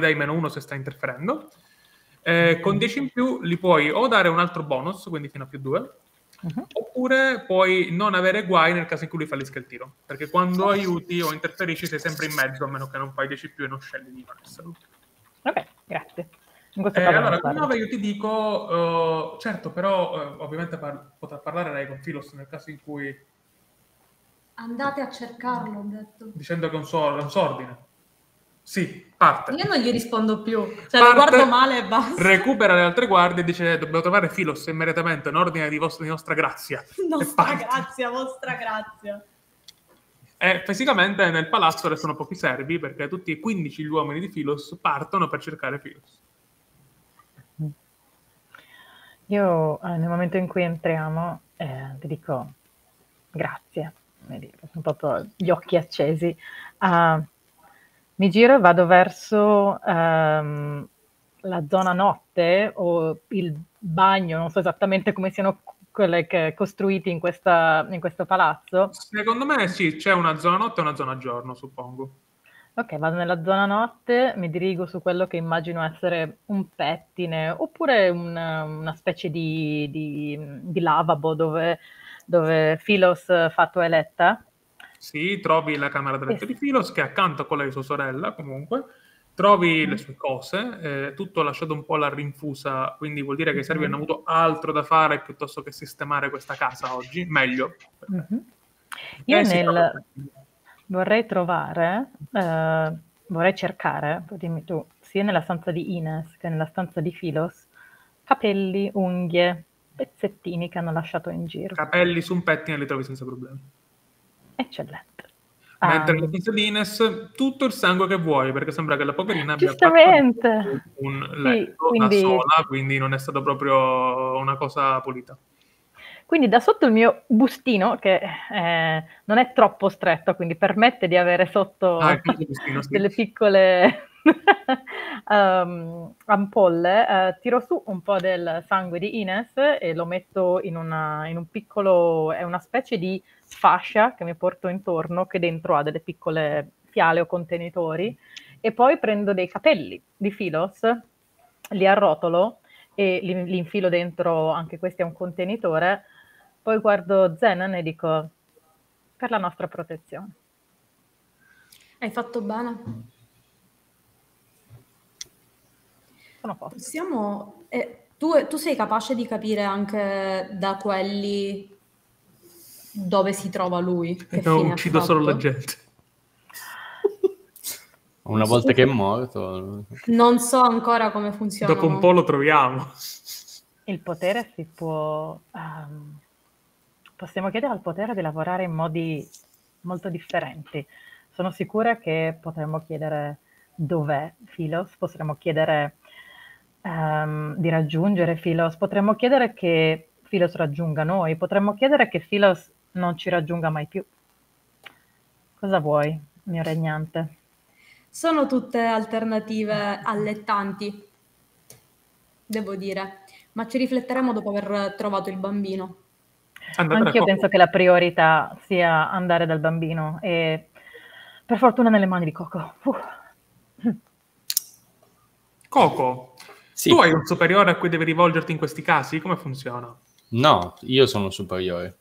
dai meno uno se stai interferendo. Eh, con 10 in più li puoi o dare un altro bonus, quindi fino a più 2,
Mhm.
oppure puoi non avere guai nel caso in cui lui fallisca il tiro. Perché quando aiuti o interferisci sei sempre in mezzo, a meno che non fai 10 più e non scegli di non esserlo.
Ok, grazie.
Eh, allora, con
parlo.
9 io ti dico, eh, certo, però eh, ovviamente par- potrà parlare lei con Filos nel caso in cui,
Andate a cercarlo, ho detto.
dicendo che è un suo, è un suo ordine. Sì, parte.
Io non gli rispondo più. Cioè,
Parte,
lo guardo male e basta.
Recupera le altre guardie e dice dobbiamo trovare Filos immediatamente, in ordine di, vostra, di nostra grazia. [LAUGHS]
Nostra grazia, vostra grazia.
E fisicamente nel palazzo restano pochi servi perché tutti e 15 gli uomini di Filos partono per cercare Filos.
Io eh, nel momento in cui entriamo eh, ti dico grazie, proprio gli occhi accesi. Ah, mi giro e vado verso ehm, la zona notte o il bagno, non so esattamente come siano quelle che costruite in, questa- in questo palazzo.
Secondo me sì, c'è una zona notte e una zona giorno, suppongo.
Ok, vado nella zona notte, mi dirigo su quello che immagino essere un pettine oppure una, una specie di, di, di lavabo dove, dove Philos fa toeletta.
Sì, trovi la camera da letto
Sì.
di Filos che è accanto a quella di sua sorella comunque. Trovi le sue cose, eh, tutto lasciato un po' alla rinfusa, quindi vuol dire che i servi
Mhm.
hanno avuto altro da fare piuttosto che sistemare questa casa oggi. Meglio.
Mhm. Io
Eh, sì,
nel-
proprio.
vorrei trovare, eh, vorrei cercare, dimmi tu, sia nella stanza di Ines che nella stanza di Philos, capelli, unghie, pezzettini che hanno lasciato in giro.
Capelli su un pettine li trovi senza problemi.
Eccellente.
Mentre stanza di Ines tutto il sangue che vuoi, perché sembra che la poverina abbia fatto un letto
quindi-
da sola, quindi non è stato proprio una cosa pulita.
Quindi da sotto il mio bustino, che eh, non è troppo stretto, quindi permette di avere sotto
Ah, bustino, sì. [LAUGHS]
delle piccole [LAUGHS] ehm, ampolle, eh, tiro su un po' del sangue di Ines e lo metto in, una- in un piccolo, è una specie di fascia che mi porto intorno, che dentro ha delle piccole fiale o contenitori, e poi prendo dei capelli di Filos, li arrotolo e li, li infilo dentro, anche questo è un contenitore, poi guardo Zenan e dico, per la nostra protezione.
Hai fatto bene.
Sono posto.
Possiamo... eh, tu, tu sei capace di capire anche da quelli dove si trova lui? Che
No, uccido solo la gente. [LAUGHS]
Una volta che è morto,
Non so ancora come funziona.
Dopo un po' lo troviamo.
Il potere si può... ehm, possiamo chiedere al potere di lavorare in modi molto differenti. Sono sicura che potremmo chiedere dov'è Philos, potremmo chiedere ehm, di raggiungere Philos, potremmo chiedere che Philos raggiunga noi, potremmo chiedere che Philos non ci raggiunga mai più. Cosa vuoi, mio regnante?
Sono tutte alternative allettanti, devo dire, ma ci rifletteremo dopo aver trovato il bambino.
Andate da
Anch'io penso che la priorità sia andare dal bambino e per fortuna nelle mani di Coco. Uh.
Coco,
sì.
tu hai un superiore a cui devi rivolgerti in questi casi? Come funziona?
No, io sono superiore.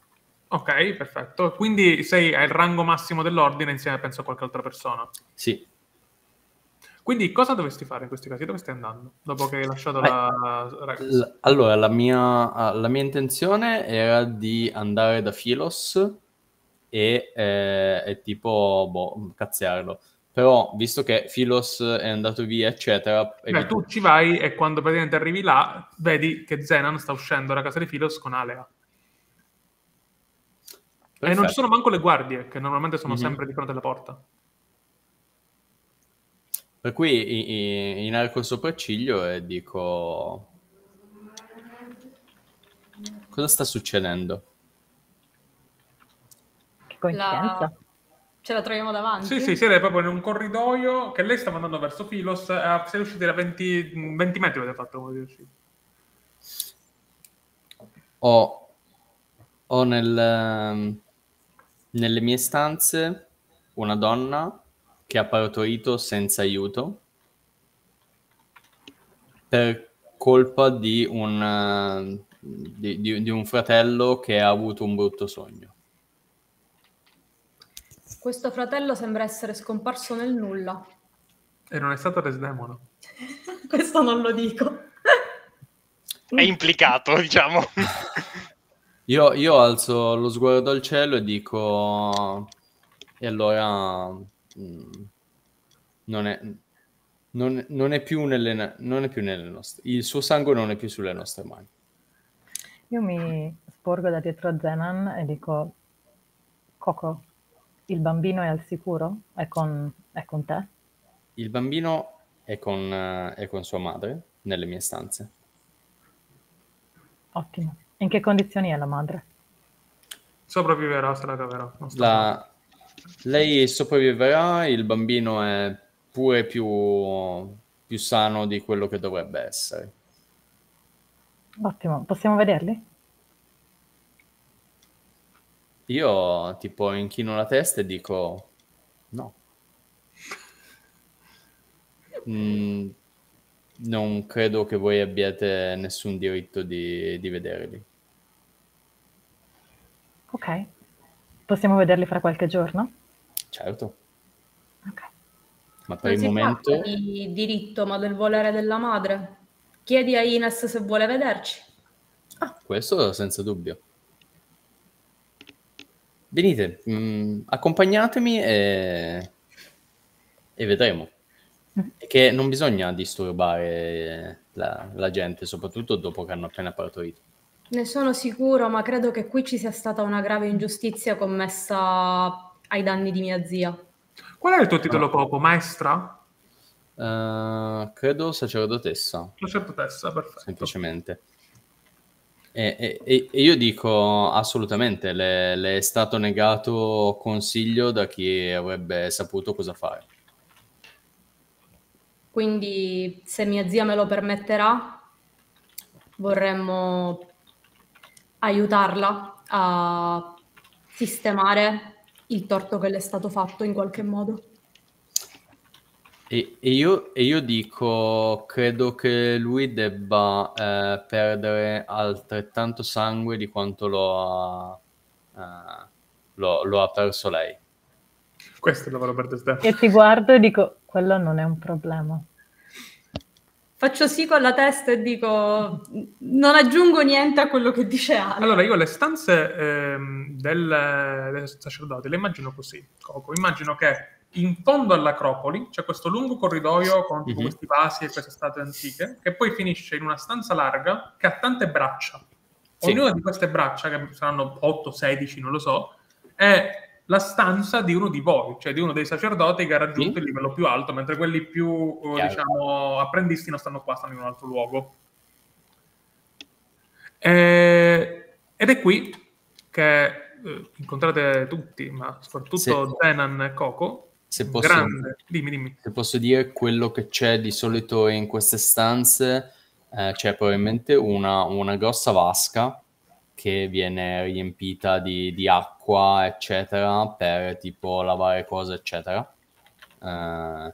Ok, perfetto. Quindi sei al rango massimo dell'ordine insieme, penso, a qualche altra persona.
Sì.
Quindi cosa dovresti fare in questi casi? Dove stai andando? Dopo che hai lasciato
Beh,
la?
L- allora, la mia, ah, la mia intenzione era di andare da Philos e, eh, e tipo, boh, cazziarlo. Però, visto che Philos è andato via, eccetera...
Beh,
evito-
tu ci vai e quando praticamente arrivi là, vedi che Zenan sta uscendo da casa di Philos con Alea. E non
Perfetto.
ci sono manco le guardie, che normalmente sono
Mhm.
sempre di fronte alla porta.
Per cui i- i- inarco il sopracciglio e dico... Cosa sta succedendo?
Che coincidenza.
Ce la troviamo davanti?
Sì, sì, siete proprio in un corridoio che lei stava andando verso Filos, eh, siete usciti da 20, 20 metri avete fatto come usciti.
Ho, ho nel, ehm, nelle mie stanze una donna che ha partorito senza aiuto per colpa di un, eh, di- di- di un fratello che ha avuto un brutto sogno.
Questo fratello sembra essere scomparso nel nulla.
E non è stato Resdemono. [LAUGHS]
Questo non lo dico.
È implicato, [LAUGHS] diciamo.
Io, io alzo lo sguardo al cielo e dico, e allora mm, non è, non, non è più nelle, non è più nelle nostre, il suo sangue non è più sulle nostre mani.
Io mi sporgo da dietro a Zenan e dico, Coco, il bambino è al sicuro? È con, è con te?
Il bambino è con, eh, è con sua madre nelle mie stanze.
Ottimo. In che condizioni è la madre?
Sopravviverà se la caverà.
La- lei sopravviverà, il bambino è pure più, più sano di quello che dovrebbe essere.
Ottimo. Possiamo vederli?
Io tipo inchino la testa e dico no. Mm, non credo che voi abbiate nessun diritto di, di vederli.
Ok. Possiamo vederli fra qualche giorno?
Certo,
Ok.
ma per
Non
il
si
momento
tratta di diritto, ma del volere della madre. Chiedi a Ines se vuole vederci.
questo senza dubbio. Venite, mm, accompagnatemi e, e vedremo. È che non bisogna disturbare la, la gente, soprattutto dopo che hanno appena partorito.
Ne sono sicuro, ma credo che qui ci sia stata una grave ingiustizia commessa ai danni di mia zia.
Qual è il tuo titolo Coco? Maestra?
Eh, credo sacerdotessa,
Sacerdotessa, perfetto.
semplicemente. E, e- e- io dico assolutamente, le, le è stato negato consiglio da chi avrebbe saputo cosa fare.
Quindi, se mia zia me lo permetterà, vorremmo aiutarla a sistemare il torto che le è stato fatto in qualche modo.
E, e io, e io dico, credo che lui debba eh, perdere altrettanto sangue di quanto lo ha, eh, lo- lo ha perso lei.
Questo è il lavoro per te stesso.
E ti guardo e dico, quello non è un problema.
Faccio sì con la testa e dico, non aggiungo niente a quello che dice Ale.
Allora, io le stanze ehm, del, del sacerdote le immagino così, Coco. Immagino che in fondo all'Acropoli c'è questo lungo corridoio con
Mhm.
questi vasi e queste statue antiche, che poi finisce in una stanza larga che ha tante braccia.
Sì.
Ognuna di queste braccia, che saranno 8, 16, non lo so, è la stanza di uno di voi, cioè di uno dei sacerdoti che ha raggiunto
Sì.
il livello più alto, mentre quelli più, eh,
Chiaro.
diciamo, apprendisti non stanno qua, stanno in un altro luogo. Eh, ed è qui che eh, incontrate tutti, ma soprattutto
Se-
Zenan e Coco.
Se posso.
Dimmi, dimmi.
se posso dire quello che c'è di solito in queste stanze, eh, c'è probabilmente una, una grossa vasca che viene riempita di, di acqua, eccetera, per tipo lavare cose, eccetera. Eh,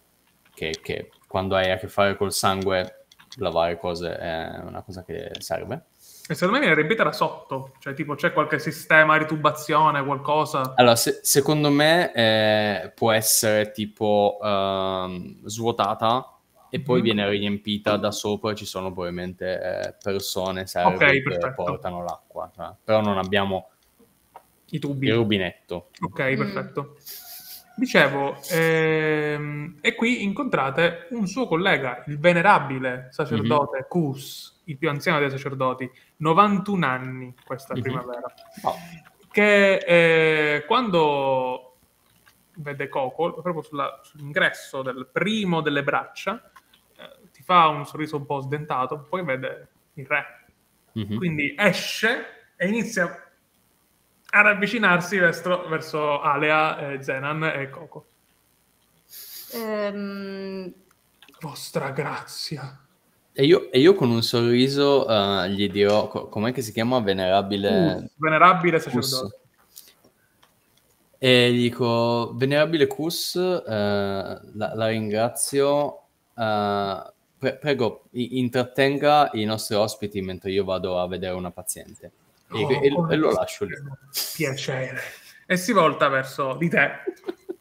che, che quando hai a che fare col sangue, lavare cose è una cosa che serve.
E secondo me viene riempita da sotto, cioè tipo c'è qualche sistema di tubazione, qualcosa.
Allora, se- secondo me eh, può essere tipo ehm, svuotata e poi
Mhm.
viene riempita da sopra. Ci sono probabilmente eh, persone, serve
Ok,
che
perfetto.
portano l'acqua. cioè, però non abbiamo
I tubi.
il rubinetto.
Ok,
Mm.
perfetto. Dicevo, ehm, e qui incontrate un suo collega, il venerabile sacerdote Kus, il più anziano dei sacerdoti, 91 anni questa
Mhm.
primavera,
Oh,
che eh, quando vede Coco, proprio sulla- sull'ingresso del primo delle braccia, eh, ti fa un sorriso un po' sdentato, poi vede il re.
mhm.
Quindi esce e inizia ad avvicinarsi verso, verso Alea, eh, Zenan e Coco.
Ehm,
Vostra grazia.
E io, e io con un sorriso eh, gli dirò, co- com'è che si chiama? Venerabile...
Uh, venerabile
Cus.
sacerdote.
E gli dico, venerabile Cus, eh, la, la ringrazio. eh, pre- prego, i- intrattenga i nostri ospiti mentre io vado a vedere una paziente. E,
Oh,
e- e lo lascio lì.
Piacere. E si volta verso di te.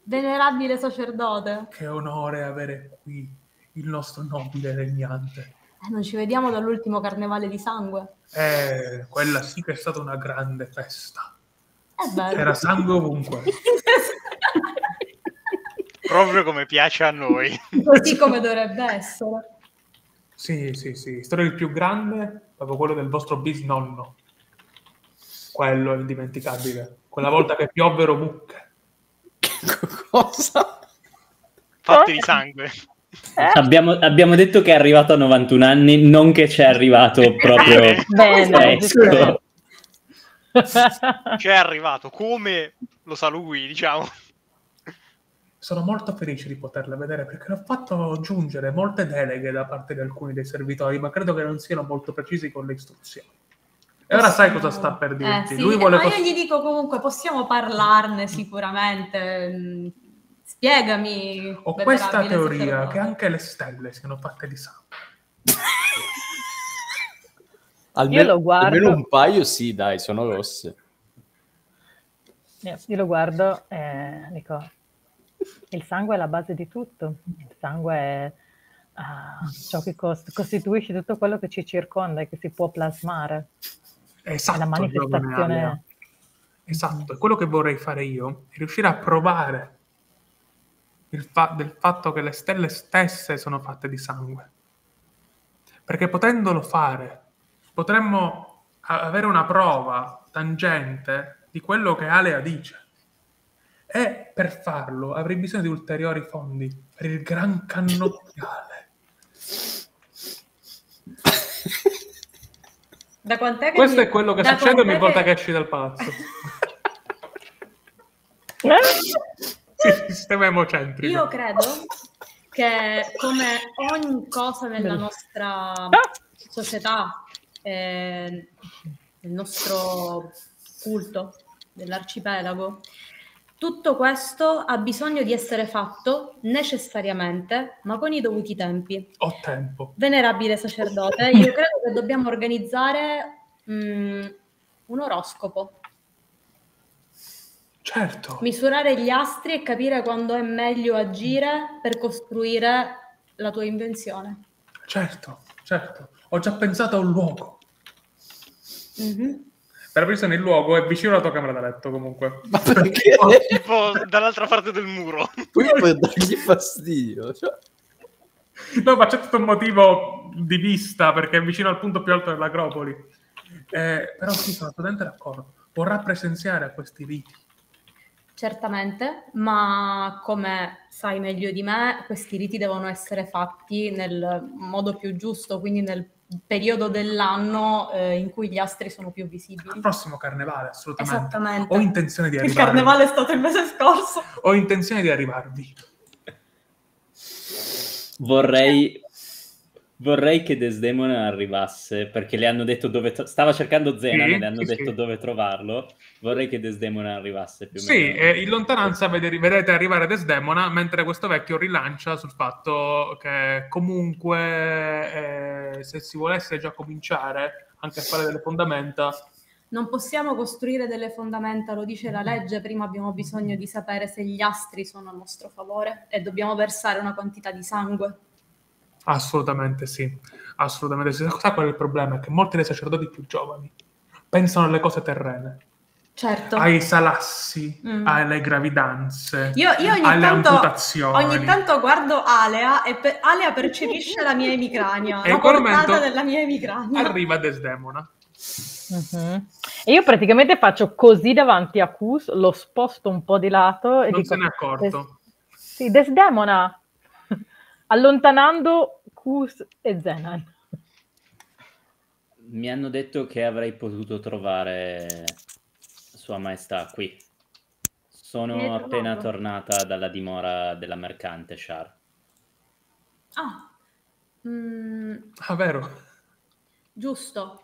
venerabile sacerdote,
Che onore avere qui il nostro nobile regnante.
eh, non ci vediamo dall'ultimo carnevale di sangue.
Eh, quella sì che è stata una grande festa.
È bello.
C'era sangue ovunque. [LAUGHS]
Proprio come piace a noi.
Così come dovrebbe essere.
Sì, sì, sì. Storia il più grande, proprio quello del vostro bisnonno. Quello è indimenticabile. Quella volta che piovvero mucche.
Cosa?
Fatti di sangue.
Abbiamo, abbiamo detto che è arrivato a 91 anni, non che ci è arrivato [LAUGHS] proprio
Bene,
fresco.
C'è arrivato come lo sa lui, diciamo.
Sono molto felice di poterla vedere perché l'ho fatto giungere molte deleghe da parte di alcuni dei servitori, ma credo che non siano molto precisi con le istruzioni. E ora sai cosa sta per
Eh,
dirti.
sì,
Lui vuole
ma
cos-
io gli dico comunque, possiamo parlarne sicuramente. Mm, Spiegami.
Ho questa teoria che anche le stelle siano fatte di sangue. [LAUGHS]
Almeno,
Io lo guardo.
almeno un paio sì, dai, sono rosse.
Eh, Io lo guardo e dico, il sangue è la base di tutto, il sangue è ah, ciò che cos- costituisce tutto quello che ci circonda e che si può plasmare.
Esatto,
la manifestazione...
Esatto, quello che vorrei fare io è riuscire a provare il fa- del fatto che le stelle stesse sono fatte di sangue. Perché potendolo fare, potremmo avere una prova tangente di quello che Alea dice. E per farlo avrei bisogno di ulteriori fondi per il gran cannocchiale.
Da quant'è che
Questo
mi-
è quello che
da
succede ogni volta che esci dal palazzo. Sì, sistema emocentrico.
Io credo che come ogni cosa nella nostra società, eh, nel nostro culto dell'arcipelago, tutto questo ha bisogno di essere fatto necessariamente, ma con i dovuti tempi.
Ho tempo.
Venerabile sacerdote, [LAUGHS] io credo che dobbiamo organizzare mm, un oroscopo,
Certo.
misurare gli astri e capire quando è meglio agire per costruire la tua invenzione.
Certo, certo. Ho già pensato a un luogo.
Mhm.
Per preciso il luogo è vicino alla tua camera da letto comunque.
Ma perché? [LAUGHS]
Tipo dall'altra parte del muro.
Qui per dargli fastidio. Cioè,
No, ma c'è tutto un motivo di vista perché è vicino al punto più alto dell'Acropoli. Eh, però sì, sono assolutamente d'accordo. Vorrà presenziare a questi riti.
Certamente, ma come sai meglio di me, questi riti devono essere fatti nel modo più giusto, quindi nel periodo dell'anno eh, in cui gli astri sono più
Al
visibili.
prossimo carnevale, assolutamente.
Esattamente.
Ho intenzione di
Il
arrivare.
carnevale è stato il mese scorso.
Ho intenzione di arrivarvi.
Vorrei, vorrei che Desdemona arrivasse perché le hanno detto dove tro- stava cercando Zenan
Sì,
e le hanno
sì,
detto
sì.
dove trovarlo. Vorrei che Desdemona arrivasse più o
Sì,
meno.
e in lontananza vede- vedete arrivare Desdemona, mentre questo vecchio rilancia sul fatto che comunque eh, se si volesse già cominciare anche a fare delle fondamenta,
Non possiamo costruire delle fondamenta, lo dice la legge, prima abbiamo bisogno di sapere se gli astri sono a nostro favore e dobbiamo versare una quantità di sangue.
Assolutamente sì, assolutamente sì. Sa qual è il problema? È che molti dei sacerdoti più giovani pensano alle cose terrene,
Certo.
ai salassi,
Mm.
alle gravidanze,
Io, io ogni,
alle
tanto,
amputazioni.
ogni tanto guardo Alea e pe- Alea percepisce la mia emicrania,
E
la portata della mia emicrania.
Arriva Desdemona.
Mhm. E io praticamente faccio così davanti a Cus, lo sposto un po' di lato e
Non
dico,
se n'è accorto.
sì, Desdemona, allontanando Cus e Zenan.
Mi hanno detto che avrei potuto trovare Sua Maestà, qui. Sono appena tornata dalla dimora della mercante Char.
Ah, mm,
Ah, vero.
giusto.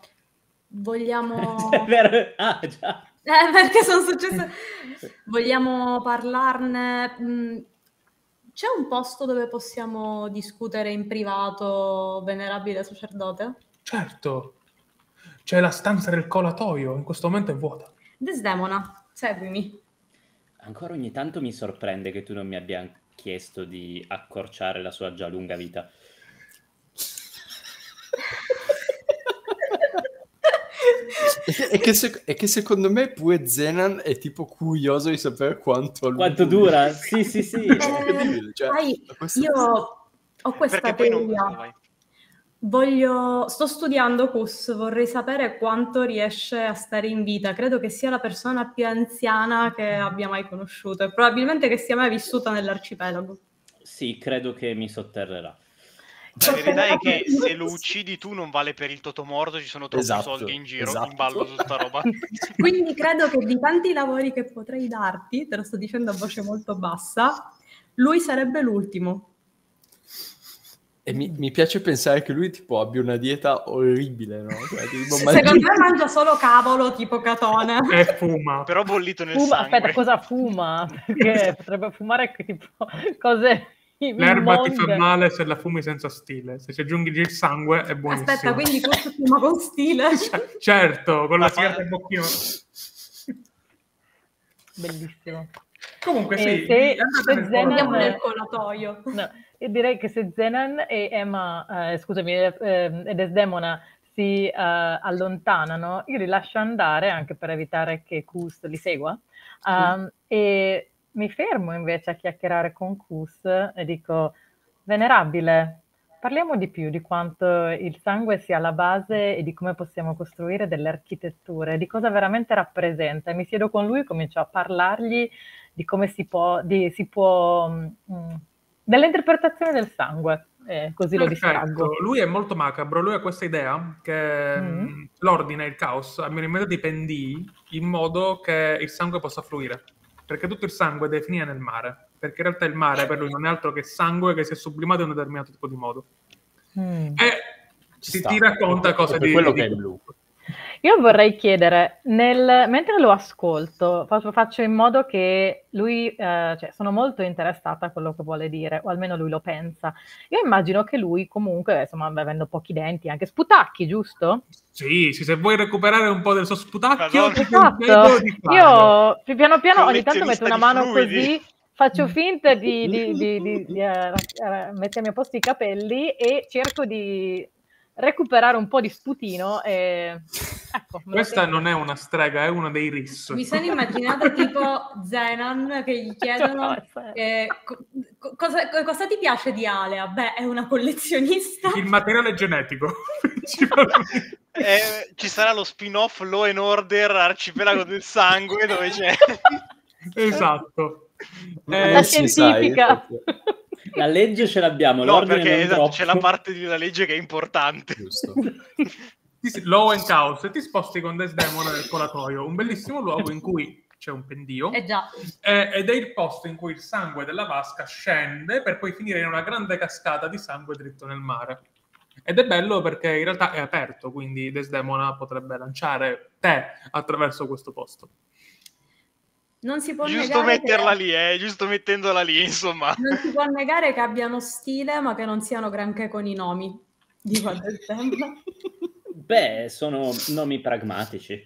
Vogliamo... [LAUGHS]
È vero? Ah, già.
Eh, perché sono successe... Vogliamo parlarne? C'è un posto dove possiamo discutere in privato, venerabile sacerdote?
Certo. C'è la stanza del colatoio, in questo momento è vuota.
Desdemona, seguimi.
Ancora ogni tanto mi sorprende che tu non mi abbia chiesto di accorciare la sua già lunga vita.
È, che sec- è che secondo me pure Zenan è tipo curioso di sapere quanto,
Quanto dura? Sì, sì, sì.
Eh,
cioè,
sai, io ho questa teoria. Voglio, sto studiando Cus, vorrei sapere quanto riesce a stare in vita. Credo che sia la persona più anziana che abbia mai conosciuto e probabilmente che sia mai vissuta nell'arcipelago.
Sì, credo che mi sotterrerà.
La verità è che [LAUGHS] se lo uccidi tu non vale per il totomorto, ci sono troppi
Esatto,
soldi in giro,
esatto.
in ballo su sta roba. [LAUGHS]
Quindi credo che di tanti lavori che potrei darti, te lo sto dicendo a voce molto bassa, lui sarebbe l'ultimo.
E mi, mi piace pensare che lui tipo abbia una dieta orribile, no? Cioè, tipo,
Secondo me mangia solo cavolo tipo catone. [LAUGHS]
E fuma.
Però bollito nel
Fuma,
sangue.
aspetta, cosa fuma? Perché potrebbe fumare tipo cose
L'erba ti fa male se la fumi senza stile. Se ci aggiungi il sangue è buonissimo.
Aspetta, quindi [LAUGHS] Cus fuma con stile. [LAUGHS]
C- Certo, con la sigaretta in bocchino.
Bellissimo.
Comunque sì,
se- se
nel
Zenan-
nel colatoio.
No, io direi che se Zenan e Emma, eh, scusami, eh, e Desdemona si eh, allontanano, io li lascio andare anche per evitare che Kus li segua. Um, e mi fermo invece a chiacchierare con Kus e dico, venerabile, parliamo di più di quanto il sangue sia la base e di come possiamo costruire delle architetture, di cosa veramente rappresenta. E mi siedo con lui e comincio a parlargli di come si può, di, si può mm, dell'interpretazione del sangue, e così lo distraggo.
Lui è molto macabro, lui ha questa idea che
Mm.
mh, l'ordine e il caos abbiano in mezzo dei pendii in modo che il sangue possa fluire. Perché tutto il sangue deve finire nel mare. Perché in realtà il mare per lui non è altro che sangue che si è sublimato in un determinato tipo di modo.
Mm.
E
Ci
si
sta.
ti racconta cose di...
quello
di-
che è il blu.
Io vorrei chiedere, nel- mentre lo ascolto, faccio, in modo che lui, eh, cioè sono molto interessata a quello che vuole dire, o almeno lui lo pensa. Io immagino che lui comunque, insomma, avendo pochi denti, anche sputacchi, giusto?
Sì, sì, se vuoi recuperare un po' del suo sputacchio,
Esatto. Io piano piano ogni tanto metto una mano
fluidi.
così, faccio finta di, di- di- di- di, eh, eh, mettermi a posto i capelli e cerco di recuperare un po' di sputino e ecco,
Questa
tengo.
non è una strega, è uno dei riss.
Mi sono immaginata tipo Zenan che gli [LAUGHS] chiedono
Cioè,
eh, co- co- cosa, co- cosa ti piace di Alea? Beh, è una collezionista.
Il materiale genetico. [LAUGHS]
Eh, ci sarà lo spin-off Law and Order Arcipelago del Sangue dove c'è...
esatto. Eh,
La scientifica.
sai. [LAUGHS]
La legge ce l'abbiamo,
No,
l'ordine
perché
non
esatto, c'è la parte della legge che è importante.
Giusto. [LAUGHS]
Law and Chaos e ti sposti con Desdemona nel colatoio, un bellissimo luogo in cui c'è un pendio
Eh già,
eh, ed è il posto in cui il sangue della vasca scende per poi finire in una grande cascata di sangue dritto nel mare. Ed è bello perché in realtà è aperto, quindi Desdemona potrebbe lanciare te attraverso questo posto.
Non si può
Giusto
negare
metterla
che...
lì, eh, giusto mettendola lì, insomma.
Non si può negare che abbiano stile, ma che non siano granché con i nomi. Dico a Desdemona. [LAUGHS]
Beh, sono nomi pragmatici.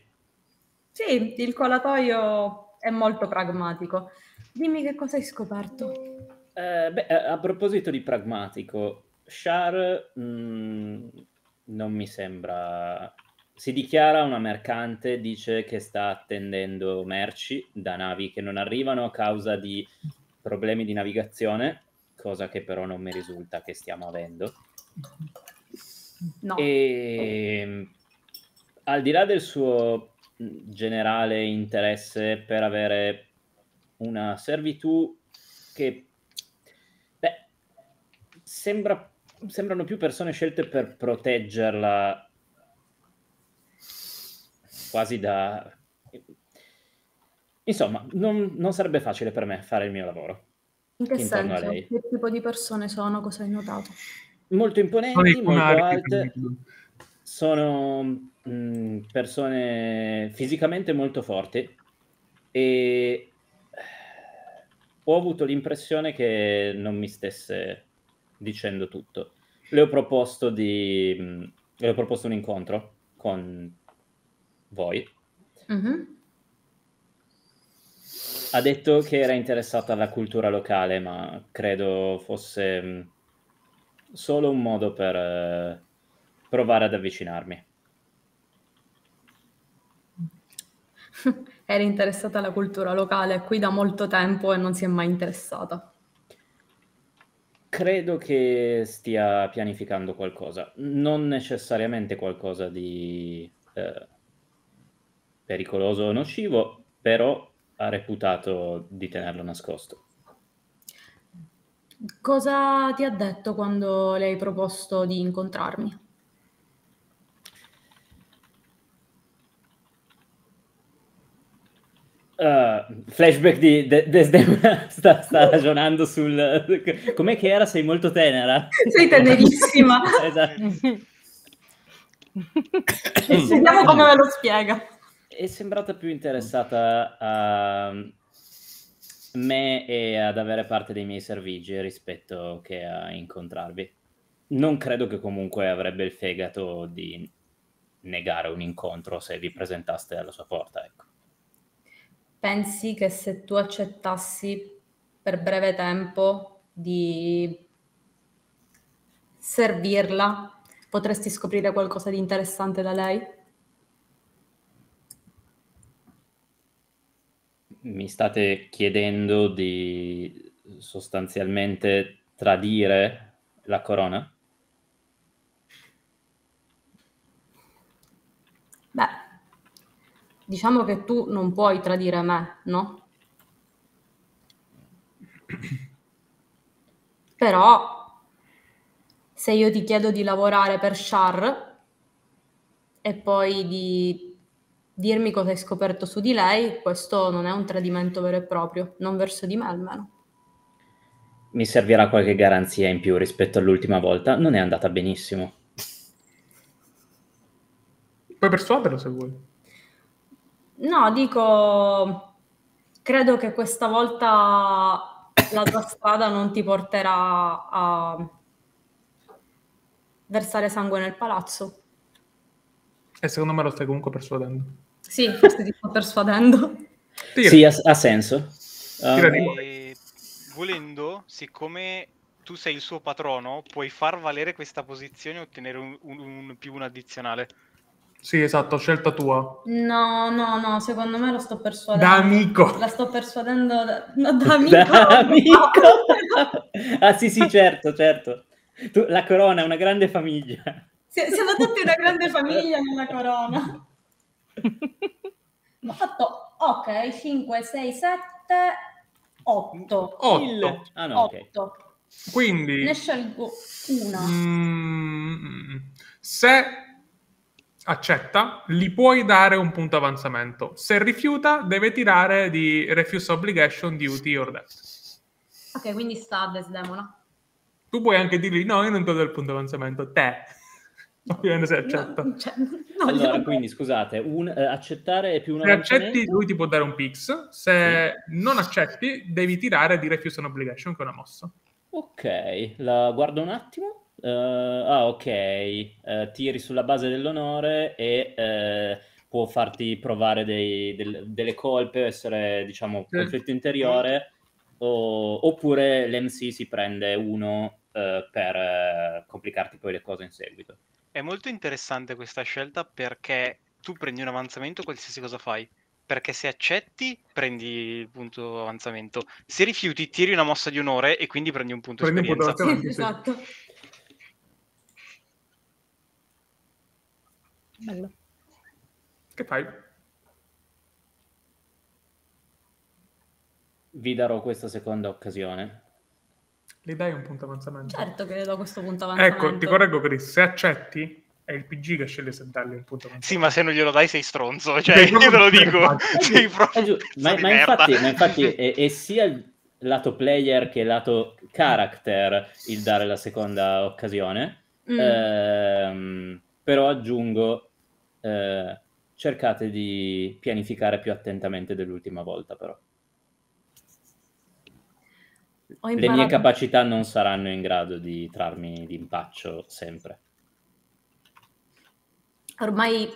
Sì, il colatoio è molto pragmatico. Dimmi che cosa hai scoperto.
Eh, beh, a proposito di pragmatico, Char mm, non mi sembra... Si dichiara una mercante, dice che sta attendendo merci da navi che non arrivano a causa di problemi di navigazione, cosa che però non mi risulta che stiamo avendo.
No.
E mm, al di là del suo generale interesse per avere una servitù che beh, sembra, sembrano più persone scelte per proteggerla quasi da Insomma, non, non sarebbe facile per me fare il mio lavoro.
In che
a
senso?
lei.
Che tipo di persone sono? Cosa hai notato?
Molto imponenti, molto alte. Sono mh, persone fisicamente molto forti e ho avuto l'impressione che non mi stesse dicendo tutto. Le ho proposto di mh, le ho proposto un incontro con voi.
Mhm.
Ha detto che era interessata alla cultura locale, ma credo fosse mh, solo un modo per eh, provare ad avvicinarmi. [LAUGHS]
Era interessata alla cultura locale qui da molto tempo e non si è mai interessata.
Credo che stia pianificando qualcosa, non necessariamente qualcosa di eh, pericoloso o nocivo, però ha reputato di tenerlo nascosto.
Cosa ti ha detto quando le hai proposto di incontrarmi?
Uh, flashback di De- Desdemona [LAUGHS] sta, sta ragionando sul... [LAUGHS] Com'è che era? Sei molto tenera.
Sei tenerissima. [LAUGHS]
esatto.
Vediamo come me lo spiega.
È sembrata più interessata a me e ad avere parte dei miei servigi rispetto che a incontrarvi. Non credo che comunque avrebbe il fegato di negare un incontro se vi presentaste alla sua porta, ecco.
Pensi che se tu accettassi per breve tempo di servirla, potresti scoprire qualcosa di interessante da lei?
Mi state chiedendo di sostanzialmente tradire la corona?
Beh, diciamo che tu non puoi tradire me, no? Però, se io ti chiedo di lavorare per Char e poi di dirmi cosa hai scoperto su di lei, questo non è un tradimento vero e proprio, non verso di me almeno.
Mi servirà qualche garanzia in più rispetto all'ultima volta. Non è andata benissimo.
Puoi persuaderlo se vuoi.
No, dico, credo che questa volta la tua strada non ti porterà a versare sangue nel palazzo.
E secondo me lo stai comunque persuadendo.
Sì, forse ti sto persuadendo.
Tira.
Sì, ha, ha senso.
Di-
E volendo, siccome tu sei il suo patrono, puoi far valere questa posizione e ottenere un, un- un più un addizionale.
Sì, esatto, scelta tua.
No, no, no, secondo me lo sto persuadendo.
Da amico.
La sto persuadendo da, no, da amico. [LAUGHS]
da amico. [LAUGHS] ah sì, sì, certo, certo. Tu- la corona è una grande famiglia.
Si- Siamo tutti una grande famiglia nella corona. [LAUGHS] Ho fatto, ok, 5, 6, 7, 8.
8.
Il- Ah no, ok.
8.
Quindi,
Ne scelgo una.
mm, se accetta, gli puoi dare un punto avanzamento. Se rifiuta, deve tirare di refuse obligation, duty or death.
Ok, quindi sta a Desdemona.
Tu puoi anche dirgli no, io non ti do il punto avanzamento, te. Ovviamente se accetta.
No, cioè, no,
Allora,
io-
quindi scusate, un, eh, accettare è più un
Se accetti, lui ti può dare un pix. Se non accetti, devi tirare di refuse and obligation, che è una mossa.
Ok, la guardo un attimo. Eh, ah, ok. Eh, tiri sulla base dell'onore e eh, può farti provare dei- del- delle colpe, essere, diciamo,
Sì.
conflitto interiore, o- oppure l'MC si prende uno eh, per eh, complicarti poi le cose in seguito.
È molto interessante questa scelta perché tu prendi un avanzamento qualsiasi cosa fai. Perché se accetti, prendi il punto avanzamento. Se rifiuti, tiri una mossa di onore e quindi prendi un punto
Prendi un punto
esperienza.
avanzamento.
Sì,
sì.
esatto.
Bello.
Che fai?
Vi darò questa seconda occasione.
Gli dai un punto avanzamento.
Certo che le do questo punto avanzamento.
Ecco, ti correggo Chris, se accetti è il PG che sceglie se dargli un punto.
Sì, ma se non glielo dai sei stronzo, cioè
Sei
io te lo [LAUGHS] dico, [LAUGHS] sei proprio
ma, ma infatti, ma infatti [LAUGHS] è, è sia il lato player che il lato character il dare la seconda occasione.
Mm.
Ehm, però aggiungo, eh, cercate di pianificare più attentamente dell'ultima volta, però. Le mie capacità non saranno in grado di trarmi d'impaccio sempre.
Ormai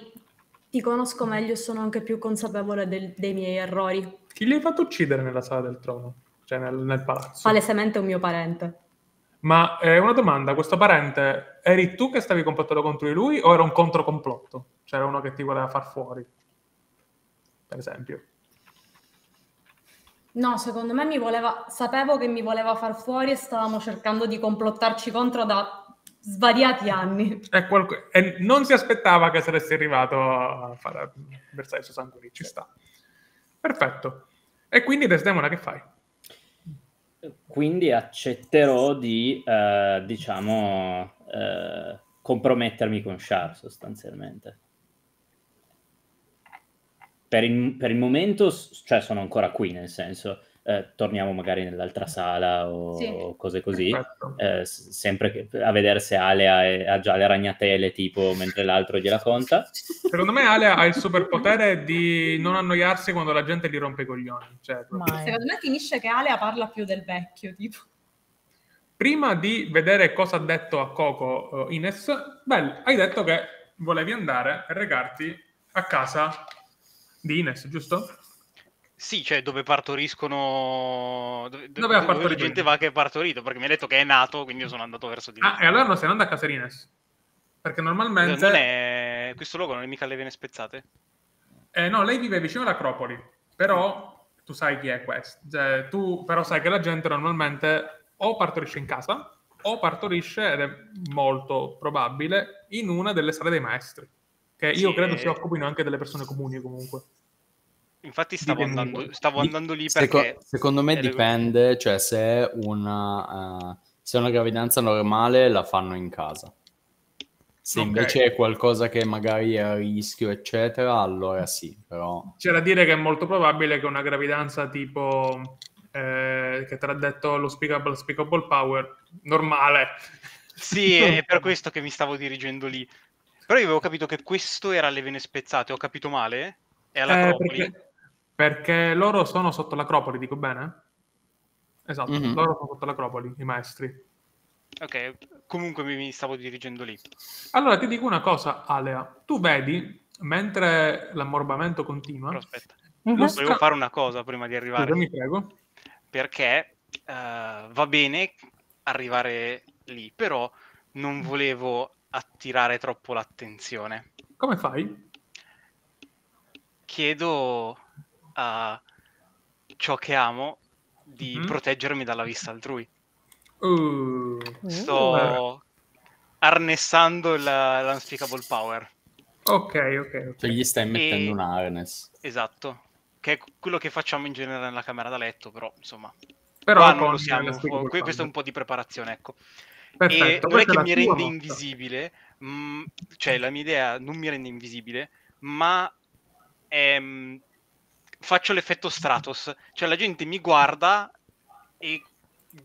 ti conosco meglio e sono anche più consapevole del- dei miei errori.
Chi li hai fatto uccidere nella sala del trono? Cioè nel, nel palazzo?
Palesemente un mio parente.
Ma eh, una domanda, questo parente, eri tu che stavi complottando contro di lui o era un controcomplotto? C'era uno che ti voleva far fuori, per esempio.
No, secondo me mi voleva, sapevo che mi voleva far fuori e stavamo cercando di complottarci contro da svariati anni.
È qualco- E non si aspettava che saresti arrivato a fare a versare il suo sangue lì, ci sta. Perfetto. E quindi Desdemona che fai?
Quindi accetterò di, eh, diciamo, eh, compromettermi con Char sostanzialmente. Per il, per il momento, cioè, sono ancora qui, nel senso, eh, torniamo magari nell'altra sala o
Sì.
cose così. Eh, sempre che- a vedere se Alea è- ha già le ragnatele, tipo, mentre l'altro gliela conta.
Secondo me Ale ha il superpotere di non annoiarsi quando la gente gli rompe i coglioni. Cioè, proprio-.
Secondo me finisce che Alea parla più del vecchio, tipo.
Prima di vedere cosa ha detto a Coco eh, Ines, beh, hai detto che volevi andare e recarti a casa di Ines, giusto?
Sì, cioè dove partoriscono... Dove,
Dove ha
la
partorito
gente va che è partorito, perché mi ha detto che è nato, quindi io sono andato verso di
Ah, e allora non sei andato a casa di Ines? Perché normalmente...
È... Questo luogo non è mica le vene spezzate?
Eh, no, lei vive vicino all'Acropoli, però tu sai chi è questo. Cioè, tu però sai che la gente normalmente o partorisce in casa o partorisce, ed è molto probabile, in una delle sale dei maestri, che io
Sì,
credo
eh.
si occupino anche delle persone comuni comunque.
Infatti stavo,
Dipende.
andando, stavo andando lì perché...
secondo me dipende, cioè se è una, eh, se è una gravidanza normale la fanno in casa. Se
Ok.
invece è qualcosa che magari è a rischio, eccetera, allora sì, però...
C'è da dire che è molto probabile che una gravidanza tipo eh, che te l'ha detto lo speakable, speakable power normale.
Sì, è per [LAUGHS] questo che mi stavo dirigendo lì. Però io avevo capito che questo era alle vene spezzate, ho capito male? È
Eh,
all'Acropoli?
perché, perché loro sono sotto l'Acropoli, dico bene? Esatto,
Mhm.
loro sono sotto l'Acropoli, i maestri.
Ok, comunque mi, mi stavo dirigendo lì.
Allora ti dico una cosa, Alea. Tu vedi, mentre l'ammorbamento continua,
Però aspetta,
Mhm.
Lo
volevo fare una cosa prima di arrivare.
Scusa, mi prego.
perché eh, va bene arrivare lì, però non volevo attirare troppo l'attenzione.
Come fai?
Chiedo a ciò che amo di
Mhm.
proteggermi dalla vista altrui.
Uh,
Sto arnessando la- l'unspeakable power.
ok, ok, ok.
Cioè gli stai mettendo
E-
un harness.
Esatto. Che è quello che facciamo in genere nella camera da letto, però insomma.
Però
qua non lo siamo. questo è un po' di preparazione, ecco.
Perfetto,
non è che mi rende
mossa.
invisibile, mh, cioè la mia idea non mi rende invisibile, ma ehm, faccio l'effetto Stratos, cioè la gente mi guarda e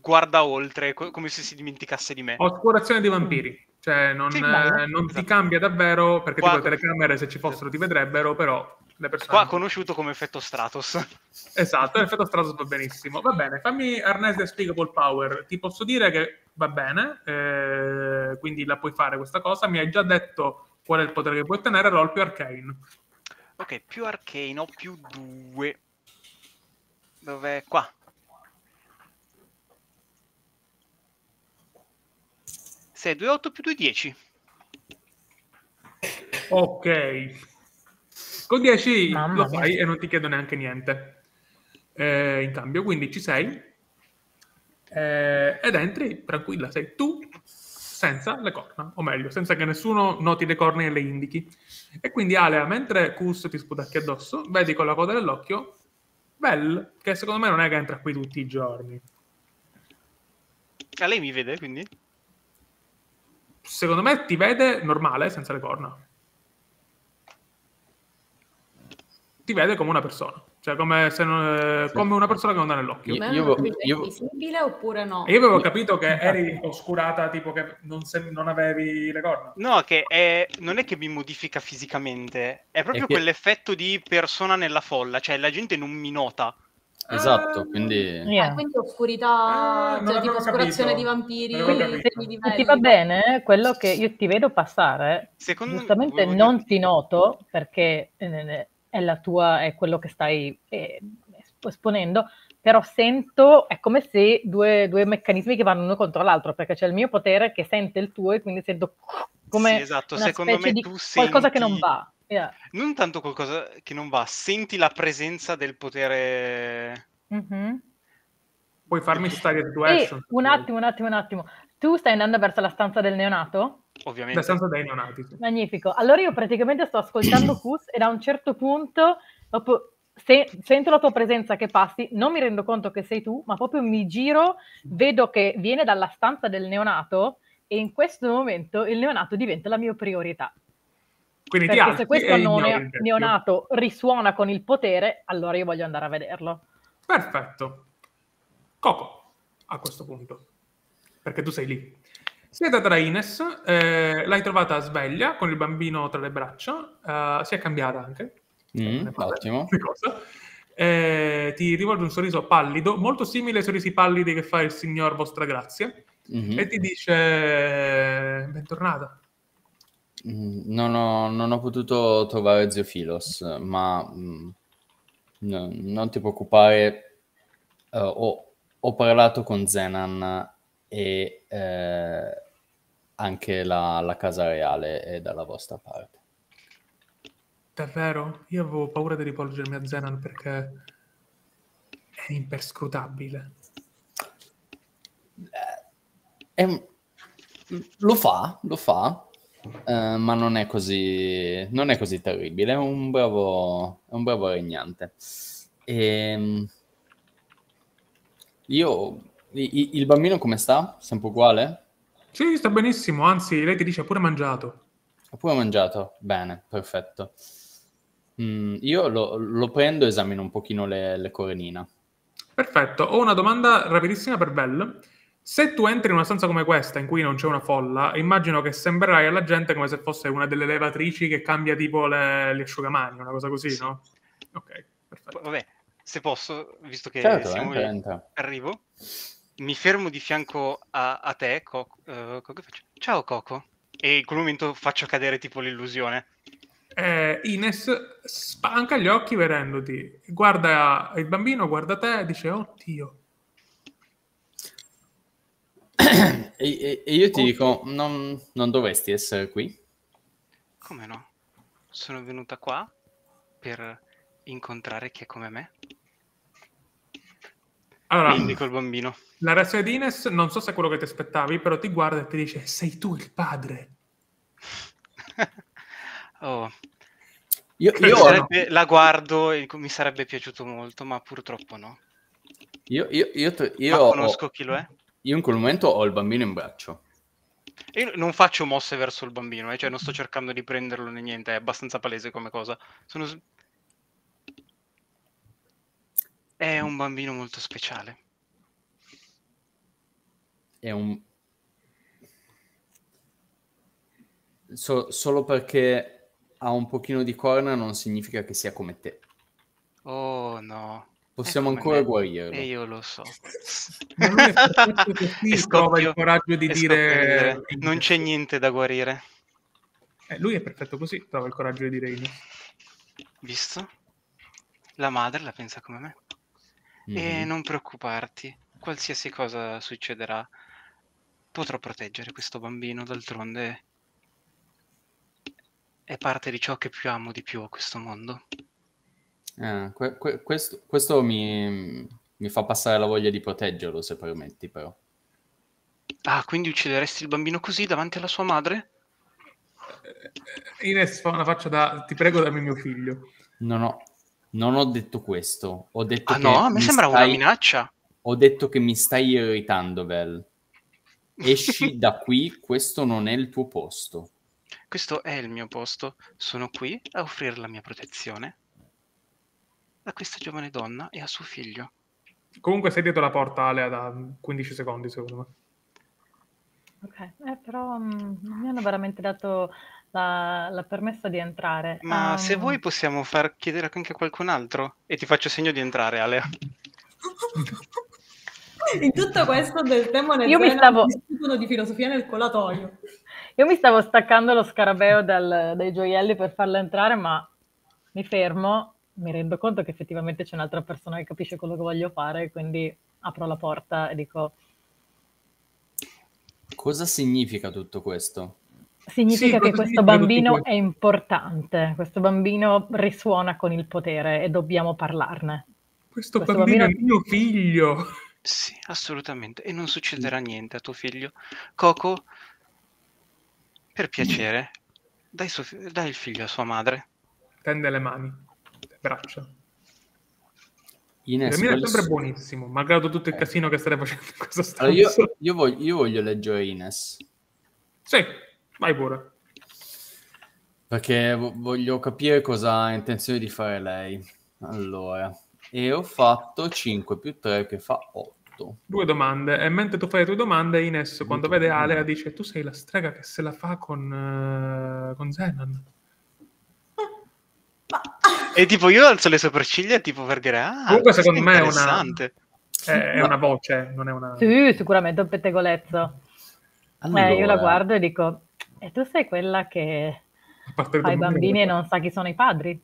guarda oltre, co- come se si dimenticasse di me.
Oscurazione dei vampiri. Cioè, non,
Sì,
eh, non ti
Esatto.
cambia davvero, perché
Qua-
tipo le telecamere, se ci fossero, ti vedrebbero, però le persone...
Qua conosciuto come effetto Stratos.
Esatto, l'effetto Stratos va benissimo. Va bene, fammi Harness the Unspeakable Power. Ti posso dire che va bene, eh, quindi la puoi fare questa cosa. Mi hai già detto qual è il potere che puoi ottenere, roll più arcane.
ok, più arcane ho più 2. Dov'è? Qua. 6, 2, 8 più 2, 10.
Ok. Con 10
Mamma
lo
mia.
fai e non ti chiedo neanche niente. Eh, in cambio, quindi ci sei. Eh, ed entri tranquilla, sei tu senza le corna, o meglio, senza che nessuno noti le corna e le indichi. E quindi Alea, mentre Kus ti sputacchi addosso, vedi con la coda dell'occhio Bell, che secondo me non è che entra qui tutti i giorni.
A lei mi vede, quindi?
secondo me ti vede normale, senza le corna. Ti vede come una persona. Cioè, come, se non-
Sì.
come una persona che non dà nell'occhio.
Io-
Ma
io-
è
io-
visibile oppure no?
Io avevo capito che eri oscurata, tipo che non, se- non avevi le corna.
No, che è- non è che mi modifica fisicamente, è proprio
È che-
quell'effetto di persona nella folla, cioè la gente non mi nota.
Esatto,
Ah,
quindi...
Yeah.
Ah, quindi oscurità,
Ah, non
cioè tipo oscurazione
capito.
di vampiri,
Quindi se, ti va bene, quello che io ti vedo passare,
Secondo
giustamente
volevo
non ti noto perché eh, è la tua, è quello che stai eh, esponendo, però sento, è come se due, due meccanismi che vanno uno contro l'altro, perché c'è il mio potere che sente il tuo e quindi sento come
Sì, esatto,
una
secondo
specie
me
di
tu
qualcosa che non
senti-
va. Yeah.
Non tanto qualcosa che non va, senti la presenza del potere...
Mhm.
Puoi farmi stare
E
situation.
un attimo, un attimo, un attimo. Tu stai andando verso la stanza del neonato?
Ovviamente.
Da senza dei neonati. sì.
Magnifico. Allora io praticamente sto ascoltando [CLEARS THROAT] Kus e da un certo punto, dopo, se- sento la tua presenza che passi, non mi rendo conto che sei tu, ma proprio mi giro, vedo che viene dalla stanza del neonato e in questo momento il neonato diventa la mia priorità.
Quindi ti
Perché
alzi
se questo
e vecchio.
neonato risuona con il potere, allora io voglio andare a vederlo.
Perfetto. Coco, a questo punto. Perché tu sei lì. Siete tra Ines, eh, l'hai trovata sveglia con il bambino tra le braccia, eh, si è cambiata anche.
Mm,
è
ottimo.
Eh, ti rivolge un sorriso pallido, molto simile ai sorrisi pallidi che fa il signor Vostra Grazia,
Mhm.
e ti dice: Bentornata.
Mm, Non ho, non ho potuto trovare Zio Filos, ma mm, no- non ti preoccupare, eh, ho, ho parlato con Zenan e eh, anche la, la Casa Reale è dalla vostra parte.
Davvero? Io avevo paura di rivolgermi a Zenan perché è imperscrutabile.
È un- lo fa, lo fa, eh, ma non è così, non è così terribile, è un bravo, è un bravo regnante. Ehm, io, i- il bambino come sta? Sempre uguale?
Sì, sta benissimo, anzi, lei ti dice ha pure mangiato.
Ha pure mangiato? Bene, perfetto. Mm, io lo, lo prendo e esamino un pochino le, le corenina.
Perfetto, ho una domanda rapidissima per Belle. Se tu entri in una stanza come questa, in cui non c'è una folla, immagino che sembrerai alla gente come se fosse una delle levatrici che cambia tipo le, le asciugamani, una cosa così,
Sì.
no? Ok, perfetto.
Vabbè, se posso, visto che
Certo,
siamo
entra,
lì,
entra.
arrivo, mi fermo di fianco a, a te, Coco, eh, Coco, ciao Coco, e in quel momento faccio cadere tipo l'illusione.
Eh, Ines spanca gli occhi vedendoti, guarda il bambino, guarda te e dice, oddio.
E, e- e io ti
Oh.
dico, non, non dovresti essere qui?
Come no? Sono venuta qua per incontrare chi è come me.
Allora,
indico il bambino.
la reazione di Ines non so se è quello che ti aspettavi, però ti guarda e ti dice, sei tu il padre. [LAUGHS]
Oh,
Io, io-
sarebbe- la guardo e mi sarebbe piaciuto molto, ma purtroppo no.
io- io- io io ho-
conosco chi lo è.
io in quel momento ho il bambino in braccio.
Io non faccio mosse verso il bambino, eh, cioè non sto cercando di prenderlo né niente, è abbastanza palese come cosa. Sono È un bambino molto speciale.
È un... So- solo perché ha un pochino di corna non significa che sia come te.
Oh no.
Possiamo ancora
me.
guarirlo.
E io lo so. [LAUGHS]
Ma lui è perfetto così,
E
trova il coraggio di dire...
ridere. Non c'è niente da guarire.
Eh, lui è perfetto così, trova il coraggio di dire.
Visto? La madre la pensa come me. E
Mhm.
non preoccuparti, qualsiasi cosa succederà, potrò proteggere questo bambino, d'altronde è parte di ciò che più amo di più a questo mondo.
Eh, que- que- questo questo mi, mi fa passare la voglia di proteggerlo, se permetti, però.
Ah, quindi uccideresti il bambino così davanti alla sua madre?
Ines fa una faccia da ti prego dammi mio figlio.
Non ho, non ho detto questo. Ho detto
Ah
che
no, a me
mi
sembra una
stai-
minaccia.
Ho detto che mi stai irritando, Vel. esci [LAUGHS] da qui, questo non è il tuo posto.
Questo è il mio posto. Sono qui a offrire la mia protezione a questa giovane donna e a suo figlio.
Comunque sei dietro la porta, Alea, da 15 secondi, secondo me.
Ok, eh, però mm, non mi hanno veramente dato la, la permesso di entrare.
Ma se
Ehm,
vuoi possiamo far chiedere anche a qualcun altro. E ti faccio segno di entrare, Ale. [LAUGHS]
In tutto questo del demone
Io mi stavo-
discutono di filosofia nel colatoio.
Io mi stavo staccando lo scarabeo dal- dai gioielli per farla entrare, ma mi fermo, mi rendo conto che effettivamente c'è un'altra persona che capisce quello che voglio fare, quindi apro la porta e dico:
Cosa significa tutto questo?
Significa
Sì,
che questo bambino è importante, questo bambino risuona con il potere e dobbiamo parlarne.
Questo,
Questo
bambino,
bambino-
è mio figlio.
Sì, assolutamente. E non succederà niente a tuo figlio. Coco, per piacere, dai, suo dai il figlio a sua madre.
Tende le mani, le braccia.
Ines,
Il mio è sempre buonissimo, malgrado tutto il casino che state facendo in questa
Allora,
stanza.
io, io voglio, io voglio leggere Ines,
Sì, vai pure.
perché vo- voglio capire cosa ha intenzione di fare lei. Allora, e ho fatto 5 più 3 che fa 8.
Due domande. E mentre tu fai le tue domande, Ines, quando vede Alea, dice: Tu sei la strega che se la fa con, eh, con Zenon.
E tipo io alzo le sopracciglia tipo per dire, ah,
Comunque, secondo me è una-
interessante.
È, è una voce, non è una.
Sì, sicuramente un pettegolezzo. Eh, io la
Allora,
guardo e dico: E tu sei quella che fa i bambini e non sa chi sono i padri?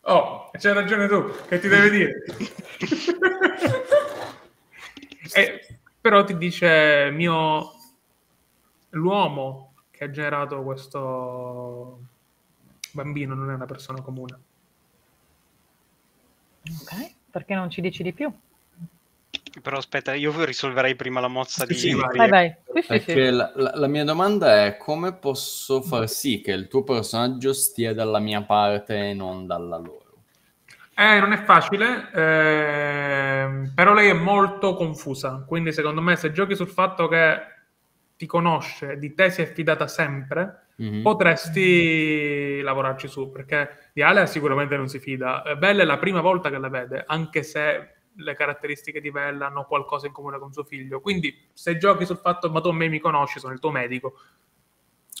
Oh, c'hai ragione tu, che ti deve dire? [LAUGHS] Eh, però ti dice mio l'uomo che ha generato questo bambino non è una persona comune.
Ok, perché non ci dici di più?
Però aspetta, io risolverei prima la mozza di...
Sì, vai.
Vai,
perché la, la- la mia domanda è come posso far sì che il tuo personaggio stia dalla mia parte e non dalla loro?
Eh, non è facile, ehm, però lei è molto confusa, quindi secondo me se giochi sul fatto che ti conosce, di te si è fidata sempre,
Mhm.
potresti lavorarci su, perché di Alea sicuramente non si fida. Eh, Bella è la prima volta che la vede, anche se le caratteristiche di Bella hanno qualcosa in comune con suo figlio. Quindi se giochi sul fatto, ma tu a me mi conosci, sono il tuo medico,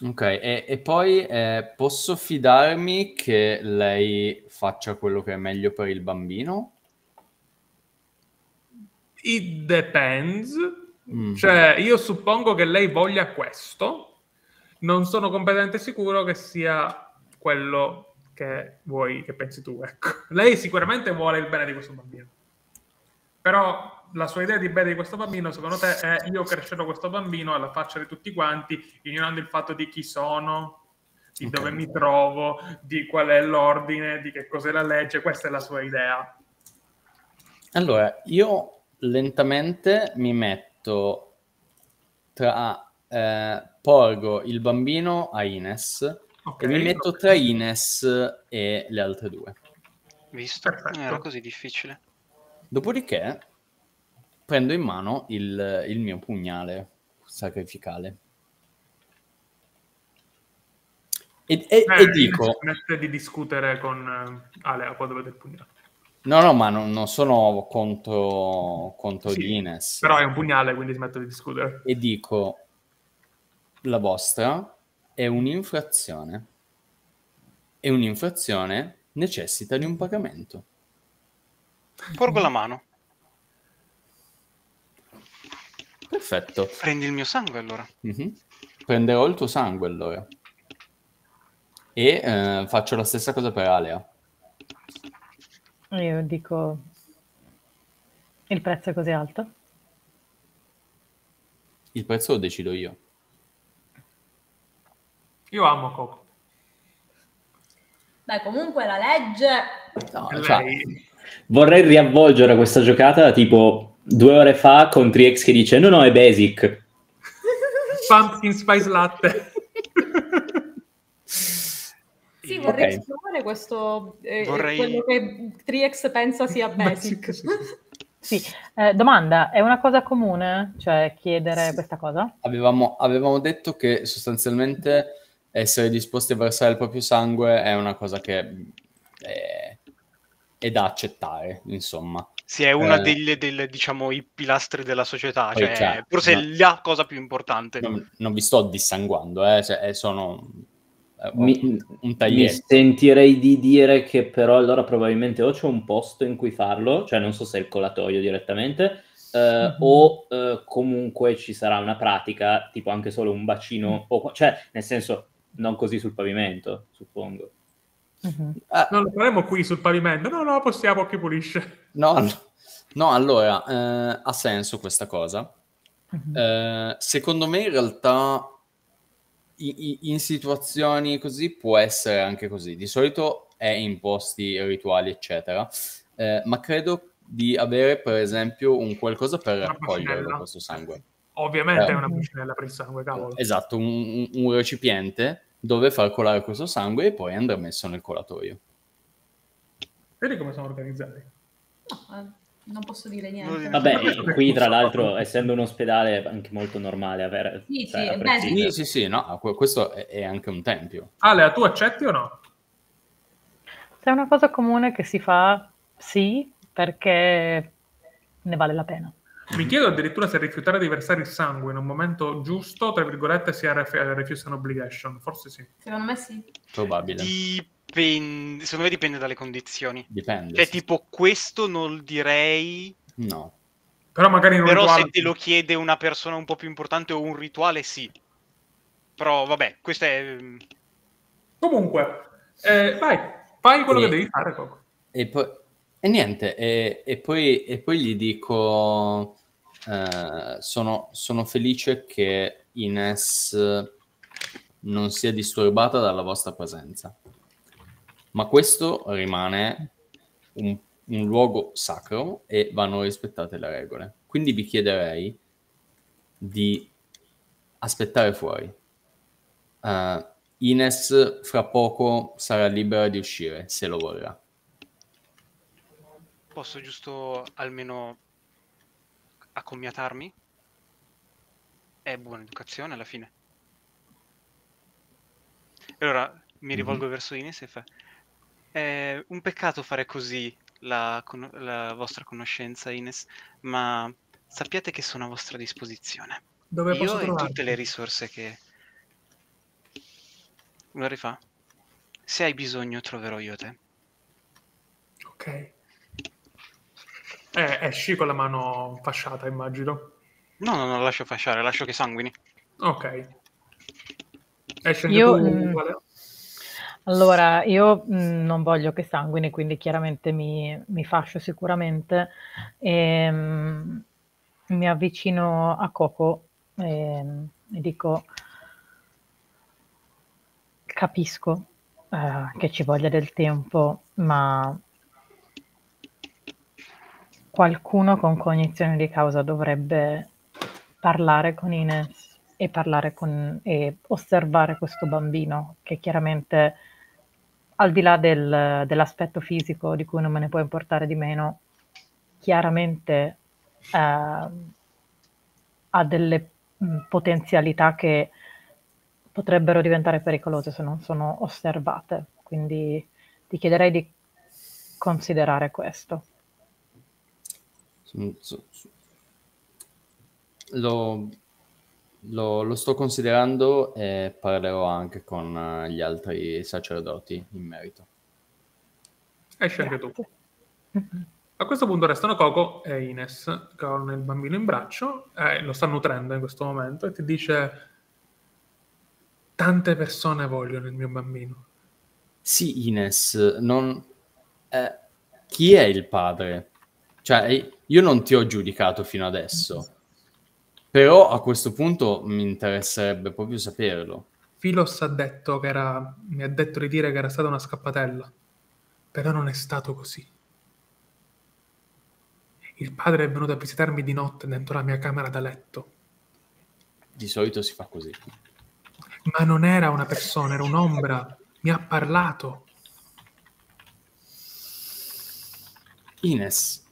Ok, e, e poi eh, posso fidarmi che lei faccia quello che è meglio per il bambino?
it depends.
Mm.
Cioè, io suppongo che lei voglia questo, non sono completamente sicuro che sia quello che vuoi, che pensi tu, ecco. Lei sicuramente vuole il bene di questo bambino. Però la sua idea di bene di questo bambino, secondo te, è io crescerò questo bambino alla faccia di tutti quanti, ignorando il fatto di chi sono, di
Ok.
dove mi trovo, di qual è l'ordine, di che cos'è la legge. Questa è la sua idea.
Allora, io lentamente mi metto tra... eh, porgo il bambino a Ines
Ok?
e mi metto tra Ines e le altre due.
Visto?
Perfetto.
Non era così difficile.
Dopodiché prendo in mano il, il mio pugnale sacrificale. E, e-
Eh,
e dico,
Smette di discutere con eh, Alea quando vede il pugnale.
no, no, ma non, non sono contro, contro
Sì,
di Ines.
Però è un pugnale, quindi smette di discutere.
E dico, la vostra è un'infrazione. E un'infrazione necessita di un pagamento.
Porgo la mano.
Perfetto.
Prendi il mio sangue allora.
Mhm. Prenderò il tuo sangue allora. E eh, faccio la stessa cosa per Alea.
Io dico: Il prezzo è così alto?
Il prezzo lo decido io.
Io amo Coco.
Beh, comunque la legge...
No, cioè.
Vorrei riavvolgere questa giocata tipo due ore fa con Triex che dice no no è basic. [LAUGHS]
Pumpkin Spice Latte.
Sì, vorrei
Ok.
esplorare questo... eh,
Vorrei-
quello che Triex pensa sia [LAUGHS] basic.
Sì,
eh, domanda, è una cosa comune? Cioè chiedere
Sì.
questa cosa?
Avevamo, avevamo detto che sostanzialmente essere disposti a versare il proprio sangue è una cosa che è, è da accettare, insomma.
Sì, è una
Eh.
delle, delle, diciamo, i pilastri della società, cioè,
chiaro,
forse è
no.
la cosa più importante.
Non, non vi sto dissanguando, eh, cioè, eh, sono eh,
Mi,
un
mi
taglietto.
sentirei di dire che però allora probabilmente o c'è un posto in cui farlo, cioè non so se è il colatoio direttamente, eh,
Mhm.
o eh, comunque ci sarà una pratica, tipo anche solo un bacino, o, cioè nel senso non così sul pavimento, suppongo.
Mhm.
Ah,
Non lo faremo qui sul pavimento. No, no, possiamo, chi pulisce.
no, no, allora, eh, ha senso questa cosa.
Mhm.
Eh, secondo me in realtà i- i- in situazioni così può essere anche così. Di solito è in posti rituali, eccetera, Eh, ma credo di avere per esempio un qualcosa per
bacinella.
questo sangue.
Ovviamente
Eh.
è una bacinella per il sangue, cavolo.
Esatto, un- un recipiente dove far colare questo sangue e poi andrà messo nel colatoio.
Vedi come sono organizzati?
No, eh, non posso dire niente.
Vabbè, qui tra l'altro, essendo un ospedale, è anche molto normale avere...
Sì,
cioè,
sì, beh,
prescindere.
Sì, sì, sì, no, que- questo è, è anche un tempio.
Ale, tu accetti o no?
Se è una cosa comune che si fa, sì, perché ne vale la pena.
Mi chiedo addirittura se rifiutare di versare il sangue in un momento giusto, tra virgolette, sia ref- refuse an obligation. Forse sì.
Secondo me sì.
Probabile.
Dipende, secondo me dipende dalle condizioni.
Dipende.
Cioè,
sì.
tipo, questo non direi.
No.
Però magari in un
Però
rituale...
se te lo chiede una persona un po' più importante o un rituale, sì. Però vabbè, questo è.
Comunque, eh, vai, fai quello
E-
che devi fare, Coco.
E poi, e niente, e, e poi, e poi gli dico, eh, sono, sono felice che Ines non sia disturbata dalla vostra presenza, ma questo rimane un, un luogo sacro e vanno rispettate le regole. Quindi vi chiederei di aspettare fuori. Eh, Ines fra poco sarà libera di uscire, se lo vorrà.
Posso giusto almeno accomiatarmi? È buona educazione alla fine. E allora mi rivolgo verso Ines e fa: È un peccato fare così la, con- la vostra conoscenza, Ines, ma sappiate che sono a vostra disposizione.
Dove posso
Io e
trovarti?
tutte le risorse che. Lo rifà? Se hai bisogno, troverò io te.
Ok. Eh, esci con la mano fasciata, immagino.
No, no, no, lascio fasciare, lascio che sanguini.
Ok. Esci
Io,
tu,
mm,
Vale?
Allora, io mh, non voglio che sanguini, quindi chiaramente mi, mi fascio sicuramente. E, mh, mi avvicino a Coco e, e dico: Capisco eh, che ci voglia del tempo, ma qualcuno con cognizione di causa dovrebbe parlare con Ines e parlare con e osservare questo bambino che chiaramente al di là del- dell'aspetto fisico di cui non me ne può importare di meno, chiaramente eh, ha delle mh, potenzialità che potrebbero diventare pericolose se non sono osservate. Quindi ti chiederei di considerare questo.
Su- Lo, lo- lo sto considerando e parlerò anche con eh, gli altri sacerdoti in merito.
Esci anche tu. A questo punto restano Coco e Ines con il bambino in braccio, eh, lo sta nutrendo in questo momento e ti dice tante persone vogliono il mio bambino.
Sì, Ines, non... eh, chi è il padre? Cioè, io non ti ho giudicato fino adesso, però a questo punto mi interesserebbe proprio saperlo.
Filos ha detto che era, mi ha detto di dire che era stata una scappatella, però non è stato così. Il padre è venuto a visitarmi di notte dentro la mia camera da letto,
Di solito si fa così.
ma non era una persona, era un'ombra. Mi ha parlato.
Ines,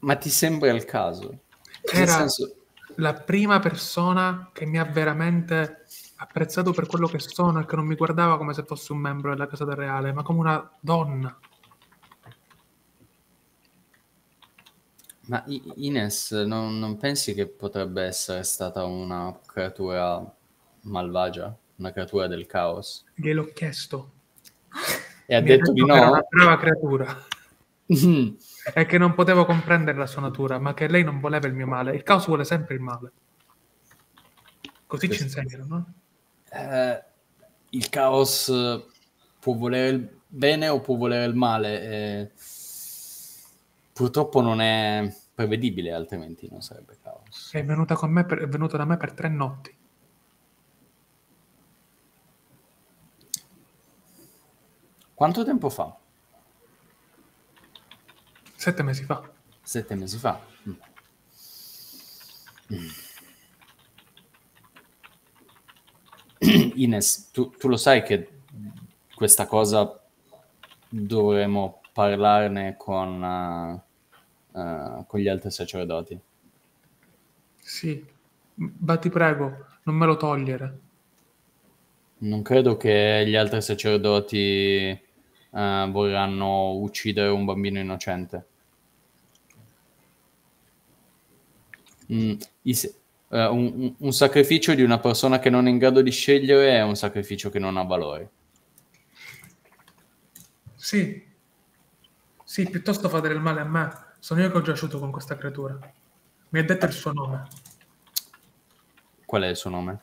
Ma ti sembra il caso?
Era
senso,
la prima persona che mi ha veramente apprezzato per quello che sono e che non mi guardava come se fossi un membro della Casa del Reale, ma come una donna.
ma Ines, non, non pensi che potrebbe essere stata una creatura malvagia? Una creatura del caos?
Gliel'ho chiesto.
E ha
ha
detto di
che era
no?
una brava creatura
Mm.
e che non potevo comprendere la sua natura, ma che lei non voleva il mio male. Il caos vuole sempre il male. Così ci
Questo-
insegnano, no?
Eh, il caos eh, può volere il bene o può volere il male. eh, purtroppo non è prevedibile, altrimenti non sarebbe caos.
È venuta con me per- è venuta da me per tre notti.
Quanto tempo fa?
Sette mesi fa.
Sette mesi fa. Mm. Mm. [CLEARS THROAT] Ines, tu, tu lo sai che questa cosa dovremo parlarne con, eh, eh, con gli altri sacerdoti.
Sì, ma ti prego, non me lo togliere.
Non credo che gli altri sacerdoti eh, vorranno uccidere un bambino innocente. Mm, i se- eh, un, un- un sacrificio di una persona che non è in grado di scegliere è un sacrificio che non ha valore.
Sì, sì, piuttosto fate del male a me. Sono io che ho giaciuto con questa creatura. Mi ha detto il suo nome.
Qual è il suo nome?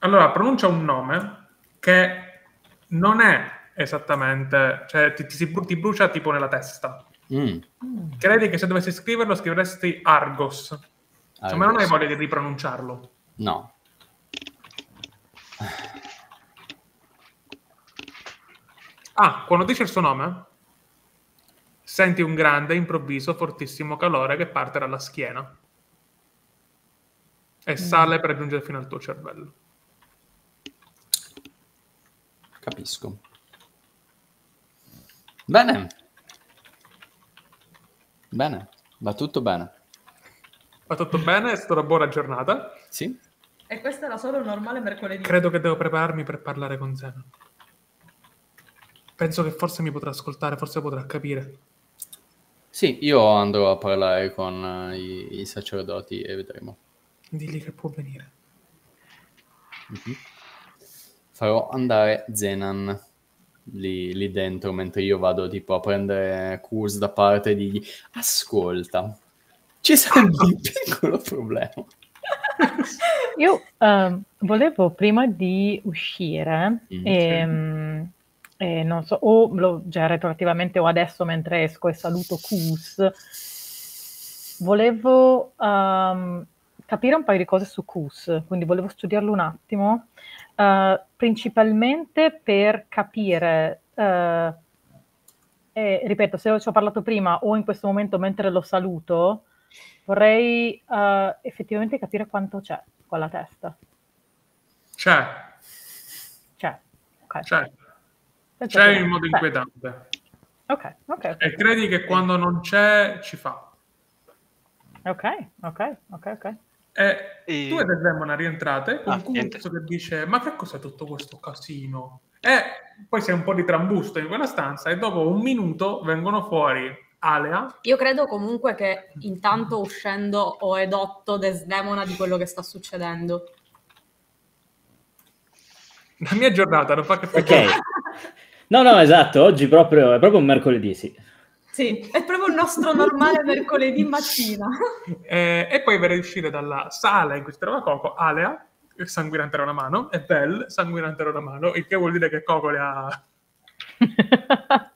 Allora, pronuncia un nome che non è esattamente, cioè ti, ti ti brucia tipo nella testa.
Mm,
Credi che se dovessi scriverlo scriveresti Argos, Cioè, ma non hai
Argos.
voglia di ripronunciarlo.
No.
Ah, quando dice il suo nome, senti un grande, improvviso, fortissimo calore che parte dalla schiena e sale per raggiungere fino al tuo cervello.
Capisco. Bene. Bene, va tutto bene.
Va tutto bene? È stata una buona giornata.
Sì?
E questo era solo un normale mercoledì.
Credo che devo prepararmi per parlare con Zeno. Penso che forse mi potrà ascoltare, forse potrà capire.
Sì, io andrò a parlare con eh, i, i sacerdoti e vedremo.
Digli che può venire.
Mhm. Farò andare Zenan lì, lì dentro mentre io vado tipo a prendere Kuz da parte e digli ascolta, ci sarebbe un [LAUGHS] piccolo problema.
Io ehm, volevo prima di uscire,
Mm,
ehm, e non so, o lo- già retroattivamente o adesso mentre esco e saluto Kus, volevo ehm, capire un paio di cose su Kus, quindi volevo studiarlo un attimo, eh, principalmente per capire, eh, e ripeto, se ci ho parlato prima o in questo momento mentre lo saluto, vorrei eh, effettivamente capire quanto c'è con la testa.
C'è,
C'è, ok.
c'è, c'è in modo inquietante.
Ok, ok, ok.
E credi che quando non c'è, ci fa.
Ok, ok, ok, ok.
E
E-
tu e Desdemona rientrate con
Ah.
Kuz che dice ma che cos'è tutto questo casino? E poi c'è un po' di trambusto in quella stanza e dopo un minuto vengono fuori Alea
Io credo comunque che intanto uscendo ho edotto Desdemona di quello che sta succedendo.
la mia giornata non fa che
Ok. No, no, esatto, oggi proprio, è proprio un mercoledì, sì.
Sì, è proprio il nostro normale mercoledì mattina. [LAUGHS]
Eh, e poi vede uscire dalla sala in cui si trova Coco Alea sanguinante da una mano e Belle sanguinante da una mano il che vuol dire che Coco le ha [LAUGHS]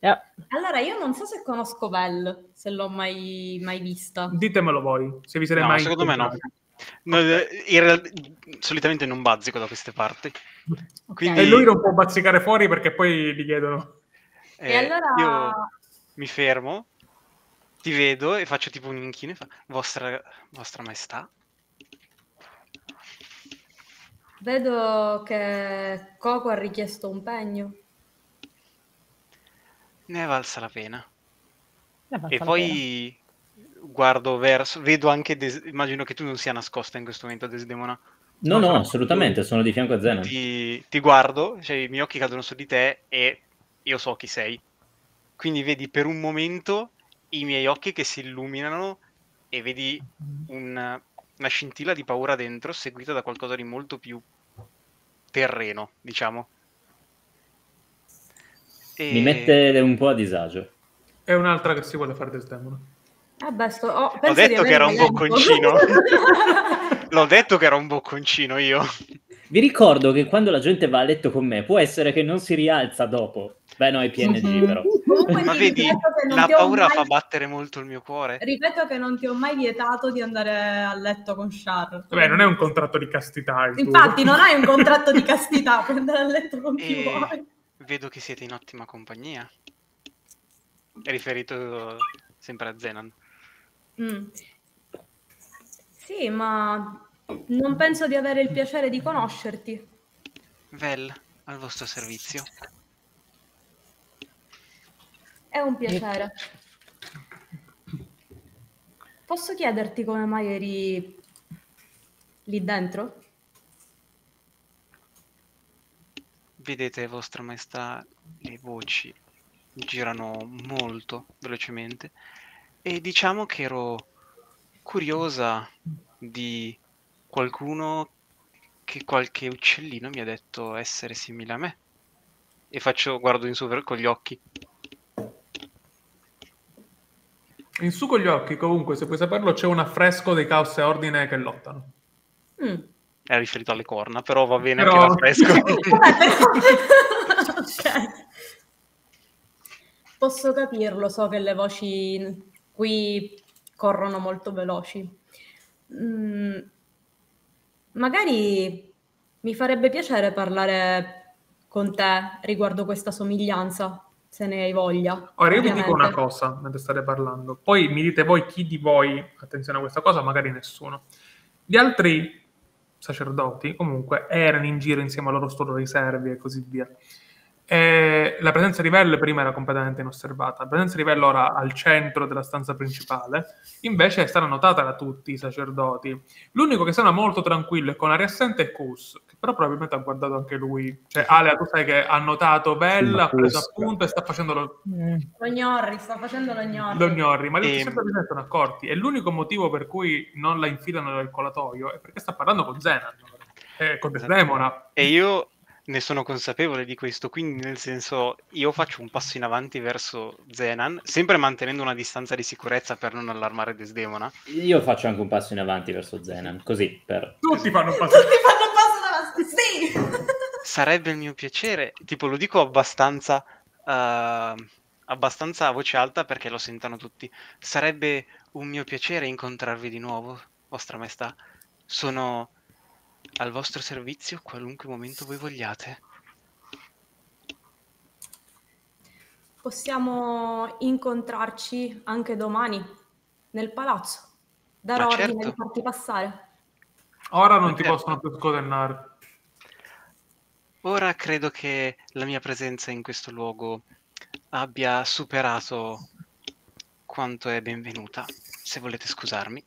Yeah.
Allora, io non so se conosco Belle, se l'ho mai, mai vista.
ditemelo voi se vi siete
No,
mai
secondo me no. No, eh, in real- solitamente non bazzico da queste parti. Quindi
e lui non può bazzicare fuori perché poi gli chiedono
E
eh,
allora...
io mi fermo, ti vedo e faccio tipo un inchino e fa vostra, vostra maestà.
Vedo che Coco ha richiesto un pegno.
Ne è valsa la pena.
Valsa
E
la
poi guardo verso, vedo anche, Des- immagino che tu non sia nascosta in questo momento, Desdemona.
No,
No,
no, assolutamente, sono di fianco a Zenon.
Ti, ti guardo, cioè i miei occhi cadono su di te e io so chi sei. Quindi vedi per un momento i miei occhi che si illuminano e vedi un- una scintilla di paura dentro, seguita da qualcosa di molto più terreno, diciamo. E-
Mi mette un po' a disagio.
È un'altra che si vuole fare Desdemona.
Eh beh, sto- oh,
Ho detto che era un bocconcino. [LAUGHS] L'ho detto che era un bocconcino io.
Vi ricordo che quando la gente va a letto con me può essere che non si rialza dopo. Beh, no, è PNG però.
Comunque
Ma vedi, la paura
mai-
fa battere molto il mio cuore.
Ripeto che non ti ho mai vietato di andare a letto con Char.
Vabbè, non è un contratto di castità. il tuo.
Infatti, non hai un contratto di castità, puoi andare a letto con chi
E
vuoi.
vedo che siete in ottima compagnia. È riferito sempre a Zenan.
Mm. Sì, ma non penso di avere il piacere di conoscerti.
Vel, al vostro servizio.
È un piacere. Posso chiederti come mai eri lì dentro?
Vedete, vostra maestà, le voci girano molto velocemente e diciamo che ero curiosa di qualcuno che qualche uccellino mi ha detto essere simile a me. E faccio, guardo in su con gli occhi.
In su con gli occhi, comunque, se puoi saperlo, c'è un affresco dei caos e ordine che lottano.
Mm.
È riferito alle corna, però va bene
Però-
anche l'affresco. [LAUGHS] [LAUGHS]
ok. Posso capirlo, so che le voci qui corrono molto veloci. Mm, magari mi farebbe piacere parlare con te riguardo questa somiglianza, se ne hai voglia.
Ora, io vi dico una cosa mentre state parlando. Poi mi dite voi chi di voi, attenzione a questa cosa, magari nessuno. Gli altri sacerdoti, comunque, erano in giro insieme ai loro stolo riservi e così via. E la presenza di Vel prima era completamente inosservata. La presenza di Vel ora al centro della stanza principale, invece è stata notata da tutti i sacerdoti. L'unico che sembra molto tranquillo e con aria assente è Kus, che però probabilmente ha guardato anche lui. Cioè, Ale, tu sai che ha notato Vel,
Sì, ma
ha preso appunto e sta facendo lo.
Lo gnorri, sta facendo lo gnorri.
lo gnorri, ma gli se ne sono accorti. E l'unico motivo per cui non la infilano nel colatoio è perché sta parlando con Zenan, eh, con Desdemona.
E io ne sono consapevole di questo, quindi nel senso io faccio un passo in avanti verso Zenan, sempre mantenendo una distanza di sicurezza per non allarmare Desdemona.
Io faccio anche un passo in avanti verso Zenan, così per...
Tutti fanno un passo.
Tutti fanno un passo davanti, sì! [LAUGHS]
Sarebbe il mio piacere, tipo lo dico abbastanza, eh, abbastanza a voce alta perché lo sentano tutti. Sarebbe un mio piacere incontrarvi di nuovo, vostra maestà. Sono al vostro servizio qualunque momento voi vogliate.
Possiamo incontrarci anche domani nel palazzo. Darò
Ma
ordine
certo.
di farti passare.
Ora non ti
Certo.
possono più scotennare.
Ora credo che la mia presenza in questo luogo abbia superato quanto è benvenuta, se volete scusarmi.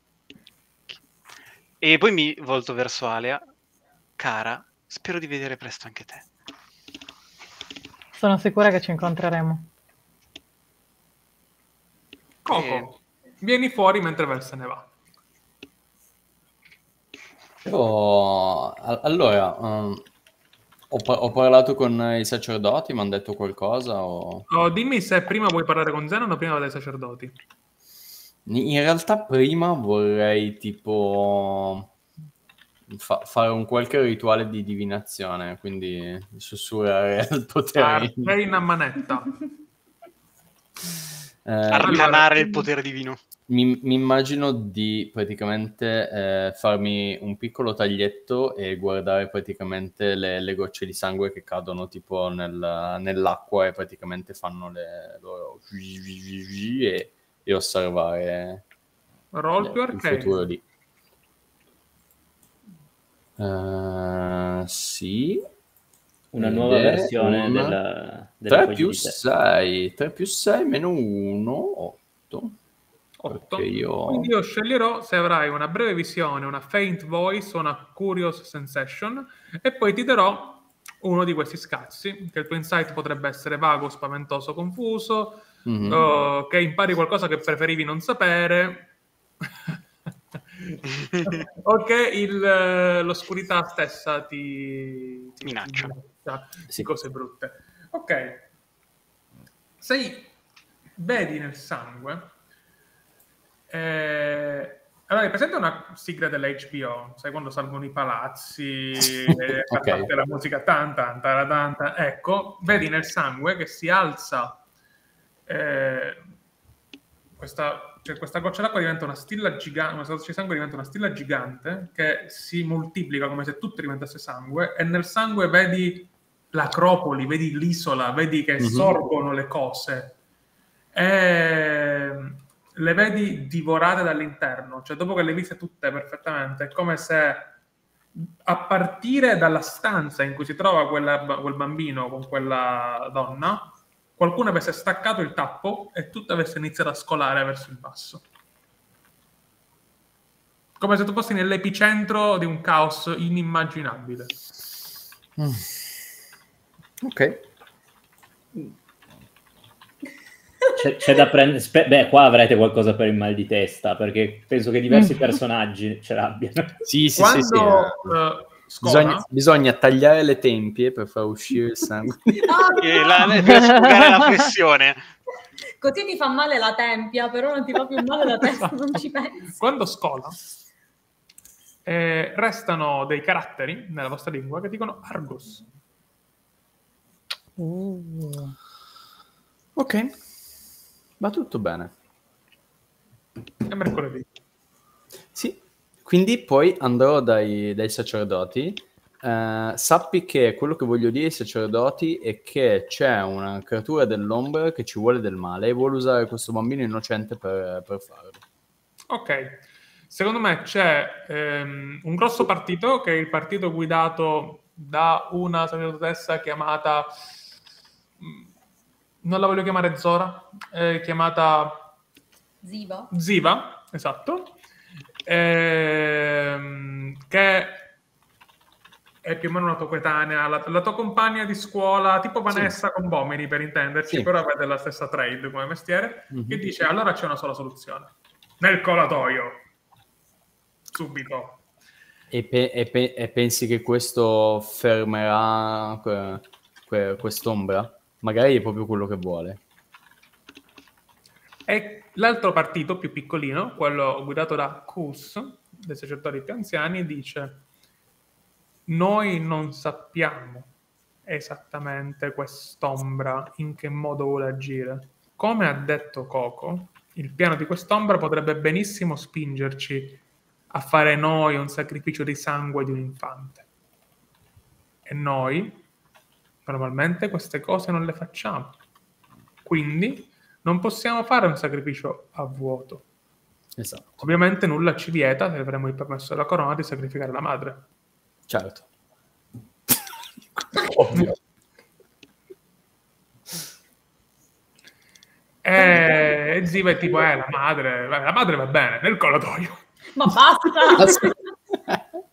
E poi mi volto verso Alea. Cara, spero di vedere presto anche te.
Sono sicura che ci incontreremo.
Coco, vieni fuori mentre Vel se ne va.
Io, allora, ehm, ho, par- ho parlato con i sacerdoti, mi hanno detto qualcosa o...
Oh, dimmi se prima vuoi parlare con Zenan o prima dei sacerdoti.
In realtà prima vorrei tipo fa- fare un qualche rituale di divinazione, quindi sussurrare [LAUGHS] il potere.
Arcane a manetta.
Eh,
Arcanare il potere divino.
mi, mi immagino di praticamente eh, farmi un piccolo taglietto e guardare praticamente le, le gocce di sangue che cadono tipo nel- nell'acqua e praticamente fanno le loro e, e osservare
Roll più
il futuro lì. Eh, sì.
Una nuova versione
una-
della, della
3
foglia
più
di tè.
6, 3 più 6 meno 1, 8.
8.
Perché io...
Quindi io sceglierò se avrai una breve visione, una faint voice o una curious sensation e poi ti darò uno di questi scazzi, che il tuo insight potrebbe essere vago, spaventoso, confuso,
Mhm.
o che impari qualcosa che preferivi non sapere, [LAUGHS] o che il, eh, l'oscurità stessa ti, ti
Minaccia.
minaccia
Sì.
cose brutte. Ok. Sei, vedi nel sangue... Eh, allora, hai presente una sigla dell'HBO? Sai quando salgono i palazzi e [LAUGHS]
Ok.
parte la musica tan tan tara, tan, tan. Ecco, vedi nel sangue che si alza eh, questa, cioè questa goccia d'acqua diventa una stilla gigante, una di sangue diventa una stilla gigante che si moltiplica come se tutto diventasse sangue e nel sangue vedi l'acropoli, vedi l'isola, vedi che
Mhm.
sorgono le cose e le vedi divorate dall'interno, cioè dopo che le hai viste tutte perfettamente, è come se a partire dalla stanza in cui si trova quella- quel bambino con quella donna, qualcuno avesse staccato il tappo e tutto avesse iniziato a scolare verso il basso. Come se tu fossi nell'epicentro di un caos inimmaginabile.
Mm. Ok.
C'è, c'è da prendere. spe- beh, qua avrete qualcosa per il mal di testa, perché penso che diversi
Mm.
personaggi ce l'abbiano.
Sì, sì,
Quando
sì, sì.
scola,
Bisogna, bisogna tagliare le tempie per far uscire il sangue. [LAUGHS]
E la, per sfogare la pressione.
Così ti fa male la tempia, però non ti fa più male la testa, non ci pensi.
quando scola, eh, restano dei caratteri nella vostra lingua che dicono Argos.
Ok, va tutto bene.
È mercoledì.
Quindi poi andrò dai, dai sacerdoti. Eh, sappi che quello che voglio dire ai sacerdoti è che c'è una creatura dell'ombra che ci vuole del male e vuole usare questo bambino innocente per, per farlo.
Ok, secondo me c'è ehm, un grosso partito che è il partito guidato da una sacerdotessa chiamata, mm, non la voglio chiamare Zora, è chiamata
Ziva?
Ziva, esatto, ehm, che è più o meno una tua coetanea, la, la tua compagna di scuola, tipo Vanessa con Bomini per intenderci,
Sì.
però avete la stessa trade come mestiere,
Mhm.
che dice allora c'è una sola soluzione, nel colatoio, subito.
E, pe- e pe- e pensi che questo fermerà que- que- quest'ombra? Magari è proprio quello che vuole.
E l'altro partito più piccolino, quello guidato da Kus, dei sacerdoti più anziani, dice: Noi non sappiamo esattamente quest'ombra in che modo vuole agire. Come ha detto Coco, il piano di quest'ombra potrebbe benissimo spingerci a fare noi un sacrificio di sangue di un infante. E noi normalmente queste cose non le facciamo. Quindi non possiamo fare un sacrificio a vuoto.
Esatto,
Ovviamente nulla ci vieta, se avremo il permesso della corona, di sacrificare la madre.
certo. [LAUGHS] Ovvio.
E Ziva è tipo, eh, la madre, la madre va bene, nel collatoio.
Ma basta! [LAUGHS]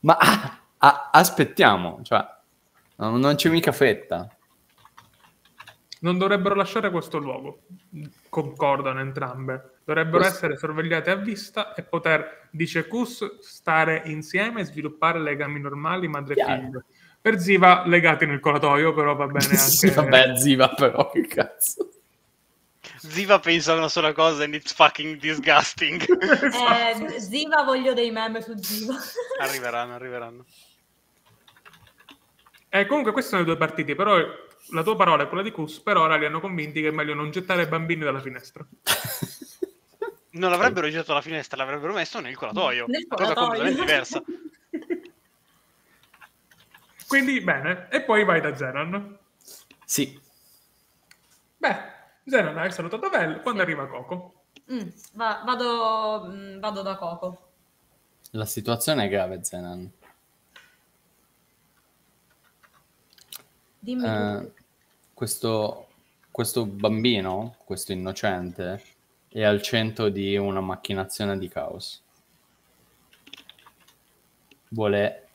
[LAUGHS]
Ma ah, ah, aspettiamo, cioè, non, non c'è mica fretta.
Non dovrebbero lasciare questo luogo, concordano entrambe. Dovrebbero
Questo-
essere sorvegliate a vista e poter, dice Kus, stare insieme e sviluppare legami normali madre e figlio. Per Ziva legati nel collatoio, però va bene [LAUGHS] anche...
Sì, vabbè, ziva però, che cazzo.
Ziva pensa a una sola cosa and it's fucking disgusting. [LAUGHS]
Eh, Ziva voglio dei meme su Ziva.
arriveranno, arriveranno.
Eh, comunque questi sono i due partiti, però la tua parola e quella di Kus per ora li hanno convinti che è meglio non gettare i bambini dalla finestra. [LAUGHS]
Non l'avrebbero girato dalla finestra, l'avrebbero messo nel colatoio.
Nel
cosa
colatoio.
completamente diversa. [LAUGHS]
Quindi, bene. E poi vai da Zenon.
Sì,
Beh, Zenon, hai salutato Vel. Quando arriva Coco?
Mm, va- vado, mm, vado da Coco.
la situazione è grave, Zenan.
Dimmi tu.
Questo, questo bambino, questo innocente, è al centro di una macchinazione di caos. Vuole,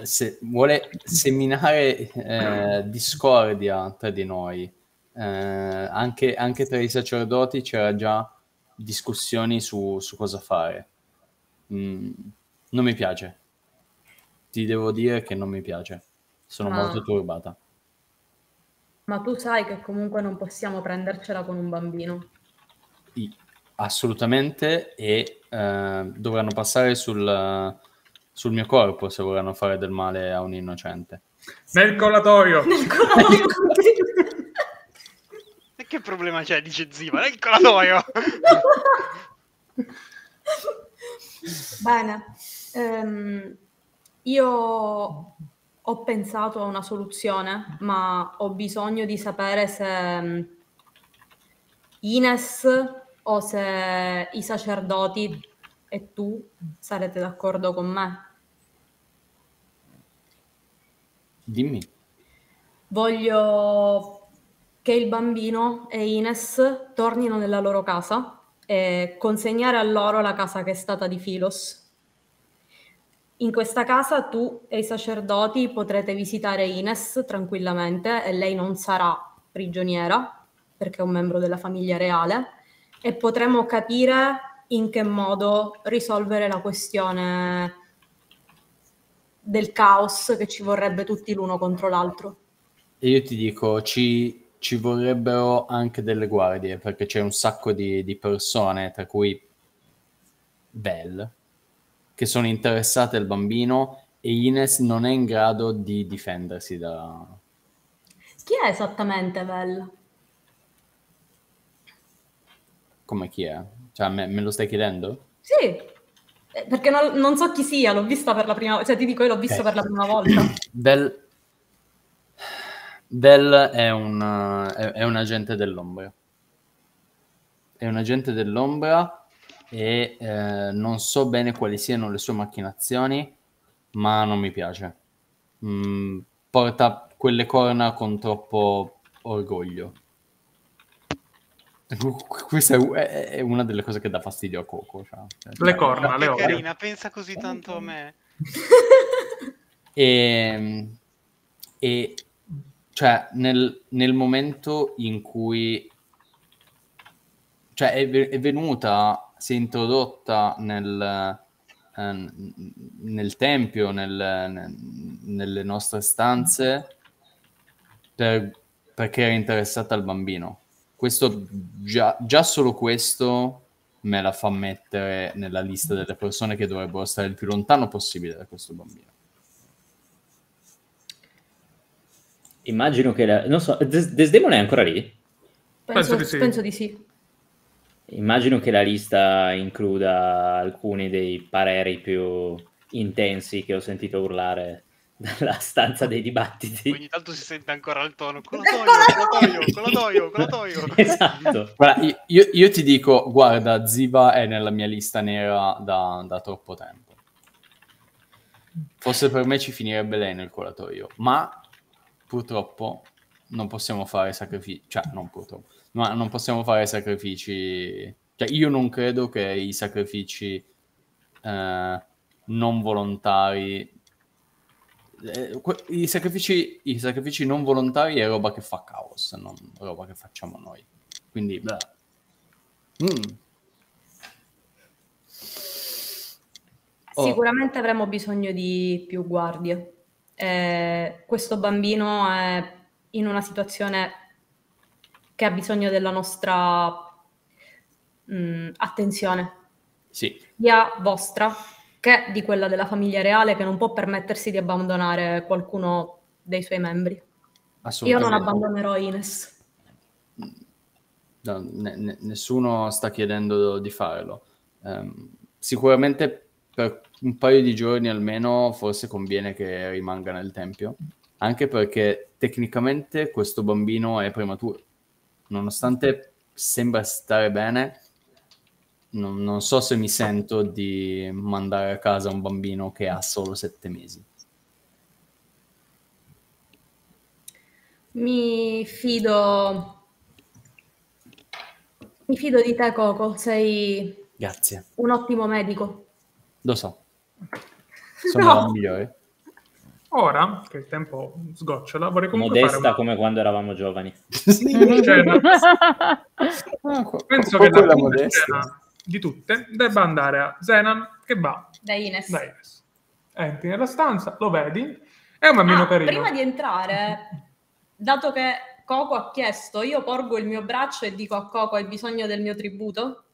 se- vuole seminare eh, discordia tra di noi. Eh, anche, anche tra i sacerdoti c'era già discussioni su, su cosa fare. Mm, non mi piace. Ti devo dire che non mi piace. Sono
Ah.
molto turbata.
Ma tu sai che comunque non possiamo prendercela con un bambino.
I- Assolutamente, e eh, dovranno passare sul, sul mio corpo se vorranno fare del male a un innocente.
Nel collatoio! [LAUGHS]
E che problema c'è? Dice Ziva, nel colatoio! [LAUGHS]
Bene, ehm, io ho pensato a una soluzione, ma ho bisogno di sapere se mm, Ines o se i sacerdoti e tu sarete d'accordo con me.
Dimmi.
Voglio che il bambino e Ines tornino nella loro casa e consegnare a loro la casa che è stata di Filos. In questa casa tu e i sacerdoti potrete visitare Ines tranquillamente e lei non sarà prigioniera perché è un membro della famiglia reale e potremo capire in che modo risolvere la questione del caos che ci vorrebbe tutti l'uno contro l'altro.
E io ti dico, ci, ci vorrebbero anche delle guardie, perché c'è un sacco di, di persone, tra cui Belle, che sono interessate al bambino e Ines non è in grado di difendersi da...
Chi è esattamente Vel?
come chi è? Cioè, me, me lo stai chiedendo?
Sì, eh, perché non, non so chi sia, l'ho vista per la prima volta, cioè ti dico io l'ho visto
Eh.
per la prima volta. [CLEARS THROAT]
Bell... Bell è un, è, è un agente dell'ombra. È un agente dell'ombra e eh, non so bene quali siano le sue macchinazioni, ma non mi piace. Mm, porta quelle corna con troppo orgoglio. Questa è, una delle cose che dà fastidio a Coco. cioè.
Le corna,
Ma
le
che
odio.
carina, pensa così tanto a me. [LAUGHS]
E, e cioè nel, nel momento in cui cioè è, è venuta, si è introdotta nel, eh, nel tempio, nel- nel- nelle nostre stanze per- perché era interessata al bambino. Questo già, già solo questo me la fa mettere nella lista delle persone che dovrebbero stare il più lontano possibile da questo bambino.
Immagino che la... non so, Des- Desdemona è ancora lì?
Penso,
Penso di sì.
penso di sì.
Immagino che la lista includa alcuni dei pareri più intensi che ho sentito urlare [LAUGHS] dalla stanza dei dibattiti.
Ogni tanto si sente ancora il tono. Colatoio, colatoio, colatoio, colatoio. [LAUGHS]
Esatto.
Guarda, io, io- io ti dico, guarda, Ziva è nella mia lista nera da, da troppo tempo. Forse per me ci finirebbe lei nel colatoio, ma purtroppo non possiamo fare sacrifici, cioè non purtroppo, ma non possiamo fare sacrifici, cioè io non credo che i sacrifici eh, non volontari, eh, i, sacrifici, i sacrifici non volontari è roba che fa caos, non roba che facciamo noi. Quindi. Mm. Oh.
Sicuramente avremo bisogno di più guardie. Eh, questo bambino è in una situazione che ha bisogno della nostra mm, attenzione,
Sì,
sia vostra che di quella della famiglia reale che non può permettersi di abbandonare qualcuno dei suoi membri. Io non abbandonerò Ines.
No, ne- ne- nessuno sta chiedendo di farlo. Ehm, sicuramente per un paio di giorni almeno forse conviene che rimanga nel tempio, anche perché tecnicamente questo bambino è prematuro. Nonostante sembra stare bene, non, non so se mi sento di mandare a casa un bambino che ha solo sette mesi.
Mi fido Mi fido di te, Coco, sei
Grazie,
un ottimo medico.
lo so. [LAUGHS] Sono
No.
la migliore.
Ora, che il tempo sgocciola, vorrei comunque
Modesta
fare
come quando eravamo giovani.
una scena. Penso che la scena di tutte debba andare a Zenan che va
Da Ines.
da Ines. Entri nella stanza, lo vedi, è un bambino
Ah,
carino.
prima di entrare, dato che Coco ha chiesto, io porgo il mio braccio e dico a Coco hai bisogno del mio tributo?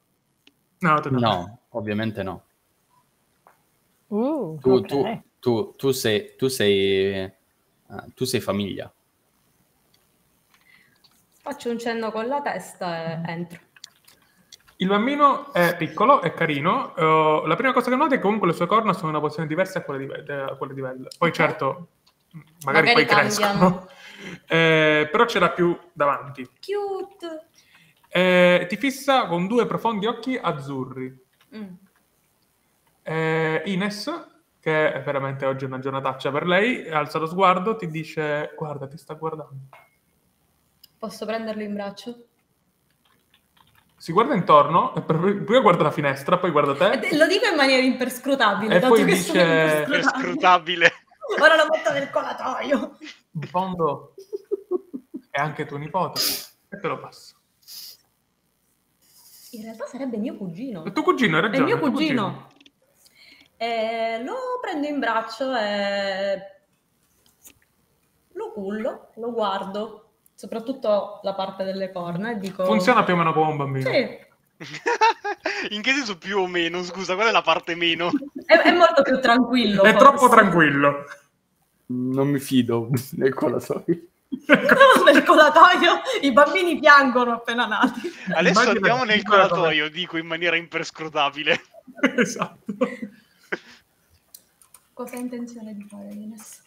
No, no.
Ovviamente no.
Uh,
Tu,
ok.
tu- tu- tu sei, tu sei, eh, tu sei famiglia.
Faccio un cenno con la testa e entro.
Il bambino è piccolo, è carino. eh, la prima cosa che noti è che comunque le sue corna sono in una posizione diversa a quelle di, da quelle di Vel. Poi certo, magari,
Magari
poi
cambiano.
crescono. [LAUGHS] Eh, però ce l'ha più davanti.
Cute!
Eh, ti fissa con due profondi occhi azzurri.
Mm.
Eh, Ines, che è veramente oggi una giornataccia per lei, alza lo sguardo, ti dice guarda, ti sta guardando.
Posso prenderlo in braccio?
Si guarda intorno, prima guarda la finestra, poi guarda te.
Eh, Lo dico in maniera imperscrutabile,
E
dato
poi
che
dice-
sono
È
imperscrutabile.
scrutabile. [LAUGHS]
Ora lo metto nel colatoio.
In fondo è anche tuo nipote. E te lo passo.
In realtà sarebbe mio cugino.
E tuo cugino, hai
È
ragione.
mio
tuo
cugino. E lo prendo in braccio e lo cullo, lo guardo, soprattutto la parte delle corna e dico...
Funziona più o meno come un bambino.
Sì, [LAUGHS]
In che senso più o meno? Scusa, qual è la parte meno?
è, è molto più tranquillo.
È
forse.
troppo tranquillo.
Non mi fido del colatoio.
nel colatoio i bambini piangono appena nati.
Adesso
Immagina
andiamo nel colatoio, dico in maniera imperscrutabile. [LAUGHS]
esatto.
Cosa hai intenzione di fare, Ines?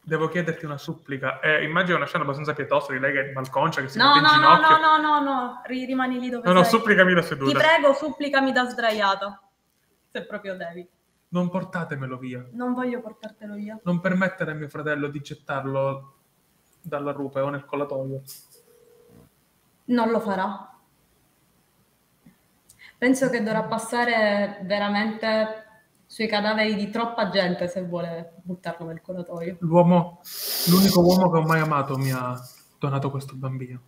Devo chiederti una supplica. Eh, immagino una scena abbastanza pietosa di lei che è in balconcia, che si
No,
mette in
no, no,
ginocchio.
no, no, no, no, ri- rimani lì dove
No, no,
sei.
supplicami da
Ti
seduta.
prego, supplicami da sdraiata, se proprio devi.
Non portatemelo via.
Non voglio portartelo via.
Non permettere a mio fratello di gettarlo dalla rupe o nel collatoio.
Non lo farà. Penso che dovrà passare veramente sui cadaveri di troppa gente se vuole buttarlo nel colatoio.
L'uomo, l'unico uomo che ho mai amato mi ha donato questo bambino.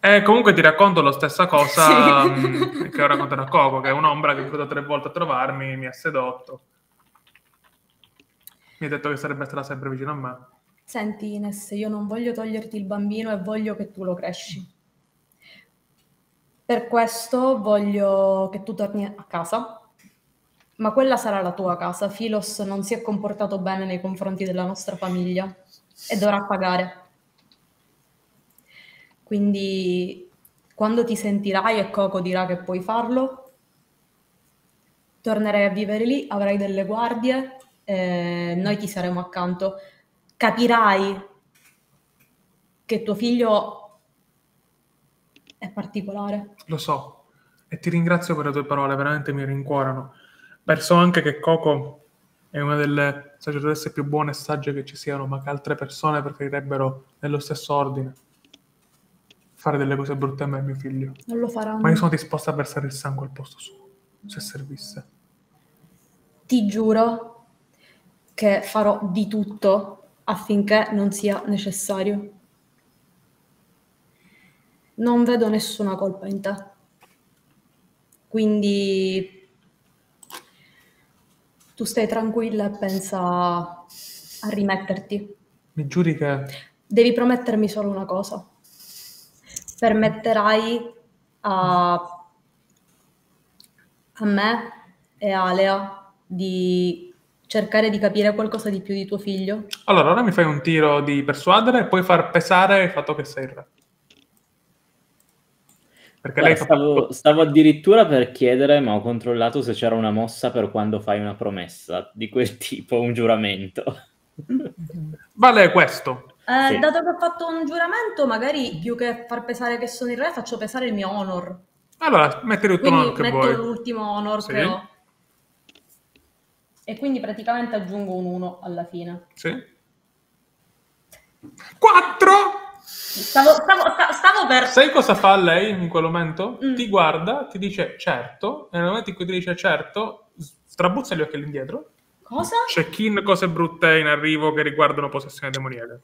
E comunque ti racconto la stessa cosa
Sì.
mh, che ho raccontato a Coco, che è un'ombra che è venuta tre volte a trovarmi, mi ha sedotto. Mi ha detto che sarebbe stata sempre vicino a me.
Senti Ines, io non voglio toglierti il bambino e voglio che tu lo cresci. Per questo voglio che tu torni a casa, ma quella sarà la tua casa. Filos non si è comportato bene nei confronti della nostra famiglia e dovrà pagare. Quindi quando ti sentirai e Coco dirà che puoi farlo, tornerai a vivere lì, avrai delle guardie, e noi ti saremo accanto. Capirai che tuo figlio è particolare.
Lo so, e ti ringrazio per le tue parole, veramente mi rincuorano. Penso anche che Coco è una delle sacerdotesse più buone e sagge che ci siano, ma che altre persone preferirebbero nello stesso ordine fare delle cose brutte a me e a mio figlio.
Non lo faranno.
Ma io sono disposta a versare il sangue al posto suo, se servisse.
Ti giuro che farò di tutto affinché non sia necessario. Non vedo nessuna colpa in te. Quindi tu stai tranquilla e pensa a rimetterti.
Mi giuri che
Devi promettermi solo una cosa. Permetterai a, a me e a Alea di cercare di capire qualcosa di più di tuo figlio?
Allora, ora mi fai un tiro di persuadere e poi far pesare il fatto che sei il re. Perché lei
Guarda,
fa...
stavo, stavo addirittura per chiedere, ma ho controllato se c'era una mossa per quando fai una promessa di quel [LAUGHS] tipo, un giuramento.
Vale questo.
Eh,
Sì.
Dato che ho fatto un giuramento, magari più che far pesare che sono il re, faccio pesare il mio honor.
Allora, metti tutto
Quindi
l'onore che
metto
vuoi.
l'ultimo honor
Sì.
che ho. E quindi praticamente aggiungo un 1 alla fine.
Sì. 4!
Stavo, stavo- sta- stavo per...
Sai cosa fa lei in quel momento?
Mm.
Ti guarda, ti dice certo, e nel momento in cui ti dice certo, strabuzza gli occhi all'indietro.
Cosa?
Check-in cose brutte in arrivo che riguardano possessione demoniaca.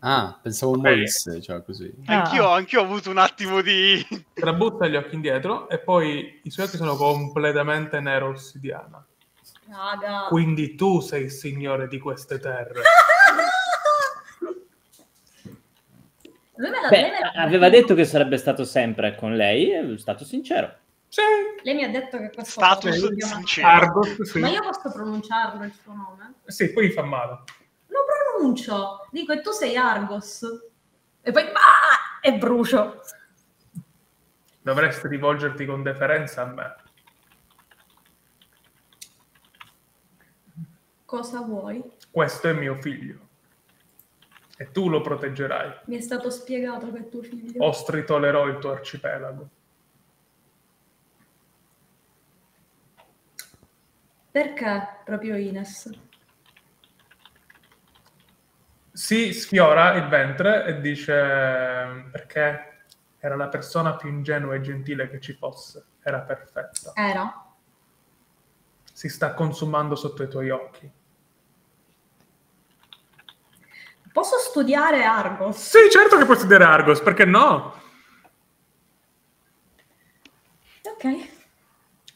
Ah, pensavo
Ok.
morisse, cioè così.
Anch'io,
Ah.
anch'io ho avuto un attimo di... [LAUGHS]
Strabuzza gli occhi indietro e poi i suoi occhi sono completamente nero ossidiana.
Raga.
Quindi tu sei il signore di queste terre. [LAUGHS]
Lui me la,
Beh,
lei me
aveva detto che sarebbe stato sempre con lei è stato sincero.
Sì.
Lei mi ha detto che questo
Status
si chiama-
sincero.
Argos, sì.
Ma io posso pronunciarlo il suo nome?
Sì, poi fa male.
Lo pronuncio. Dico, e tu sei Argos. E poi... Ah! E brucio.
Dovresti rivolgerti con deferenza a me.
Cosa vuoi?
Questo è mio figlio. E tu lo proteggerai.
Mi è stato spiegato che tuo figlio.
Ostritolerò il tuo arcipelago.
Perché proprio Ines?
Si sfiora il ventre e dice perché era la persona più ingenua e gentile che ci fosse. Era perfetta.
Era?
Si sta consumando sotto i tuoi occhi.
Posso studiare Argos?
Sì, certo che puoi studiare Argos, perché no?
Ok,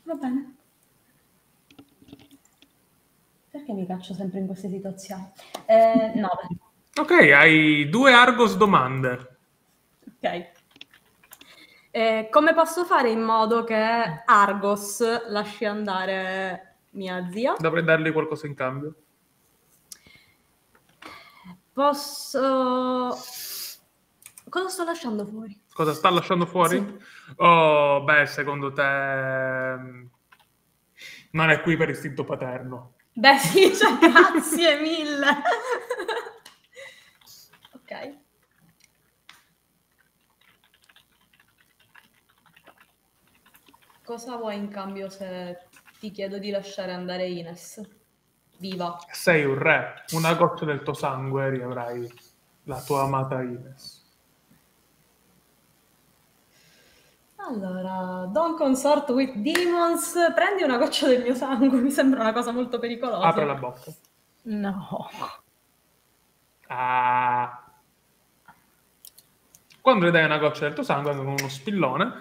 va bene. Perché mi caccio sempre in queste situazioni? Eh, nove.
Ok, hai due Argos domande.
Ok. Eh, come posso fare in modo che Argos lasci andare mia zia?
Dovrei dargli qualcosa in cambio.
Posso... Cosa sto lasciando fuori?
Cosa sta lasciando fuori? Oh, beh, secondo te mm, non è qui per istinto paterno.
Beh sì, cioè, [LAUGHS] grazie mille. ok. Cosa vuoi in cambio se ti chiedo di lasciare andare Ines? Viva.
Sei un re, una goccia del tuo sangue riavrai la tua amata Ines.
Allora, don't consort with demons, prendi una goccia del mio sangue, mi sembra una cosa molto pericolosa.
Apre la bocca.
No.
Ah. Quando le dai una goccia del tuo sangue, con uno spillone,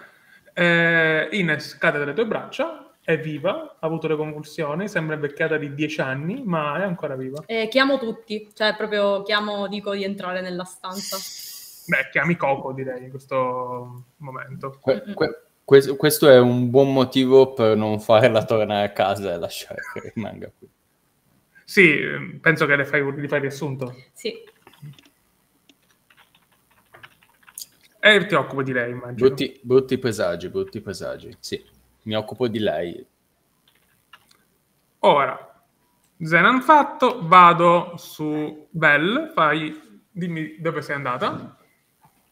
eh, Ines cade dalle tue braccia, è viva, ha avuto le convulsioni, sembra invecchiata di 10 anni, ma è ancora viva.
Eh, chiamo tutti, cioè proprio chiamo, dico di entrare nella stanza.
Beh, chiami Coco, direi, in questo momento.
Que- que- que- questo è un buon motivo per non farla tornare a casa e lasciare che rimanga qui.
Sì, penso che le fai, gli fai riassunto.
Sì.
E ti occupo di lei, immagino.
Brutti, brutti presagi, brutti presagi. Sì, mi occupo di lei.
Ora, Zenan fatto, vado su Bell, fai... Dimmi dove sei andata.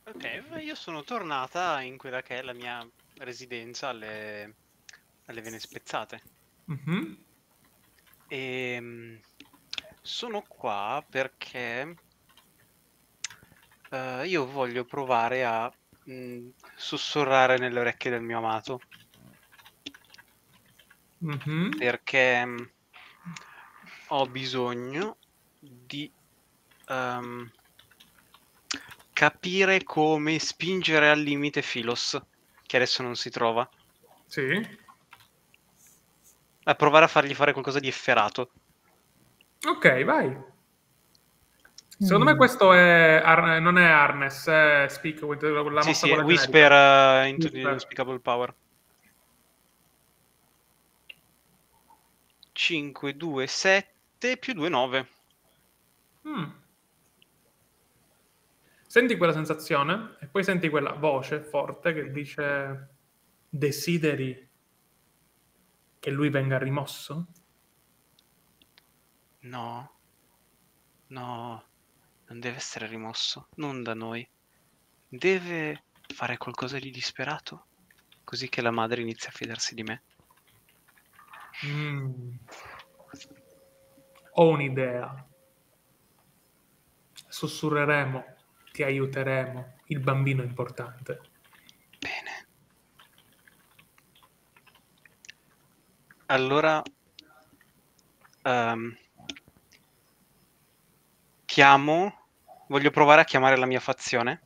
Ok, io sono tornata in quella che è la mia residenza alle, alle Vene Spezzate.
Mhm.
E mm, sono qua perché eh, io voglio provare a mm, sussurrare nelle orecchie del mio amato.
Mhm.
perché mm, ho bisogno di ehm, capire come spingere al limite Philos, che adesso non si trova,
Sì.
a provare a fargli fare qualcosa di efferato.
Ok, vai. Secondo
Mm.
me questo è Ar- non è Harness, è Speak, with- la mossa
sì, sì, Whisper eh, into the
Whisper.
Unspeakable Power. 5, 2, 7 più 2, 9.
Mm. Senti quella sensazione e poi senti quella voce forte che dice desideri che lui venga rimosso?
No, no, non deve essere rimosso, non da noi. Deve fare qualcosa di disperato, così che la madre inizia a fidarsi di me.
Mm. Ho un'idea. Sussurreremo ti aiuteremo. Il bambino è importante.
Bene. Allora, ehm, chiamo, voglio provare a chiamare la mia fazione.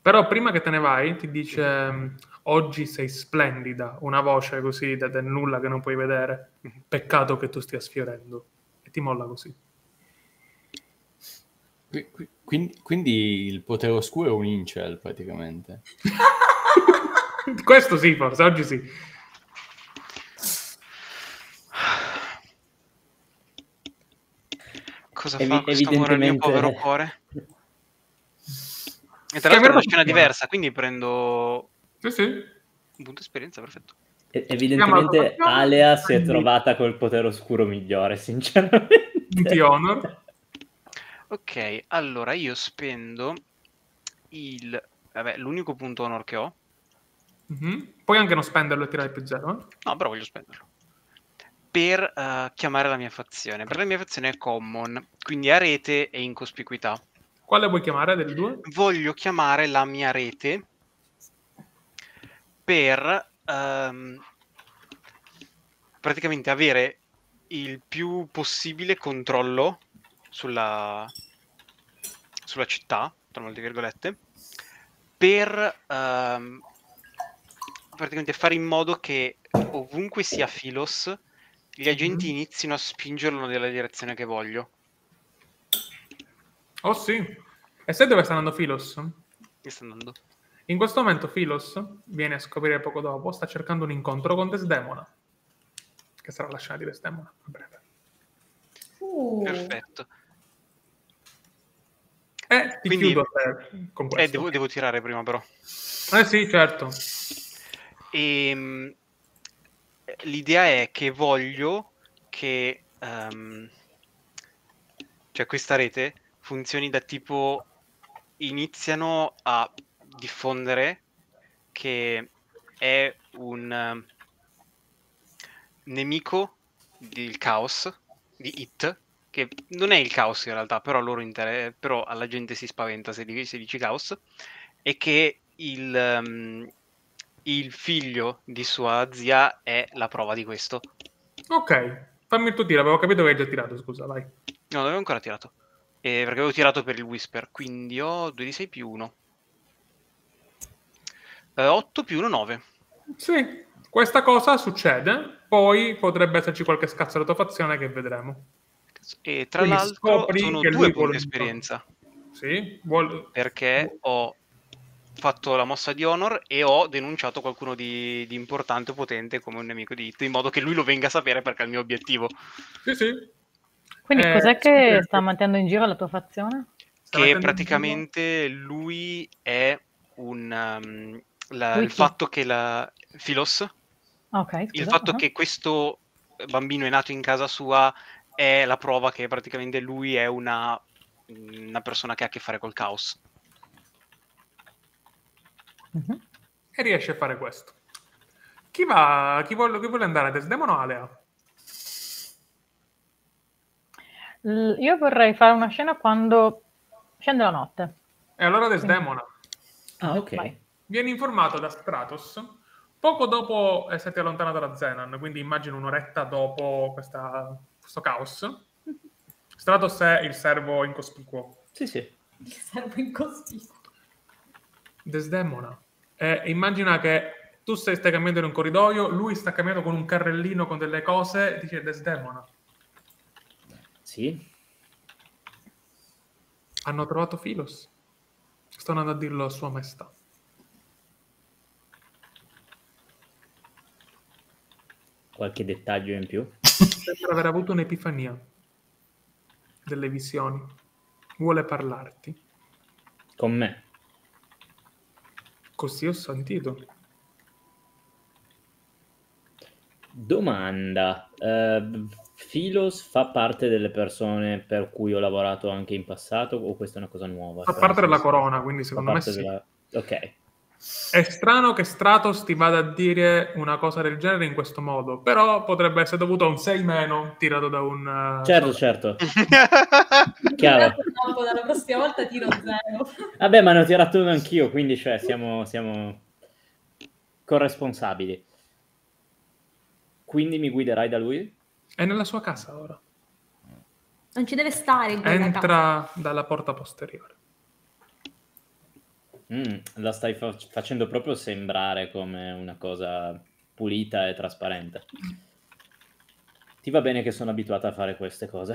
Però prima che te ne vai, ti dice: Oggi sei splendida. Una voce così da, nulla che non puoi vedere. Peccato che tu stia sfiorendo. E ti molla così.
Qui- qui- Quindi, quindi il potere oscuro è un incel praticamente. [LAUGHS]
Questo sì, forse oggi sì.
Cosa
Evi-
fa questo amore al mio povero cuore? E tra l'altro è una scena diversa, quindi prendo
Sì, sì.
un punto esperienza, perfetto.
E- Evidentemente Alea si è trovata col potere oscuro migliore, [LAUGHS] sinceramente.
Di honor.
Ok, allora io spendo il... Vabbè, l'unico punto honor che ho.
Mhm. Puoi anche non spenderlo e tirare più zero. eh?
No, però voglio spenderlo. Per eh, chiamare la mia fazione. Per la mia fazione è common, quindi a rete e incospicuità.
Quale vuoi chiamare delle due?
Voglio chiamare la mia rete per ehm, praticamente avere il più possibile controllo sulla, sulla città, tra molte virgolette, per ehm, praticamente fare in modo che ovunque sia Filos, gli agenti
Mhm.
inizino a spingerlo nella direzione che voglio.
Oh sì. E sai dove sta andando?
Che sta andando?
In questo momento Philos, viene a scoprire poco dopo, sta cercando un incontro con Desdemona. Che sarà la scena di Desdemona a breve.
Uh,
Perfetto.
E ti
Quindi-
chiudo a te con questo.
Eh, devo, devo tirare prima però.
Eh sì, certo.
Ehm, l'idea è che voglio che ehm, cioè questa rete funzioni da tipo iniziano a diffondere che è un ehm, nemico del caos di It che non è il caos in realtà però, inter- però alla gente si spaventa se, di- se dici caos e che il, ehm, il figlio di sua zia è la prova di questo.
Ok, fammi il tuo tiro, avevo capito che hai già tirato, scusa, vai.
No, non avevo ancora tirato. Eh, perché avevo tirato per il Whisper, quindi ho 2 di 6 più 1. 8 più 1, 9.
Sì, questa cosa succede, poi potrebbe esserci qualche scazzo tua fazione che vedremo.
E tra
Quindi
l'altro sono
che
due
vuole
punti
un-
esperienza.
Sì, vuol...
Perché ho fatto la mossa di Honor e ho denunciato qualcuno di, di importante o potente come un nemico di Hit, in modo che lui lo venga a sapere perché è il mio obiettivo.
Sì, sì.
Quindi
Eh,
cos'è che
scoprire
sta mantenendo in giro la tua fazione?
Che praticamente lui è un um, la- il fatto che la Philos
Ah, Ok, scusa.
il fatto
ah.
che questo bambino è nato in casa sua è la prova che praticamente lui è una, una persona che ha a che fare col caos
Mhm.
E riesce a fare questo. Chi va? Chi vuole, chi vuole andare? Desdemona o Alea?
L- Io vorrei fare una scena quando scende la notte.
E allora Desdemona.
Ah, ok.
Vai.
Viene informato da Stratos poco dopo esserti allontanato da Zenan, quindi immagino un'oretta dopo questa- questo caos. Stratos è il servo incospicuo.
Sì, sì.
Il servo incospicuo.
Desdemona. E immagina che tu stai, stai camminando in un corridoio, lui sta camminando con un carrellino con delle cose, dice Desdemona.
Sì.
Hanno trovato Filos. Sto andando a dirlo a sua maestà.
Qualche dettaglio in più?
Sembra aver avuto un'epifania delle visioni. Vuole parlarti.
Con me.
Così ho sentito.
Domanda. Eh, Philos fa parte delle persone per cui ho lavorato anche in passato o questa è una cosa nuova?
Fa
Cioè,
parte
nel
della corona, quindi secondo me sì.
della- Ok.
È strano che Stratos ti vada a dire una cosa del genere in questo modo, però potrebbe essere dovuto a un 6 meno tirato da un... eh,
Certo, certo. [LAUGHS] Chiaro.
Dopo, dalla prossima volta tiro zero.
Vabbè, ma ne ho tirato uno anch'io, quindi cioè, siamo, siamo corresponsabili. Quindi mi guiderai da lui?
È nella sua casa ora.
Non ci deve stare.
Entra dalla porta posteriore.
Mm, la stai fa- facendo proprio sembrare come una cosa pulita e trasparente. Ti va bene che sono abituata a fare queste cose.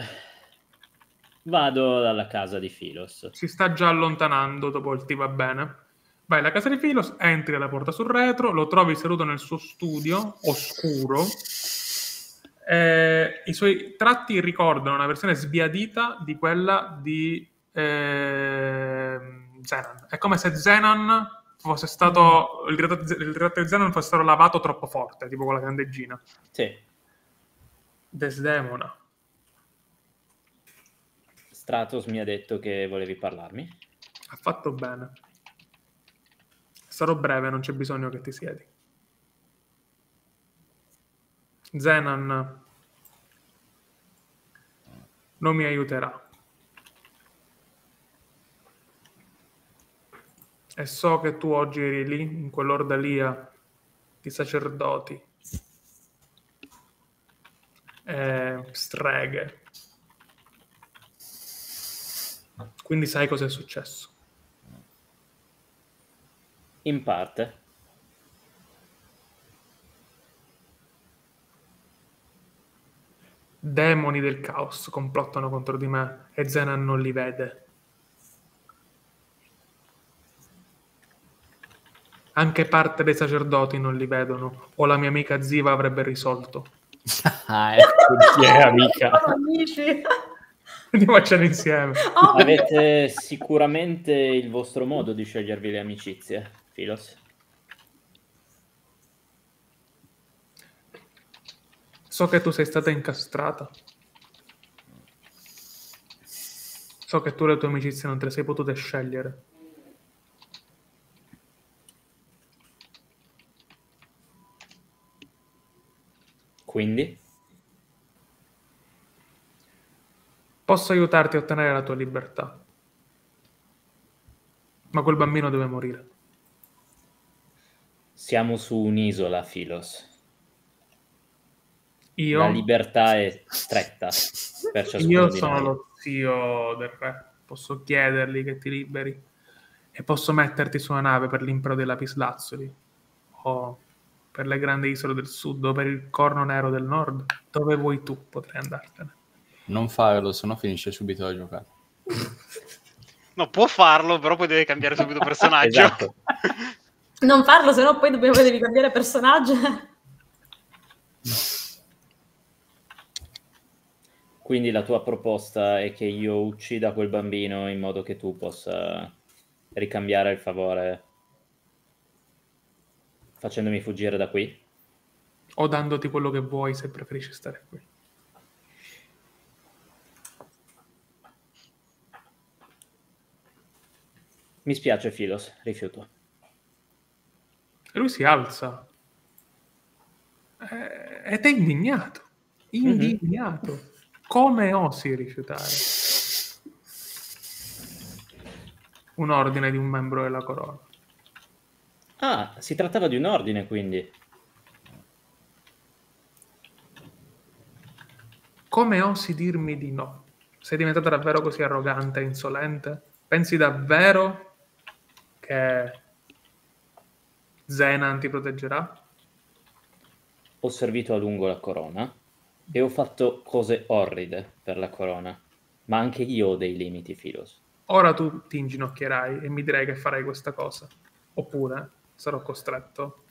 Vado dalla casa di Filos.
Si sta già allontanando dopo il ti va bene. Vai alla casa di Filos, entri alla porta sul retro, lo trovi seduto nel suo studio, oscuro. Eh, I suoi tratti ricordano una versione sbiadita di quella di ehm, Zenan. È come se Zenan fosse stato. Il ritratto, di- Zenan fosse stato lavato troppo forte, tipo con la candeggina.
Sì,
Desdemona.
Stratos mi ha detto che volevi parlarmi.
Ha fatto bene. Sarò breve, non c'è bisogno che ti siedi. Zenan non mi aiuterà. E so che tu oggi eri lì, in quell'ordalia di sacerdoti e streghe. Quindi sai cosa è successo.
In parte.
Demoni del caos complottano contro di me e Zenan non li vede. Anche parte dei sacerdoti non li vedono, o la mia amica Ziva avrebbe risolto. [LAUGHS]
Ah, ecco chi è amica.
Amici.
Andiamo a cena insieme.
Oh,
Avete sicuramente il vostro modo di scegliervi le amicizie, Filos.
So che tu sei stata incastrata. So che tu le tue amicizie non te le sei potute scegliere.
Quindi?
Posso aiutarti a ottenere la tua libertà. Ma quel bambino deve morire.
Siamo su un'isola, Filos.
Io,
La libertà è stretta per ciascuno
io sono lo zio del re. Posso chiedergli che ti liberi. E posso metterti su una nave per l'impero dei lapislazzuli. O per le grandi isole del sud o per il corno nero del nord. Dove vuoi tu potrei andartene.
Non farlo, sennò finisce subito la giocata. [LAUGHS]
No, può farlo, però poi deve cambiare subito [LAUGHS] personaggio.
Esatto. [LAUGHS]
non farlo, sennò poi dobbiamo, devi cambiare personaggio.
Quindi la tua proposta è che io uccida quel bambino in modo che tu possa ricambiare il favore facendomi fuggire da qui?
O dandoti quello che vuoi se preferisci stare qui.
Mi spiace, Filos, rifiuto.
E lui si alza. Eh, ed è indignato. Indignato. Come osi rifiutare un ordine di un membro della corona?
Ah, si trattava di un ordine, quindi.
Come osi dirmi di no? Sei diventata davvero così arrogante e insolente? Pensi davvero che Zenan ti proteggerà?
Ho servito a lungo la corona e ho fatto cose orride per la corona, ma anche io ho dei limiti, Filos.
Ora tu ti inginocchierai e mi dirai che farai questa cosa. Oppure sarò costretto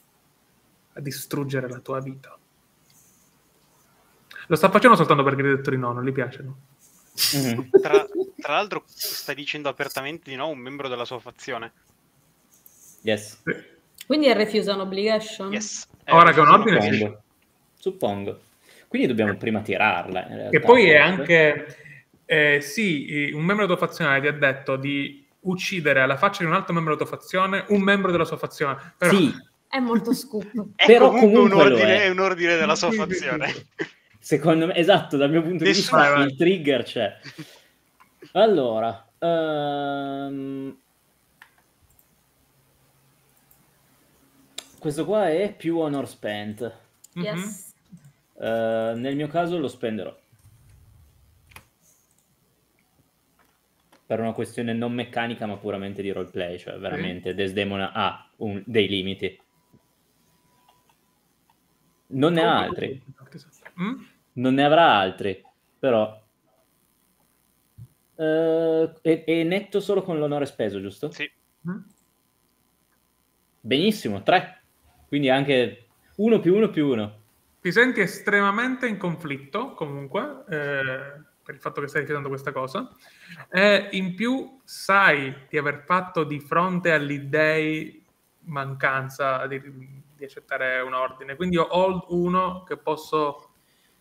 a distruggere la tua vita. Lo sta facendo soltanto perché gli hai detto di no, non gli piace, no?
Mhm. [LAUGHS]
Tra, tra l'altro, stai dicendo apertamente di no a un membro della sua fazione.
Yes.
Quindi è refuse an obligation?
Yes.
Ora che è un ordine,
suppongo. Suppongo. Quindi dobbiamo prima tirarla. in realtà,
Che poi è anche... eh, sì, un membro della tua fazione ti ha detto di uccidere alla faccia di un altro membro della tua fazione un membro della sua fazione. Però...
Sì,
È molto scoop.
È
Però
comunque, un,
comunque lo
ordine, un ordine della sua fazione.
secondo me, esatto, dal mio punto di vista il trigger c'è. Allora, ehm, questo qua è più honor spent.
Mhm.
Yes.
Eh, nel mio caso lo spenderò. Per una questione non meccanica, ma puramente di roleplay, cioè veramente Desdemona ha un- dei limiti. Non ne ha altri,
Mm?
non ne avrà altri, però eh, è, è netto solo con l'onore speso, giusto?
Sì.
Mm?
Benissimo, tre. Quindi anche uno più uno più uno.
Ti senti estremamente in conflitto, comunque, eh, per il fatto che stai rifiutando questa cosa. E in più sai di aver fatto di fronte agli dei mancanza di, di accettare un ordine. Quindi ho hold uno che posso...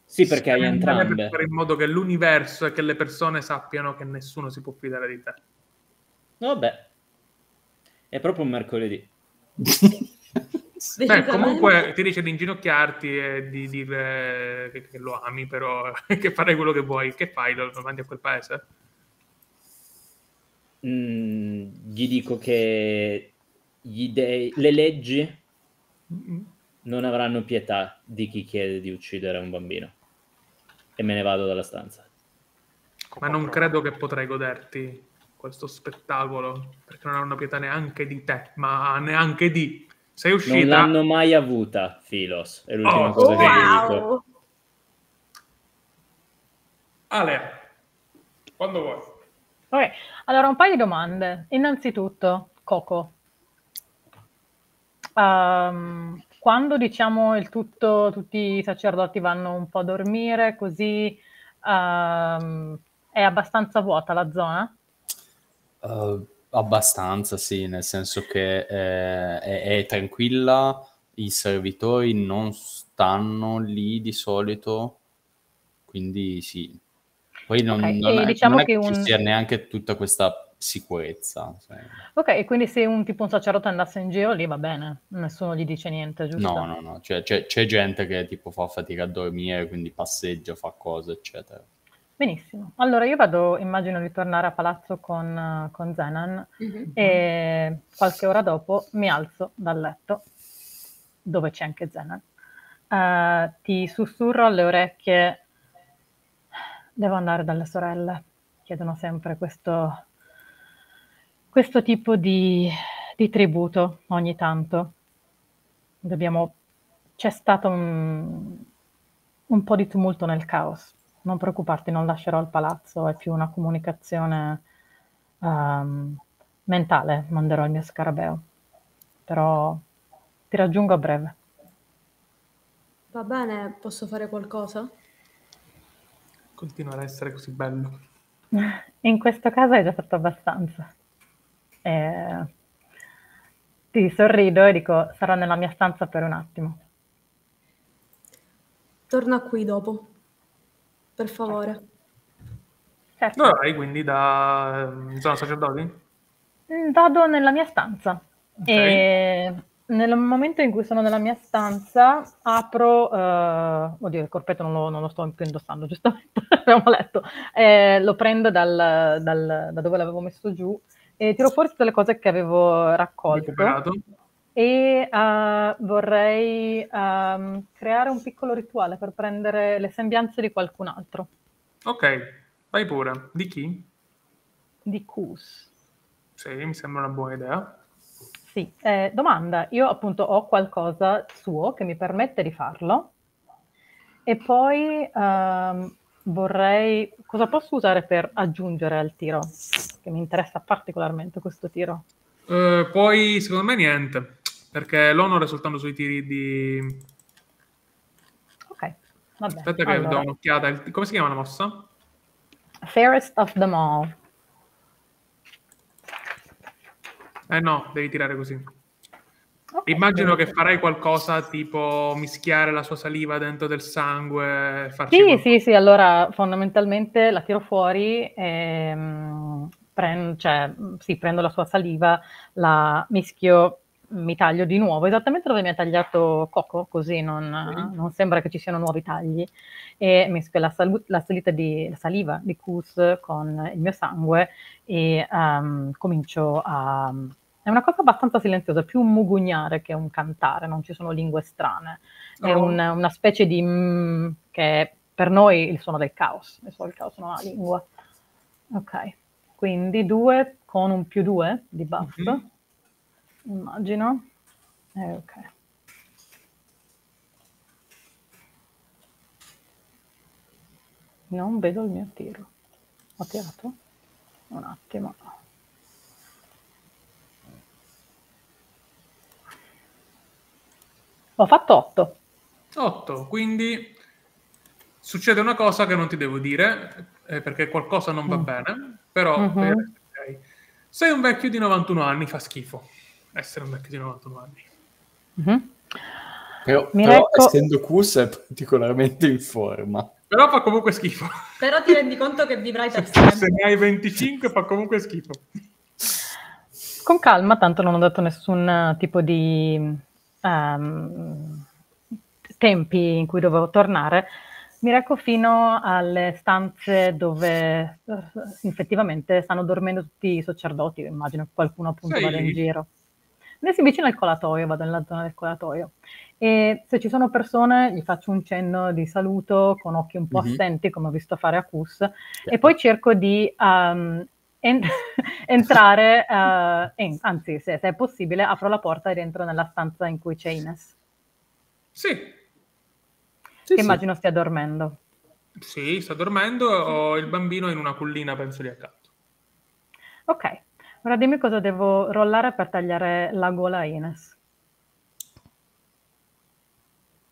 Sì, perché hai
spendere per
entrambe.
fare in modo che l'universo e che le persone sappiano che nessuno si può fidare di te.
Vabbè, è proprio un mercoledì. [LAUGHS]
Beh, comunque ti dice di inginocchiarti e di dire che, che lo ami, però [LAUGHS] che farai quello che vuoi. Che fai? Mandi a quel paese?
Mm, gli dico che gli dei, le leggi non avranno pietà di chi chiede di uccidere un bambino. E me ne vado dalla stanza.
Ma non credo che potrai goderti questo spettacolo, perché non hanno pietà neanche di te, ma neanche di... Sei
Non
uscita...
l'hanno mai avuta, Filos. È l'ultima
Oh,
cosa che gli dico.
Wow.
Ale, quando vuoi.
Ok, allora un paio di domande. Innanzitutto, Coco, Ehm, quando diciamo il tutto, tutti i sacerdoti vanno un po' a dormire, così ehm, è abbastanza vuota la zona?
Uh, abbastanza, sì, nel senso che eh, è, è tranquilla, i servitori non stanno lì di solito, quindi sì. Poi non,
Ok,
non è,
diciamo
non è
che
che ci
un-
sia neanche tutta questa sicurezza. cioè.
Ok, e quindi se un tipo un sacerdote andasse in giro lì va bene, nessuno gli dice niente, giusto?
No, no, no, cioè, c'è, c'è gente che tipo fa fatica a dormire, quindi passeggia, fa cose, eccetera.
Benissimo. Allora io vado, immagino di tornare a palazzo con, eh, con Zenan
Mhm.
e qualche ora dopo mi alzo dal letto, dove c'è anche Zenan. Eh, ti sussurro alle orecchie, devo andare dalle sorelle, chiedono sempre questo, questo tipo di, di tributo ogni tanto. Dobbiamo, c'è stato un, un po' di tumulto nel caos. Non preoccuparti, non lascerò il palazzo, è più una comunicazione ehm, mentale, manderò il mio scarabeo. Però ti raggiungo a breve.
Va bene, posso fare qualcosa?
Continuerà a essere così bello. [LAUGHS]
In questo caso hai già fatto abbastanza. Eh, ti sorrido e dico, sarò nella mia stanza per un attimo.
Torna qui dopo. Per favore.
Certo.
Dove vai quindi da eh, zona sacerdoti?
Mm, Vado nella mia stanza
Ok.
e nel momento in cui sono nella mia stanza apro, eh, oddio il corpetto non lo, non lo sto più indossando giustamente, [LAUGHS] abbiamo letto, Eh, lo prendo dal- dal- da dove l'avevo messo giù e tiro fuori tutte le cose che avevo raccolto
Recuperato.
E eh, vorrei ehm, creare un piccolo rituale per prendere le sembianze di qualcun altro,
Ok, vai pure. Di chi?
di Kus.
Sì, mi sembra una buona idea.
Sì, eh, domanda, io appunto ho qualcosa suo che mi permette di farlo e poi ehm, vorrei, cosa posso usare per aggiungere al tiro? Che mi interessa particolarmente questo tiro.
Eh, poi, secondo me, niente. Perché l'onore è soltanto sui tiri di...
Ok, vabbè.
Aspetta che
allora.
do un'occhiata. Come si chiama la mossa?
Fairest of them all.
Eh no, devi tirare così.
Ok,
Immagino che farai qualcosa tipo mischiare la sua saliva dentro del sangue, farci
Sì,
qualcosa.
sì, sì, allora fondamentalmente la tiro fuori, ehm, pren- cioè, mh, sì, prendo la sua saliva, la mischio, mi taglio di nuovo, esattamente dove mi ha tagliato Coco, così non,
Mhm.
non sembra che ci siano nuovi tagli, e mischio la, salu- la salita di, la saliva di Kus con il mio sangue e ehm, comincio a... È una cosa abbastanza silenziosa, più un mugugnare che un cantare, non ci sono lingue strane. È
Oh.
un- una specie di mm, che è per noi il suono del caos, e solo il caos non ha lingua. Ok, quindi due con un più due di buff,
Mhm.
Immagino. Eh, ok. Non vedo il mio tiro. Ho tirato? Un attimo. Ho fatto 8.
8, quindi succede una cosa che non ti devo dire, eh, perché qualcosa non va
Mm.
bene, però
Mhm.
per- sei un vecchio di 91 anni, fa schifo essere un vecchio di 91 anni.
Mhm.
Però, però
recco-
essendo Kus è particolarmente in forma.
Però fa comunque schifo.
Però ti rendi conto che vivrai per
Se
sempre.
ne hai 25 fa comunque schifo.
Con calma, tanto non ho dato nessun eh, tipo di ehm, tempi in cui dovevo tornare. Mi reco fino alle stanze dove eh, effettivamente stanno dormendo tutti i sacerdoti. Immagino che qualcuno appunto
Sei
vada in giro. Messi vicino al colatoio, vado nella zona del colatoio. E se ci sono persone, gli faccio un cenno di saluto con occhi un po'
Mhm.
assenti, come ho visto fare a Kus, e poi cerco di ehm, en- [LAUGHS] entrare, eh, in- anzi, se, se è possibile, apro la porta ed entro nella stanza in cui c'è Ines,
Sì,
Sì,
che
sì.
immagino stia dormendo.
sì, sta dormendo, ho il bambino in una cullina, penso lì accanto.
Ok, ora dimmi cosa devo rollare per tagliare la gola a Ines.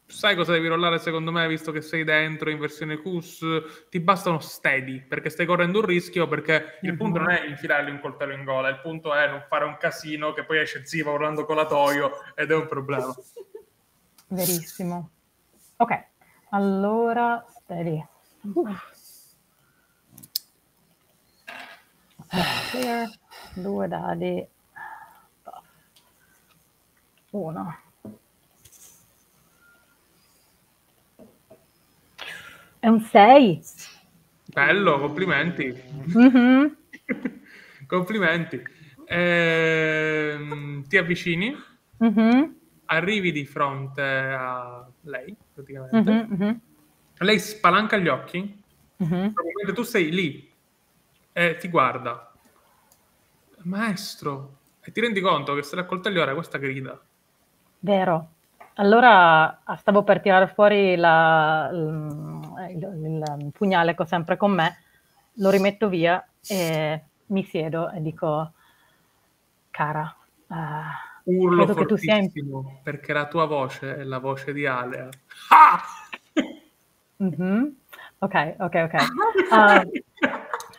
Sai cosa devi rollare secondo me, visto che sei dentro in versione CUS? Ti bastano steady, perché stai correndo un rischio, perché il
Mhm.
punto non è infilargli un coltello in gola, il punto è non fare un casino che poi esce Ziva urlando colatoio ed è un problema. [LAUGHS]
Verissimo. Ok, allora, steady. Clear, due dadi. Uno. È un 6.
Bello, complimenti.
Mhm. [LAUGHS]
complimenti. Ehm, ti avvicini,
Mhm.
arrivi di fronte a lei, praticamente.
Mhm, mhm,
Lei spalanca gli occhi, mentre tu sei lì e ti guarda. Maestro, e ti rendi conto che se la coltelli ora questa grida.
Vero. Allora ah, stavo per tirare fuori la- il, il- il pugnale che ho sempre con me, lo rimetto via e mi siedo e dico, cara, ah,
Urlo
Credo che tu sia in-
fortissimo perché la tua voce è la voce di Alea. Ah! [LAUGHS]
mhm. ok, ok, ok. Ah,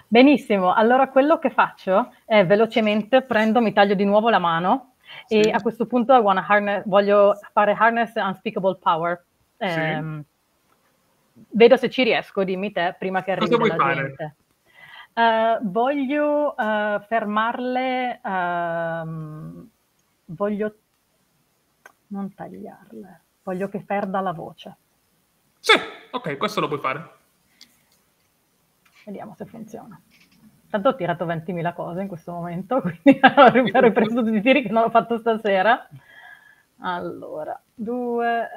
benissimo, allora quello che faccio è velocemente prendo, mi taglio di nuovo la mano
Sì.
e a questo punto harness- voglio fare Harness Unspeakable Power.
Sì.
Ehm, Vedo se ci riesco, dimmi te, prima che arrivi
Cosa fare?
gente. Eh, voglio eh, fermarle, ehm, voglio non tagliarle, voglio che perda la voce.
Sì, ok, questo lo puoi fare.
Vediamo se funziona. Tanto ho tirato 20.000 cose in questo momento, [LAUGHS] quindi ho ripreso tutti i tiri che non ho fatto stasera. Allora, due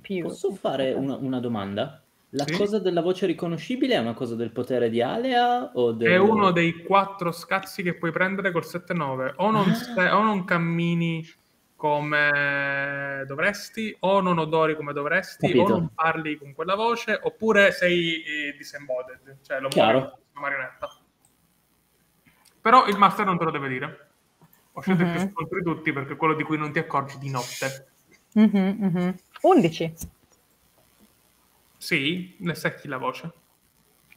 più...
Posso fare una, una domanda? La
Sì.
cosa della voce riconoscibile è una cosa del potere di Alea o del...
È uno dei quattro scazzi che puoi prendere col 7-9. O non,
Ah.
o non cammini come dovresti, o non odori come dovresti,
Capito.
o non parli con quella voce, oppure sei eh, disembodied, cioè lo
Chiaro.
muovi come marionetta. Però il master non te lo deve dire. Ho scelto il
Mhm.
più scontro di tutti perché è quello di cui non ti accorgi di notte.
Mhm, mhm. 11.
Sì, le secchi la voce.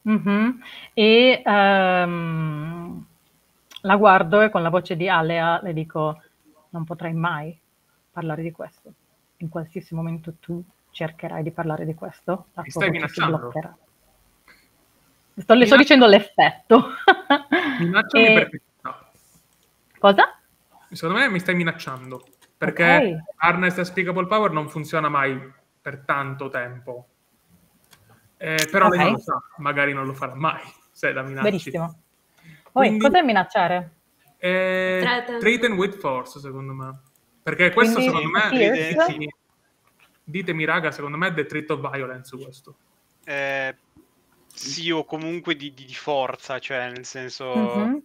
Mhm. E ehm, la guardo e con la voce di Alea le dico: Non potrai mai parlare di questo. In qualsiasi momento tu cercherai di parlare di questo, la
Mi
tua
stai
voce si
minacciando?
bloccherà. Sto, le sto dicendo l'effetto. [LAUGHS]
Minacciami
E-
perché... no.
Cosa?
Secondo me mi stai minacciando. Perché
Ok.
Harness Explicable Power non funziona mai per tanto tempo. Eh, però lei
Ok.
non lo sa, magari non lo farà mai, se la minacci.
Benissimo. Poi,
Quindi-
cos'è minacciare?
Eh.
Threaten
with Force, secondo me. Perché questo,
Quindi,
secondo me... Ditemi, ditemi, raga, secondo me è The Treat of Violence questo.
Eh, sì, o comunque di, di- di forza, cioè nel senso...
Mhm.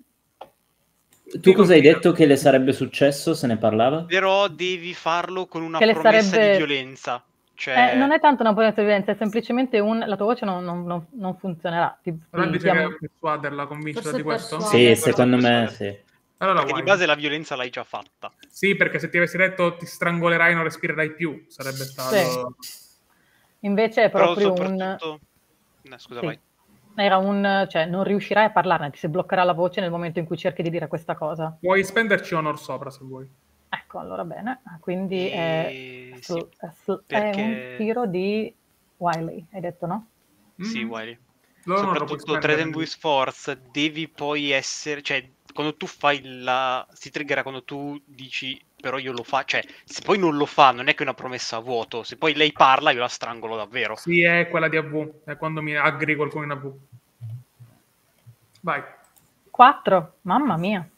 Tu cosa hai detto che le sarebbe successo se ne parlava?
Però devi farlo con una
Che
promessa
sarebbe-
di violenza. Cioè,
Eh, non è tanto una potenza di violenza, è semplicemente un... la tua voce non, non- non- funzionerà. Ti,
Però
ti
dice
chiamo-
che persuaderla, convincerla di questo?
persuadere.
Sì, secondo me sì.
Allora,
perché di
vai.
base la violenza l'hai già fatta.
Sì, perché se ti avessi detto ti strangolerai e non respirerai più, sarebbe stato...
Invece è
Però
proprio un...
soprattutto... No, scusa,
Sì.
vai.
Era un... cioè non riuscirai a parlarne, ti si bloccherà la voce nel momento in cui cerchi di dire questa cosa.
Puoi spenderci honor sopra se vuoi.
Ecco, allora bene. Quindi è,
E-
sl-
sì,
è sl- è
perché-
un tiro di Wiley, hai detto no?
sì,
Mm.
Wiley.
Loro
Soprattutto. Threaten with Force devi poi essere... Cioè, quando tu fai la... Si triggera quando tu dici però io lo fa... Cioè, se poi non lo fa, non è che è una promessa a vuoto. Se poi lei parla, io la strangolo davvero.
Sì, è quella di AV, è quando mi aggri qualcuno in AV. Vai.
4, mamma mia.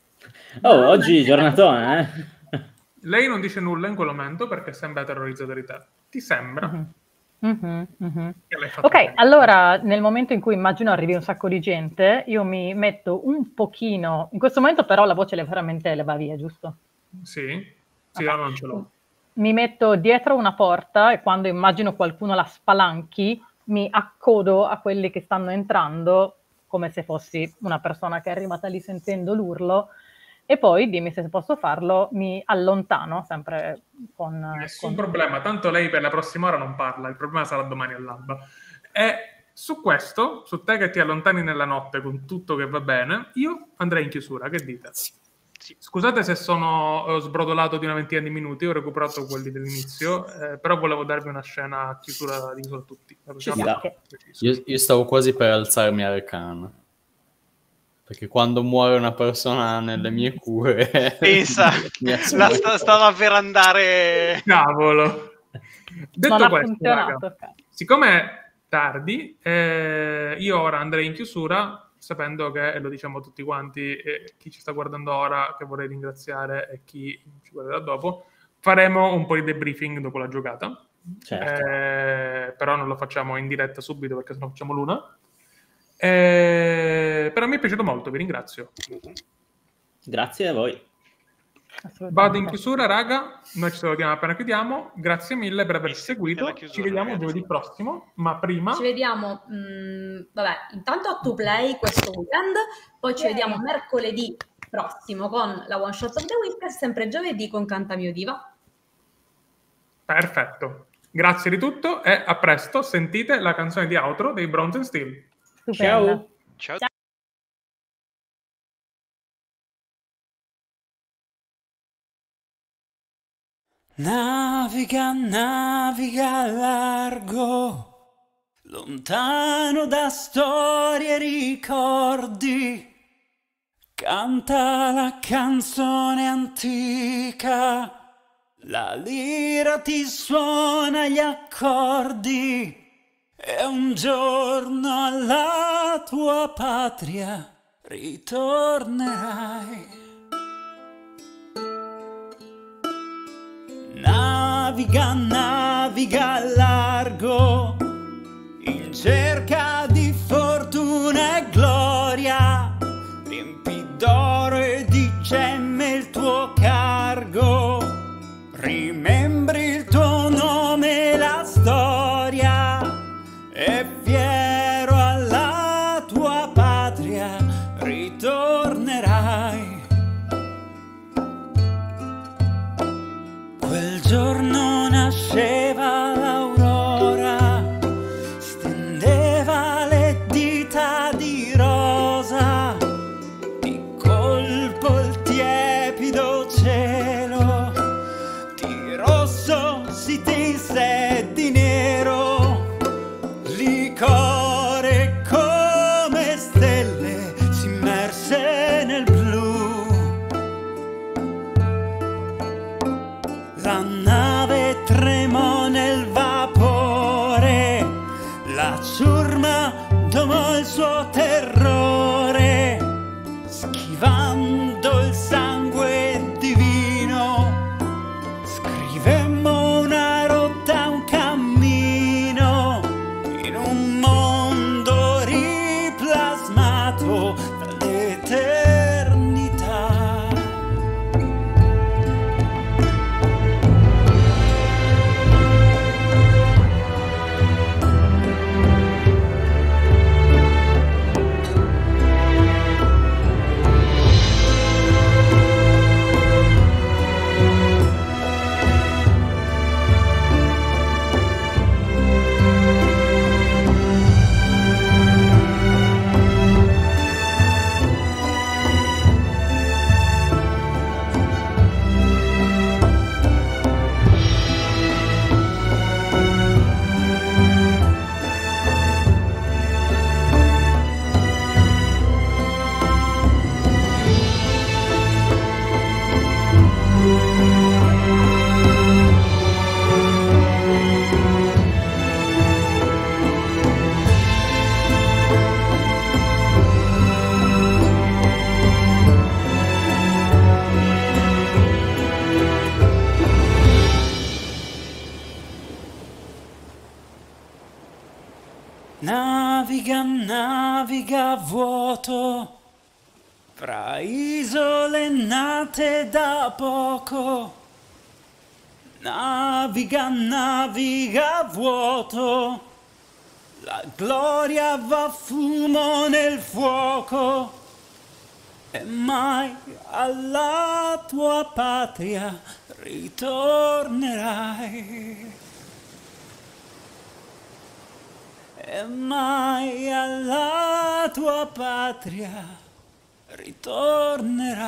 Oh, oggi giornatona, eh?
Lei non dice nulla in quel momento perché sembra terrorizzata di te. Ti sembra
Mhm. Mhm, mhm.
fatto
Ok,
bene.
allora nel momento in cui immagino arrivi un sacco di gente, io mi metto un pochino, in questo momento però la voce le veramente le va via, giusto?
Sì? Sì, no, non ce l'ho.
Mi metto dietro una porta e quando immagino qualcuno la spalanchi, mi accodo a quelli che stanno entrando come se fossi una persona che è arrivata lì sentendo l'urlo e poi, dimmi se posso farlo, mi allontano sempre con...
Nessun
con-
problema, tanto lei per la prossima ora non parla, il problema sarà domani all'alba. E su questo, su te che ti allontani nella notte con tutto che va bene, io andrei in chiusura, che dite?
Sì.
Scusate se sono eh, sbrodolato di una ventina di minuti, ho recuperato quelli dell'inizio, eh, però volevo darvi una scena a chiusura di a tutti.
Io, io stavo quasi per alzarmi a Arcan. Perché quando muore una persona nelle mie cure... [LAUGHS]
Pensa, [LAUGHS] la sta- stava per andare...
Cavolo! Detto
non
questo, raga, siccome è tardi, eh, io ora andrei in chiusura sapendo che, e lo diciamo tutti quanti, e chi ci sta guardando ora, che vorrei ringraziare, e chi ci guarderà dopo, faremo un po' di debriefing dopo la giocata.
Certo.
Eh, però non lo facciamo in diretta subito perché sennò facciamo l'una. Eh, però mi è piaciuto molto, vi ringrazio.
Grazie a voi.
Vado in chiusura, raga. Noi ci salutiamo appena chiudiamo. Grazie mille per averci
E
seguito.
chiusura,
Ci vediamo
ragazzi.
giovedì prossimo. Ma prima,
Ci vediamo, mh, vabbè, intanto a To Play questo weekend, poi ci vediamo mercoledì prossimo con la One Shot of the Week e sempre giovedì con Canta Mio Diva.
perfetto. Grazie di tutto e a presto. Sentite la canzone di outro dei Bronze and Steel.
Stupenda.
Ciao.
Ciao.
Naviga, naviga largo, lontano da storie e ricordi. Canta la canzone antica, la lira ti suona gli accordi. E un giorno alla tua patria ritornerai. Naviga, naviga largo in cerca di fortuna e gloria. Riempi d'oro e di gemme il tuo cargo. Rimembri Naviga, naviga a vuoto fra isole nate da poco. Naviga, naviga a vuoto. La gloria va fumo nel fuoco. E mai alla tua patria ritornerai. E mai alla tua patria ritornerai.